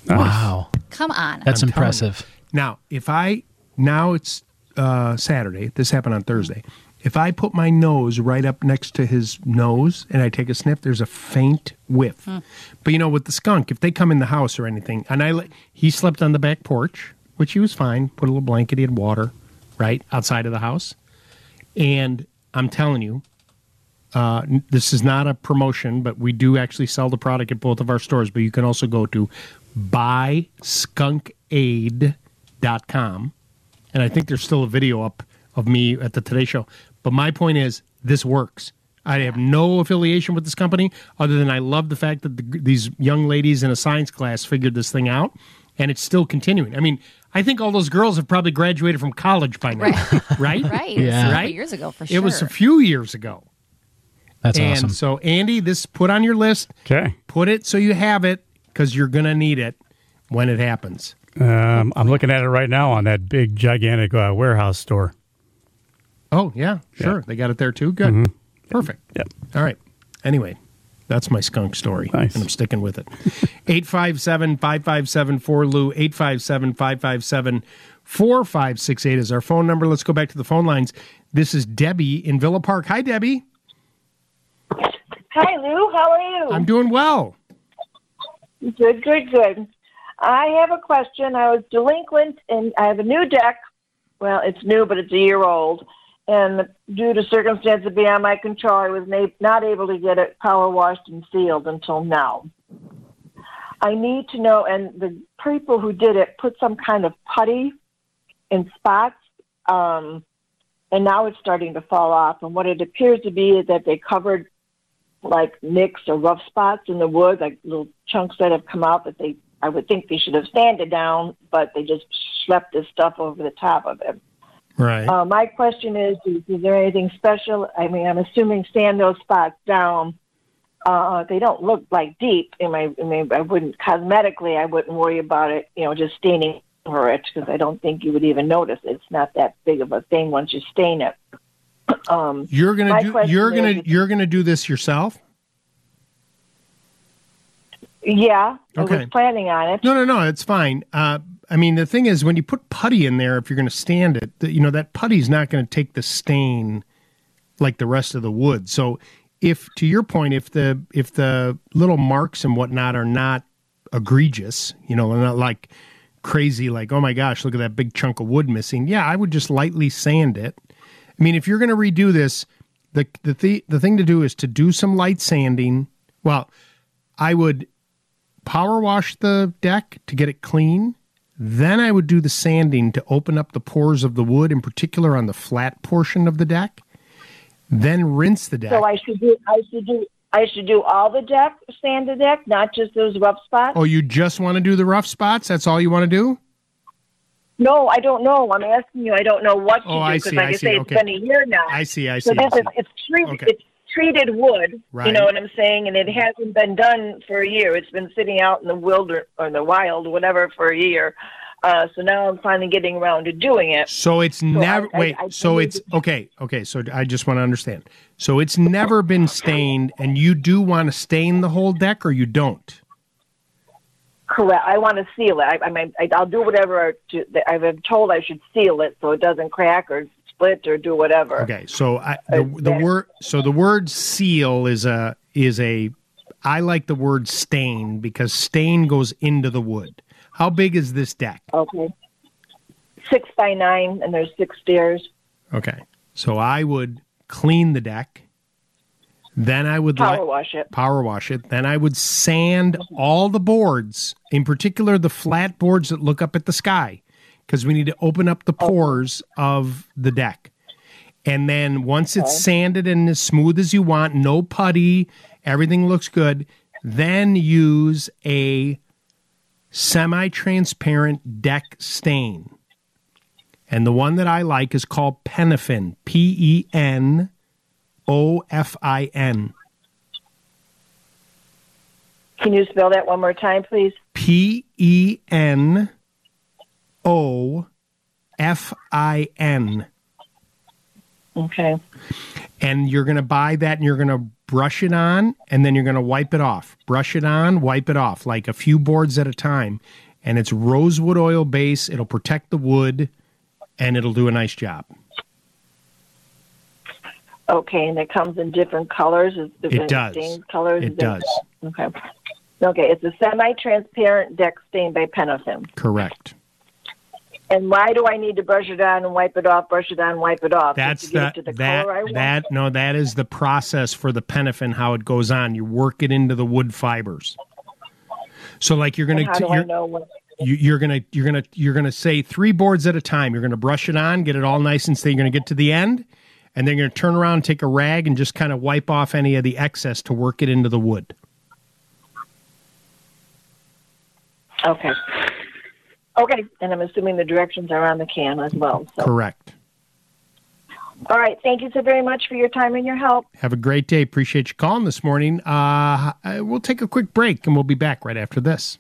Wow. Come on. That's I'm impressive. Now, if I now it's uh, Saturday. This happened on Thursday. If I put my nose right up next to his nose and I take a sniff, there's a faint whiff. Hmm. But you know, with the skunk, if they come in the house or anything, and I let- he slept on the back porch, which he was fine. Put a little blanket, he had water, right outside of the house. And I'm telling you, uh, this is not a promotion, but we do actually sell the product at both of our stores. But you can also go to buyskunkaid.com. And I think there's still a video up of me at the Today Show. But my point is, this works. I have no affiliation with this company other than I love the fact that the, these young ladies in a science class figured this thing out, and it's still continuing. I mean, I think all those girls have probably graduated from college by now, right? Right. It was a Yeah. couple years ago, for sure. It was a few years ago. That's and awesome. so, Andy, this put on your list. Okay. Put it so you have it because you're going to need it when it happens. Um, I'm looking at it right now on that big, gigantic uh, warehouse store. Oh, yeah, sure. They got it there too. Good. Mhm. Perfect. Yep. All right. Anyway, that's my skunk story. Nice. And I'm sticking with it. 857 557 4Lou, 857 557 4568 is our phone number. Let's go back to the phone lines. This is Debbie in Villa Park. Hi, Debbie. Hi, Lou. How are you? I'm doing well. Good, good, good. I have a question. I was delinquent, and I have a new deck. Well, it's new, but it's a year old. And due to circumstances beyond my control, I was na- not able to get it power washed and sealed until now. I need to know, and the people who did it put some kind of putty in spots, um, and now it's starting to fall off. And what it appears to be is that they covered like nicks or rough spots in the wood, like little chunks that have come out that they, I would think they should have sanded down, but they just schlepped this stuff over the top of it. Right. Uh, my question is, is, is there anything special? I mean, I'm assuming sand those spots down. Uh, they don't look like deep. In my, I mean, I wouldn't cosmetically, I wouldn't worry about it. You know, just staining over it because I don't think you would even notice. It's not that big of a thing once you stain it. Um, You're gonna do. You're gonna. You're gonna do this yourself. Yeah, I Okay. was planning on it. No, no, no, it's fine. Uh, I mean, the thing is, when you put putty in there, if you're going to stand it, you know that putty's not going to take the stain like the rest of the wood. So, if to your point, if the if the little marks and whatnot are not egregious, you know, they're not like crazy, like oh my gosh, look at that big chunk of wood missing. Yeah, I would just lightly sand it. I mean, if you're going to redo this, the the th- the thing to do is to do some light sanding. Well, I would power wash the deck to get it clean. Then I would do the sanding to open up the pores of the wood, in particular on the flat portion of the deck. Then rinse the deck. So I should do. I should do. I should do all the deck, sand the deck, not just those rough spots. oh, you just want to do the rough spots? That's all you want to do? No, I don't know. I'm asking you. I don't know what to Oh, do I because, see, like I I, see. say, it's been a year now. I see, I So see, I this is it's treated. Okay. It's treated wood. Right. You know what I'm saying? And it hasn't been done for a year. It's been sitting out in the wilder or the wild, whatever, for a year. Uh, so now I'm finally getting around to doing it. So it's I- never I- wait. I so it's okay. Okay. So I just want to understand. So it's never been stained, and you do want to stain the whole deck, or you don't? Correct. I want to seal it. I, I mean, I, I'll do whatever to, I've been told I should seal it so it doesn't crack or split or do whatever. Okay. So I, the the word so the word seal is a is a I like the word stain because stain goes into the wood. How big is this deck? Okay. Six by nine, and there's six stairs. Okay. So I would clean the deck. Then I would Power li- wash it. Power wash it. Then I would sand all the boards, in particular the flat boards that look up at the sky, because we need to open up the pores of the deck. And then once it's Okay. sanded and as smooth as you want, no putty, everything looks good, then use a semi transparent deck stain. And the one that I like is called Penofin, P E N O F I N. Can you spell that one more time, please? P E N O F I N. Okay. And you're going to buy that and you're going to brush it on and then you're going to wipe it off. Brush it on, wipe it off, like a few boards at a time. And it's rosewood oil base. It'll protect the wood and it'll do a nice job. Okay, and it comes in different colors. Different does. stained colors. It does. Okay. Okay, it's a semi-transparent deck stain by Penofin. Correct. And why do I need to brush it on and wipe it off? Brush it on, wipe it off. That's to get the, it to the that color I want. that no that is the process for the penofin how it goes on. You work it into the wood fibers. So like you're do I you're, you, you're gonna you're gonna you're gonna say three boards at a time. You're gonna brush it on, get it all nice and steady. You're gonna get to the end, and then you're gonna turn around, take a rag, and just kind of wipe off any of the excess to work it into the wood. Okay. Okay, and I'm assuming the directions are on the can as well. So. Correct. All right, thank you so very much for your time and your help. Have a great day. Appreciate you calling this morning. Uh, we'll take a quick break, and we'll be back right after this.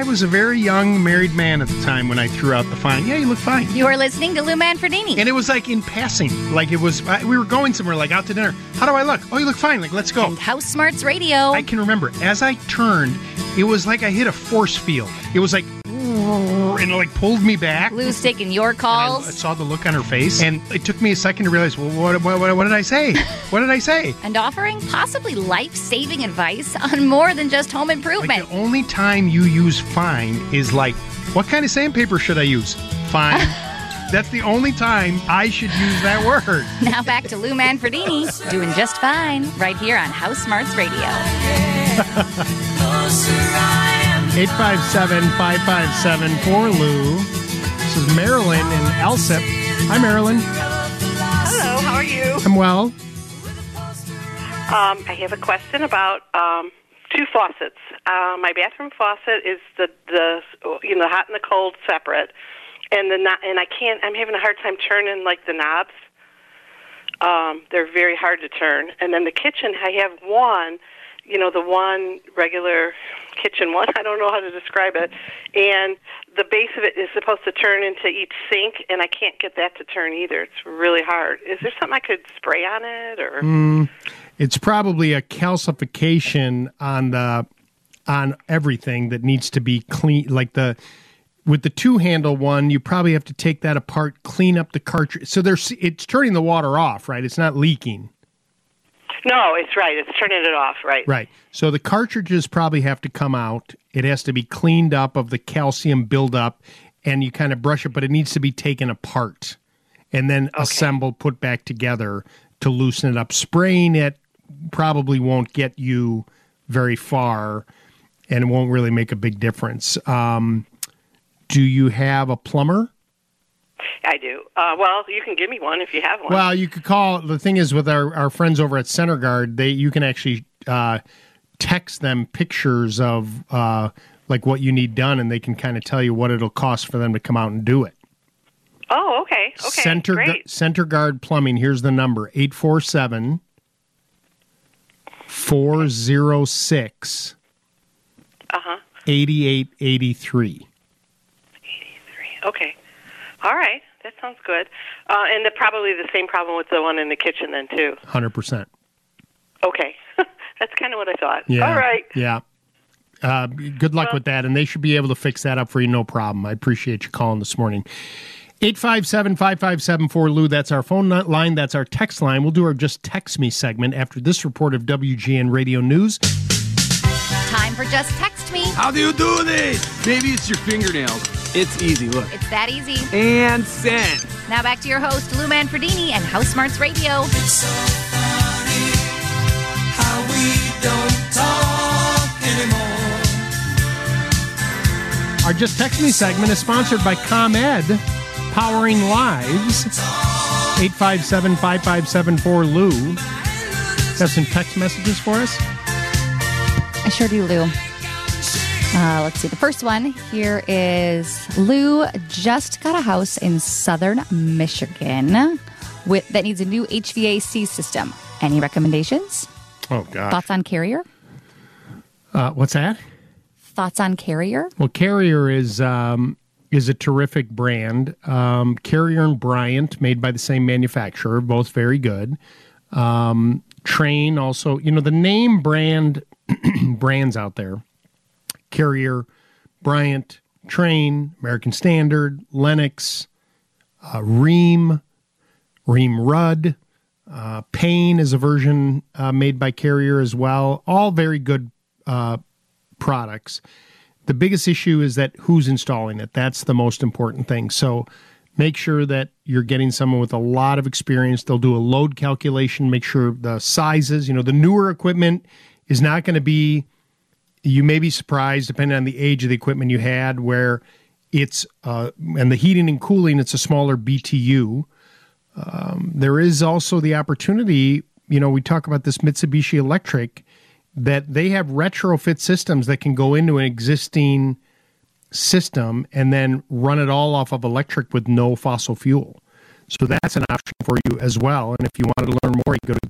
I, was a very young married man at the time when I threw out the fine. Yeah, you look fine. You are listening to Lou Manfredini. And it was like in passing. Like it was, I, we were going somewhere, like out to dinner. How do I look? Oh, you look fine. Like, let's go. House Smarts Radio. I can remember as I turned, it was like I hit a force field. It was like, and it like pulled me back. Lou's taking your calls. I calls. saw the look on her face, and it took me a second to realize, well, what, what, what, what did I say? What did I say? and offering possibly life saving advice on more than just home improvement. The only time you use fine is like, what kind of sandpaper should I use? Fine. That's the only time I should use that word. now back to Lou Manfredini, doing just fine right here on House Smarts Radio. 857 557 for Lou. This is Marilyn in Alsip. Hi, Marilyn. Hello, how are you? I'm well. Um, I have a question about um, two faucets. Uh, my bathroom faucet is the the you know hot and the cold separate, and the no- and I can't. I'm having a hard time turning like the knobs. Um, they're very hard to turn. And then the kitchen, I have one, you know, the one regular kitchen one. I don't know how to describe it. And the base of it is supposed to turn into each sink, and I can't get that to turn either. It's really hard. Is there something I could spray on it, or? Mm, It's probably a calcification on the on everything that needs to be clean. Like the with the two handle one, you probably have to take that apart, clean up the cartridge. So there's it's turning the water off, right? It's not leaking. No, it's right. It's turning it off, right? Right. So the cartridges probably have to come out. It has to be cleaned up of the calcium buildup, and you kind of brush it, but it needs to be taken apart and then assembled, put back together to loosen it up. Spraying it probably won't get you very far, and it won't really make a big difference. Um, do you have a plumber? I do. Uh, well, you can give me one if you have one. Well, you could call. The thing is, with our, our friends over at Center Guard, they you can actually uh, text them pictures of uh, like what you need done, and they can kind of tell you what it'll cost for them to come out and do it. oh, okay. Okay. Center Gu- Center Guard Plumbing. Here's the number: 847 406 Uh huh. 8883. Okay. All right. That sounds good. Uh, and the, probably the same problem with the one in the kitchen then too. 100%. Okay. That's kind of what I thought. Yeah. All right. Yeah. Uh, good luck with that, and they should be able to fix that up for you, no problem. I appreciate you calling this morning. 857 5574 Lou, that's our phone line. That's our text line. We'll do our Just Text Me segment after this report of WGN Radio News. Time for Just Text Me. How do you do this? Maybe it's your fingernails. It's easy, look. It's that easy. And send. Now back to your host, Lou Manfredini and House Smarts Radio. How we don't talk anymore. Our Just Text Me segment is sponsored by ComEd, powering lives. 857 5574 Lou. Have some text messages for us? I sure do, Lou. Uh, let's see. The first one here is Lou just got a house in southern Michigan with that needs a new HVAC system. Any recommendations? Oh, God. Thoughts on Carrier? Uh, what's that? Thoughts on Carrier? Well, Carrier is um, is a terrific brand. Um, Carrier and Bryant, made by the same manufacturer, both very good. Um, Trane also, you know, the name brand brands out there: Carrier, Bryant, Trane, American Standard, Lennox, uh, Rheem, Rheem Ruud. Uh, Payne is a version uh, made by Carrier as well. All very good uh, products. The biggest issue is that who's installing it. That's the most important thing. So make sure that you're getting someone with a lot of experience. They'll do a load calculation, make sure the sizes, you know, the newer equipment is not going to be, you may be surprised depending on the age of the equipment you had, where it's, uh, and the heating and cooling, it's a smaller BTU. Um, there is also the opportunity, you know, we talk about this Mitsubishi Electric that they have retrofit systems that can go into an existing system and then run it all off of electric with no fossil fuel. So that's an option for you as well. And if you wanted to learn more, you go to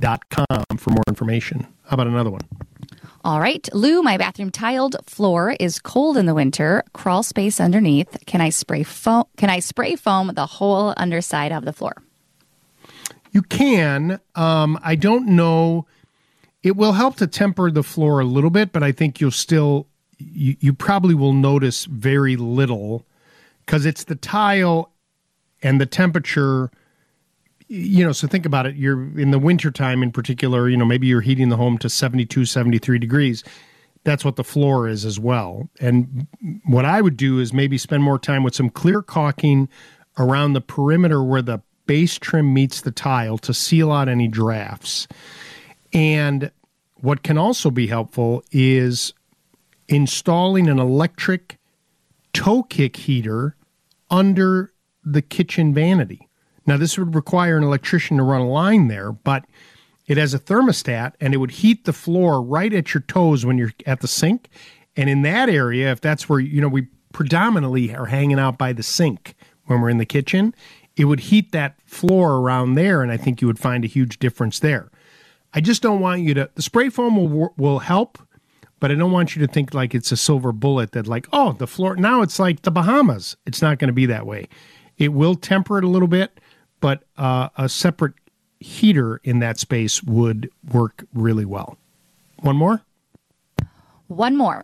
getacomfyhome.com for more information. How about another one? All right, Lou, my bathroom tiled floor is cold in the winter. Crawl space underneath. Can I spray foam? Can I spray foam the whole underside of the floor? You can. Um, I don't know. It will help to temper the floor a little bit, but I think you'll still, you, you probably will notice very little because it's the tile and the temperature. You know, so think about it. You're in the wintertime in particular, you know, maybe you're heating the home to 72, 73 degrees. That's what the floor is as well. And what I would do is maybe spend more time with some clear caulking around the perimeter where the base trim meets the tile to seal out any drafts. And what can also be helpful is installing an electric toe kick heater under the kitchen vanity. Now, this would require an electrician to run a line there, but it has a thermostat and it would heat the floor right at your toes when you're at the sink. And in that area, if that's where, you know, we predominantly are hanging out by the sink when we're in the kitchen, it would heat that floor around there. And I think you would find a huge difference there. I just don't want you to, the spray foam will, will help, but I don't want you to think like it's a silver bullet that, like, oh, the floor, now it's like the Bahamas. It's not going to be that way. It will temper it a little bit, but uh, a separate heater in that space would work really well. One more? One more.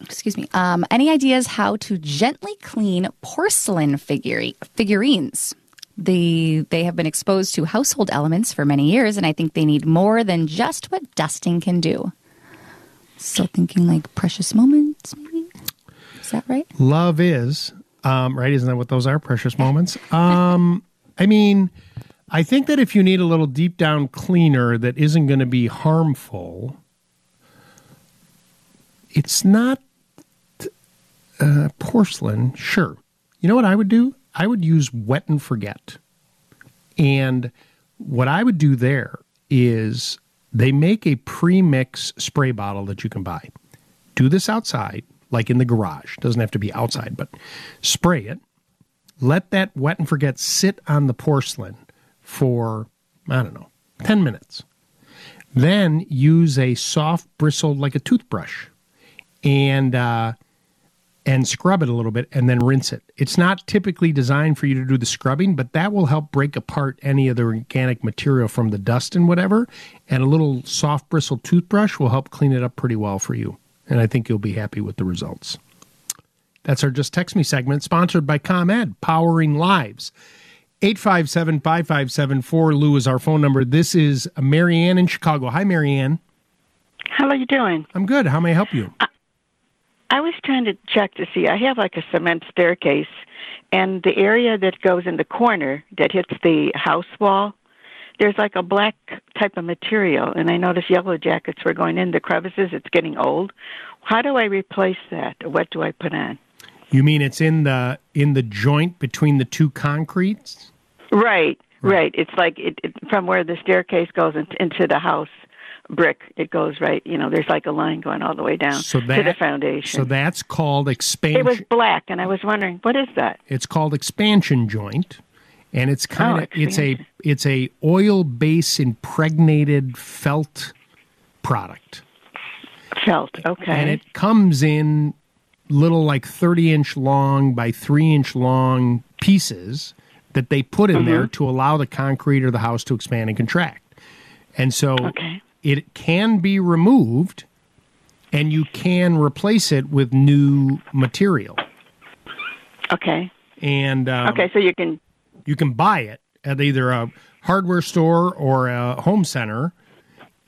Excuse me. Um, any ideas how to gently clean porcelain figure- figurines? The, they have been exposed to household elements for many years, and I think they need more than just what dusting can do. So, thinking like precious moments, maybe? Is that right? Love is, um, right? Isn't that what those are? Precious moments. Um, I mean, I think that if you need a little deep down cleaner that isn't going to be harmful, it's not uh, porcelain. Sure. You know what I would do? I would use wet and forget. And what I would do there is they make a pre-mix spray bottle that you can buy. Do this outside, like in the garage. Doesn't have to be outside, but spray it. Let that wet and forget sit on the porcelain for I don't know, 10 minutes. Then use a soft bristle like a toothbrush and uh, and scrub it a little bit and then rinse it. It's not typically designed for you to do the scrubbing, but that will help break apart any of the organic material from the dust and whatever. And a little soft bristle toothbrush will help clean it up pretty well for you. And I think you'll be happy with the results. That's our Just Text Me segment, sponsored by ComEd, powering lives. 857 5574. Lou is our phone number. This is Marianne in Chicago. Hi, Marianne. How are you doing? I'm good. How may I help you? I was trying to check to see. I have like a cement staircase, and the area that goes in the corner that hits the house wall, there's like a black type of material, and I noticed yellow jackets were going in the crevices. It's getting old. How do I replace that? What do I put on? You mean it's in the in the joint between the two concretes? Right, right. It's like it, it from where the staircase goes in, into the house brick. It goes right. You know, there's like a line going all the way down So to the foundation. So that's called expansion. it was black, and I was wondering what is that? It's called expansion joint, and it's kind of Oh, it's a it's a oil base impregnated felt product. Felt okay. and it comes in little like 30 inch long by 3 inch long pieces that they put in there Mhm. to allow the concrete or the house to expand and contract and so it can be removed and you can replace it with new material Okay. and um, okay, so you can you can buy it at either a hardware store or a home center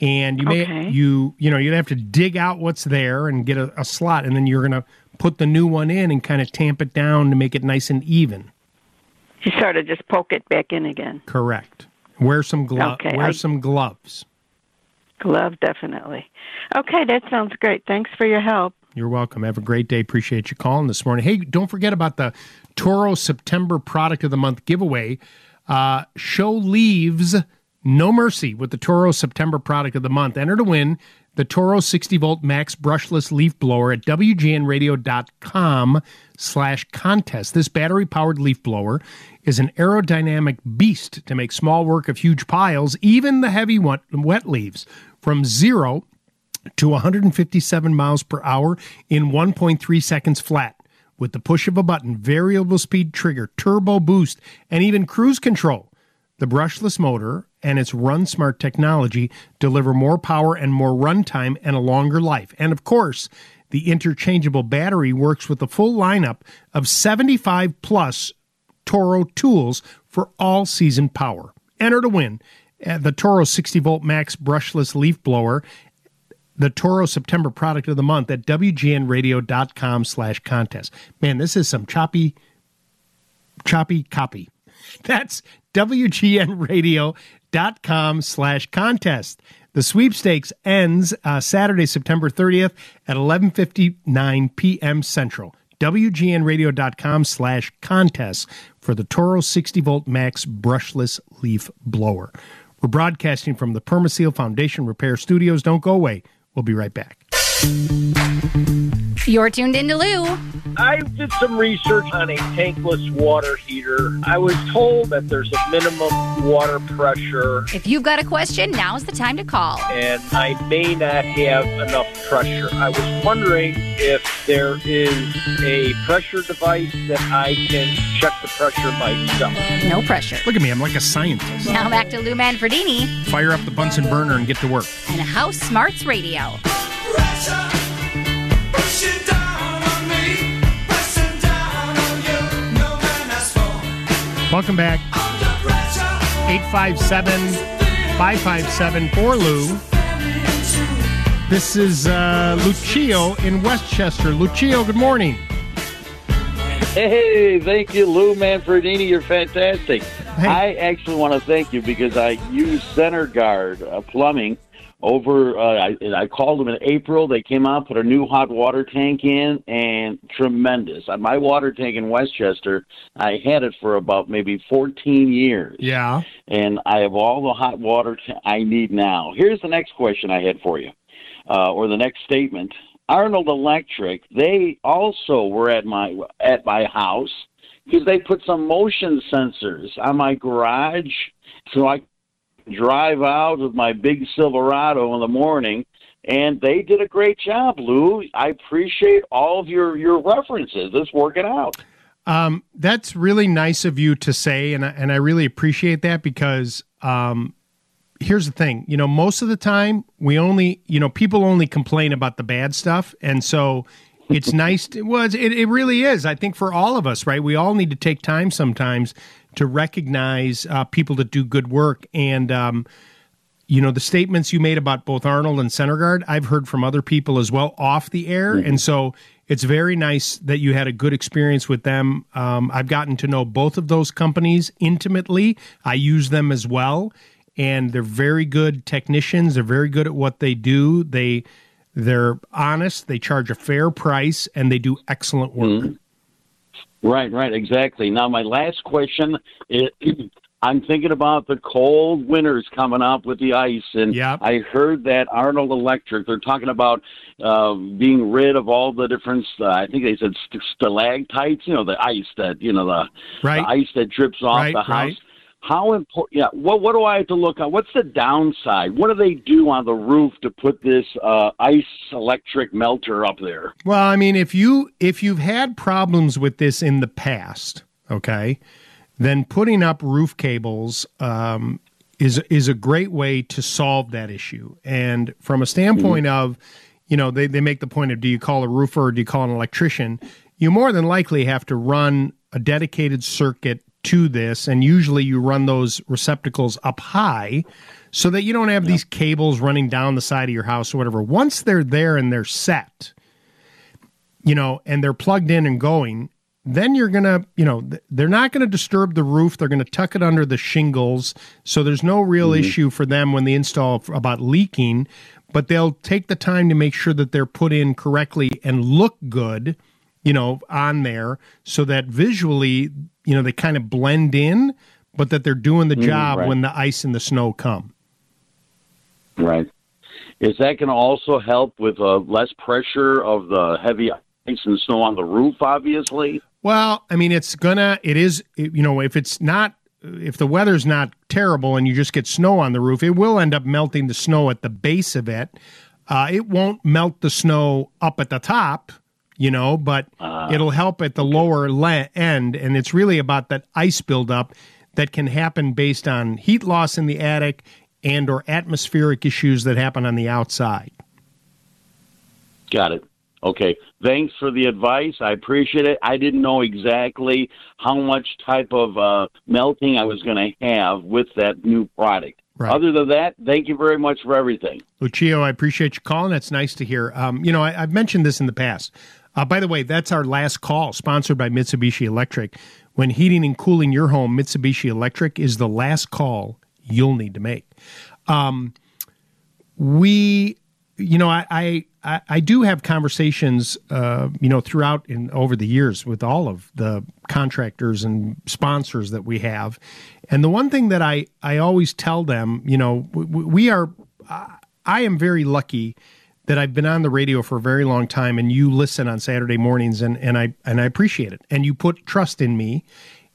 and you may Okay. you you know you'd have to dig out what's there and get a, a slot and then you're going to put the new one in and kind of tamp it down to make it nice and even you sort of just poke it back in again. correct wear some gloves Okay, wear I- some gloves Glove, definitely. Okay, that sounds great. Thanks for your help. You're welcome. Have a great day. Appreciate you calling this morning. Hey, don't forget about the Toro September Product of the Month giveaway. Uh, show leaves no mercy with the Toro September Product of the Month. Enter to win the Toro 60 volt max brushless leaf blower at wgnradio.com slash contest. This battery powered leaf blower is an aerodynamic beast to make small work of huge piles, even the heavy wet, wet leaves, from zero to 157 miles per hour in 1.3 seconds flat. With the push of a button, variable speed trigger, turbo boost, and even cruise control. The brushless motor and its Run Smart technology deliver more power and more runtime and a longer life. And of course, the interchangeable battery works with the full lineup of 75 plus Toro tools for all season power. Enter to win the Toro 60 volt max brushless leaf blower the Toro September product of the month at WGNradio.com slash contest. Man, this is some choppy, choppy copy. That's WGNradio.com slash contest. The sweepstakes ends uh, Saturday, September 30th at 11.59 p.m. Central. WGNradio.com slash contest for the Toro 60 volt max brushless leaf blower. We're broadcasting from the Permaseal Foundation Repair Studios. Don't go away. We'll be right back. You're tuned into Lou. I did some research on a tankless water heater. I was told that there's a minimum water pressure, If you've got a question, now's the time to call. and I may not have enough pressure. I was wondering if there is a pressure device that I can check the pressure myself. No pressure. Look at me, I'm like a scientist. Now back to Lou Manfredini Fire up the Bunsen burner and get to work. and House Smarts Radio. Welcome back. 857 557 for Lou. This is uh, Lucio in Westchester. Lucio, good morning. Hey, thank you, Lou Manfredini. You're fantastic. I actually want to thank you because I use Center Guard uh, Plumbing over. Uh, I, I called them in April. They came out, put a new hot water tank in, and tremendous. Uh, My water tank in Westchester, I had it for about maybe 14 years. Yeah. and I have all the hot water t- I need now. Here's the next question I had for you, uh, or the next statement. Arnold Electric, they also were at my at my house because they put some motion sensors on my garage, so I drive out with my big Silverado in the morning. And they did a great job, Lou. I appreciate all of your your references. It's working out. Um, that's really nice of you to say, and I, and I really appreciate that because um, here's the thing. You know, most of the time we only, you know, people only complain about the bad stuff, and so it's nice. To, well, it, it really is. I think for all of us, right? We all need to take time sometimes to recognize uh, people that do good work and. Um, you know the statements you made about both Arnold and Center Guard. I've heard from other people as well off the air, and so it's very nice that you had a good experience with them. Um, I've gotten to know both of those companies intimately. I use them as well, and they're very good technicians. They're very good at what they do. They they're honest. They charge a fair price, and they do excellent work. Right, right, exactly. Now, my last question is I'm thinking about the cold winters coming up with the ice, and I heard that Arnold Electric, they're talking about uh, being rid of all the different, uh, I think they said st- stalactites, you know, the ice that, you know, the, Right. the ice that drips off Right, the house. right. How important? Yeah. What What do I have to look at? What's the downside? What do they do on the roof to put this uh, ice electric melter up there? Well, I mean, if you if you've had problems with this in the past, okay, then putting up roof cables um, is is a great way to solve that issue. And from a standpoint of, you know, they they make the point of do you call a roofer or do you call an electrician? You more than likely have to run a dedicated circuit to this, and usually you run those receptacles up high so that you don't have these cables running down the side of your house or whatever. Once they're there and they're set, you know, and they're plugged in and going, then you're going to, you know, they're not going to disturb the roof. They're going to tuck it under the shingles. So there's no real mm-hmm. issue for them when they install about leaking, but they'll take the time to make sure that they're put in correctly and look good, you know, on there so that visually, you know, they kind of blend in, but that they're doing the Mm, job right. when the ice and the snow come. Right. Is that going to also help with uh, less pressure of the heavy ice and snow on the roof? Obviously. Well, I mean, it's gonna, it is, you know, if it's not, if the weather's not terrible and you just get snow on the roof, it will end up melting the snow at the base of it. Uh, it won't melt the snow up at the top, you know, but it'll help at the lower le- end. And it's really about that ice buildup that can happen based on heat loss in the attic and or atmospheric issues that happen on the outside. Got it. Okay. Thanks for the advice. I appreciate it. I didn't know exactly how much type of uh, melting I was going to have with that new product. Right. Other than that, thank you very much for everything. Lucio, I appreciate you calling. That's nice to hear. Um, you know, I, I've mentioned this in the past. Uh, by the way, that's our last call, sponsored by Mitsubishi Electric. When heating and cooling your home, Mitsubishi Electric is the last call you'll need to make. Um, we, you know, I, I, I, do have conversations, uh, you know, throughout and over the years with all of the contractors and sponsors that we have. And the one thing that I, I always tell them, you know, we, we are, I am very lucky that I've been on the radio for a very long time, and you listen on Saturday mornings, and and I and I appreciate it, and you put trust in me,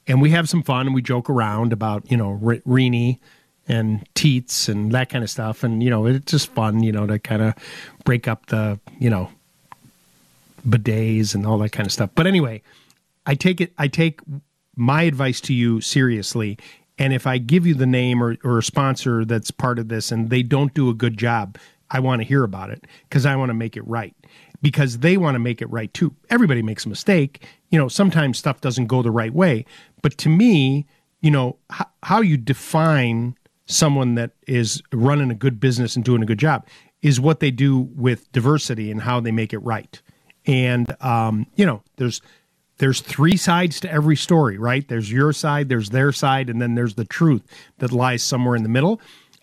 and we have some fun, and we joke around about you know Rini and teats and that kind of stuff, and you know it's just fun, you know, to kind of break up the you know bidets and all that kind of stuff. But anyway, I take it. I take my advice to you seriously. And if I give you the name or, or a sponsor that's part of this and they don't do a good job, I want to hear about it because I want to make it right because they want to make it right too. Everybody makes a mistake. You know, sometimes stuff doesn't go the right way. But to me, you know, h- how you define someone that is running a good business and doing a good job is what they do with diversity and how they make it right. And um, you know, there's there's three sides to every story, right? There's your side, there's their side, and then there's the truth that lies somewhere in the middle.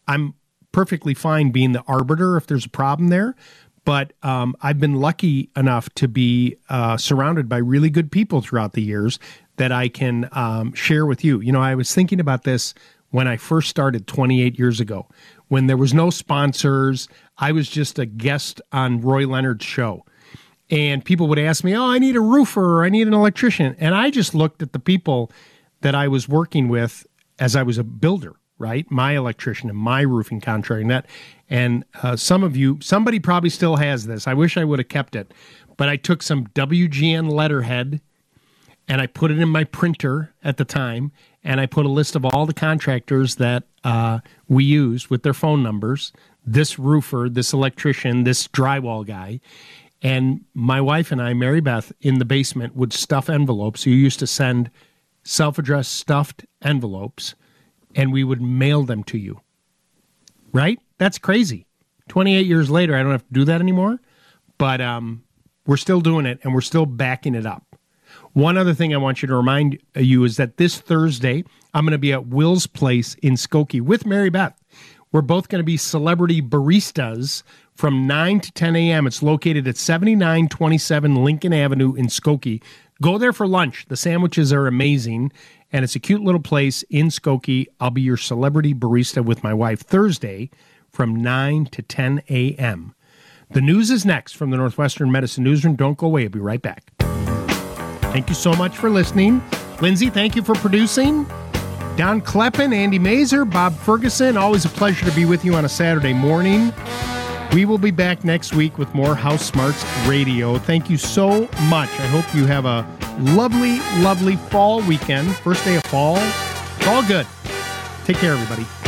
I'm perfectly fine being the arbiter if there's a problem there, but um, I've been lucky enough to be uh, surrounded by really good people throughout the years that I can um, share with you. You know, I was thinking about this when I first started 28 years ago, when there was no sponsors. I was just a guest on Roy Leonard's show and people would ask me, "Oh, I need a roofer or I need an electrician," and I just looked at the people that I was working with as I was a builder, right? My electrician and my roofing contractor, and that. And uh, some of you, somebody probably still has this. I wish I would have kept it, but I took some WGN letterhead and I put it in my printer at the time, and I put a list of all the contractors that uh, we used with their phone numbers. This roofer, this electrician, this drywall guy, and my wife and I, Mary Beth, in the basement would stuff envelopes. You used to send self addressed stuffed envelopes and we would mail them to you. Right? That's crazy. 28 years later, I don't have to do that anymore, but um, we're still doing it and we're still backing it up. One other thing I want you to remind you is that this Thursday, I'm going to be at Will's Place in Skokie with Mary Beth. We're both going to be celebrity baristas from 9 to 10 a.m. It's located at 7927 Lincoln Avenue in Skokie. Go there for lunch. The sandwiches are amazing, and it's a cute little place in Skokie. I'll be your celebrity barista with my wife Thursday from 9 to 10 a.m. The news is next from the Northwestern Medicine Newsroom. Don't go away. I'll be right back. Thank you so much for listening. Lindsay, thank you for producing. Don Kleppen, Andy Masur, Bob Ferguson, always a pleasure to be with you on a Saturday morning. We will be back next week with more House Smarts Radio. Thank you so much. I hope you have a lovely, lovely fall weekend. First day of fall. It's all good. Take care, everybody.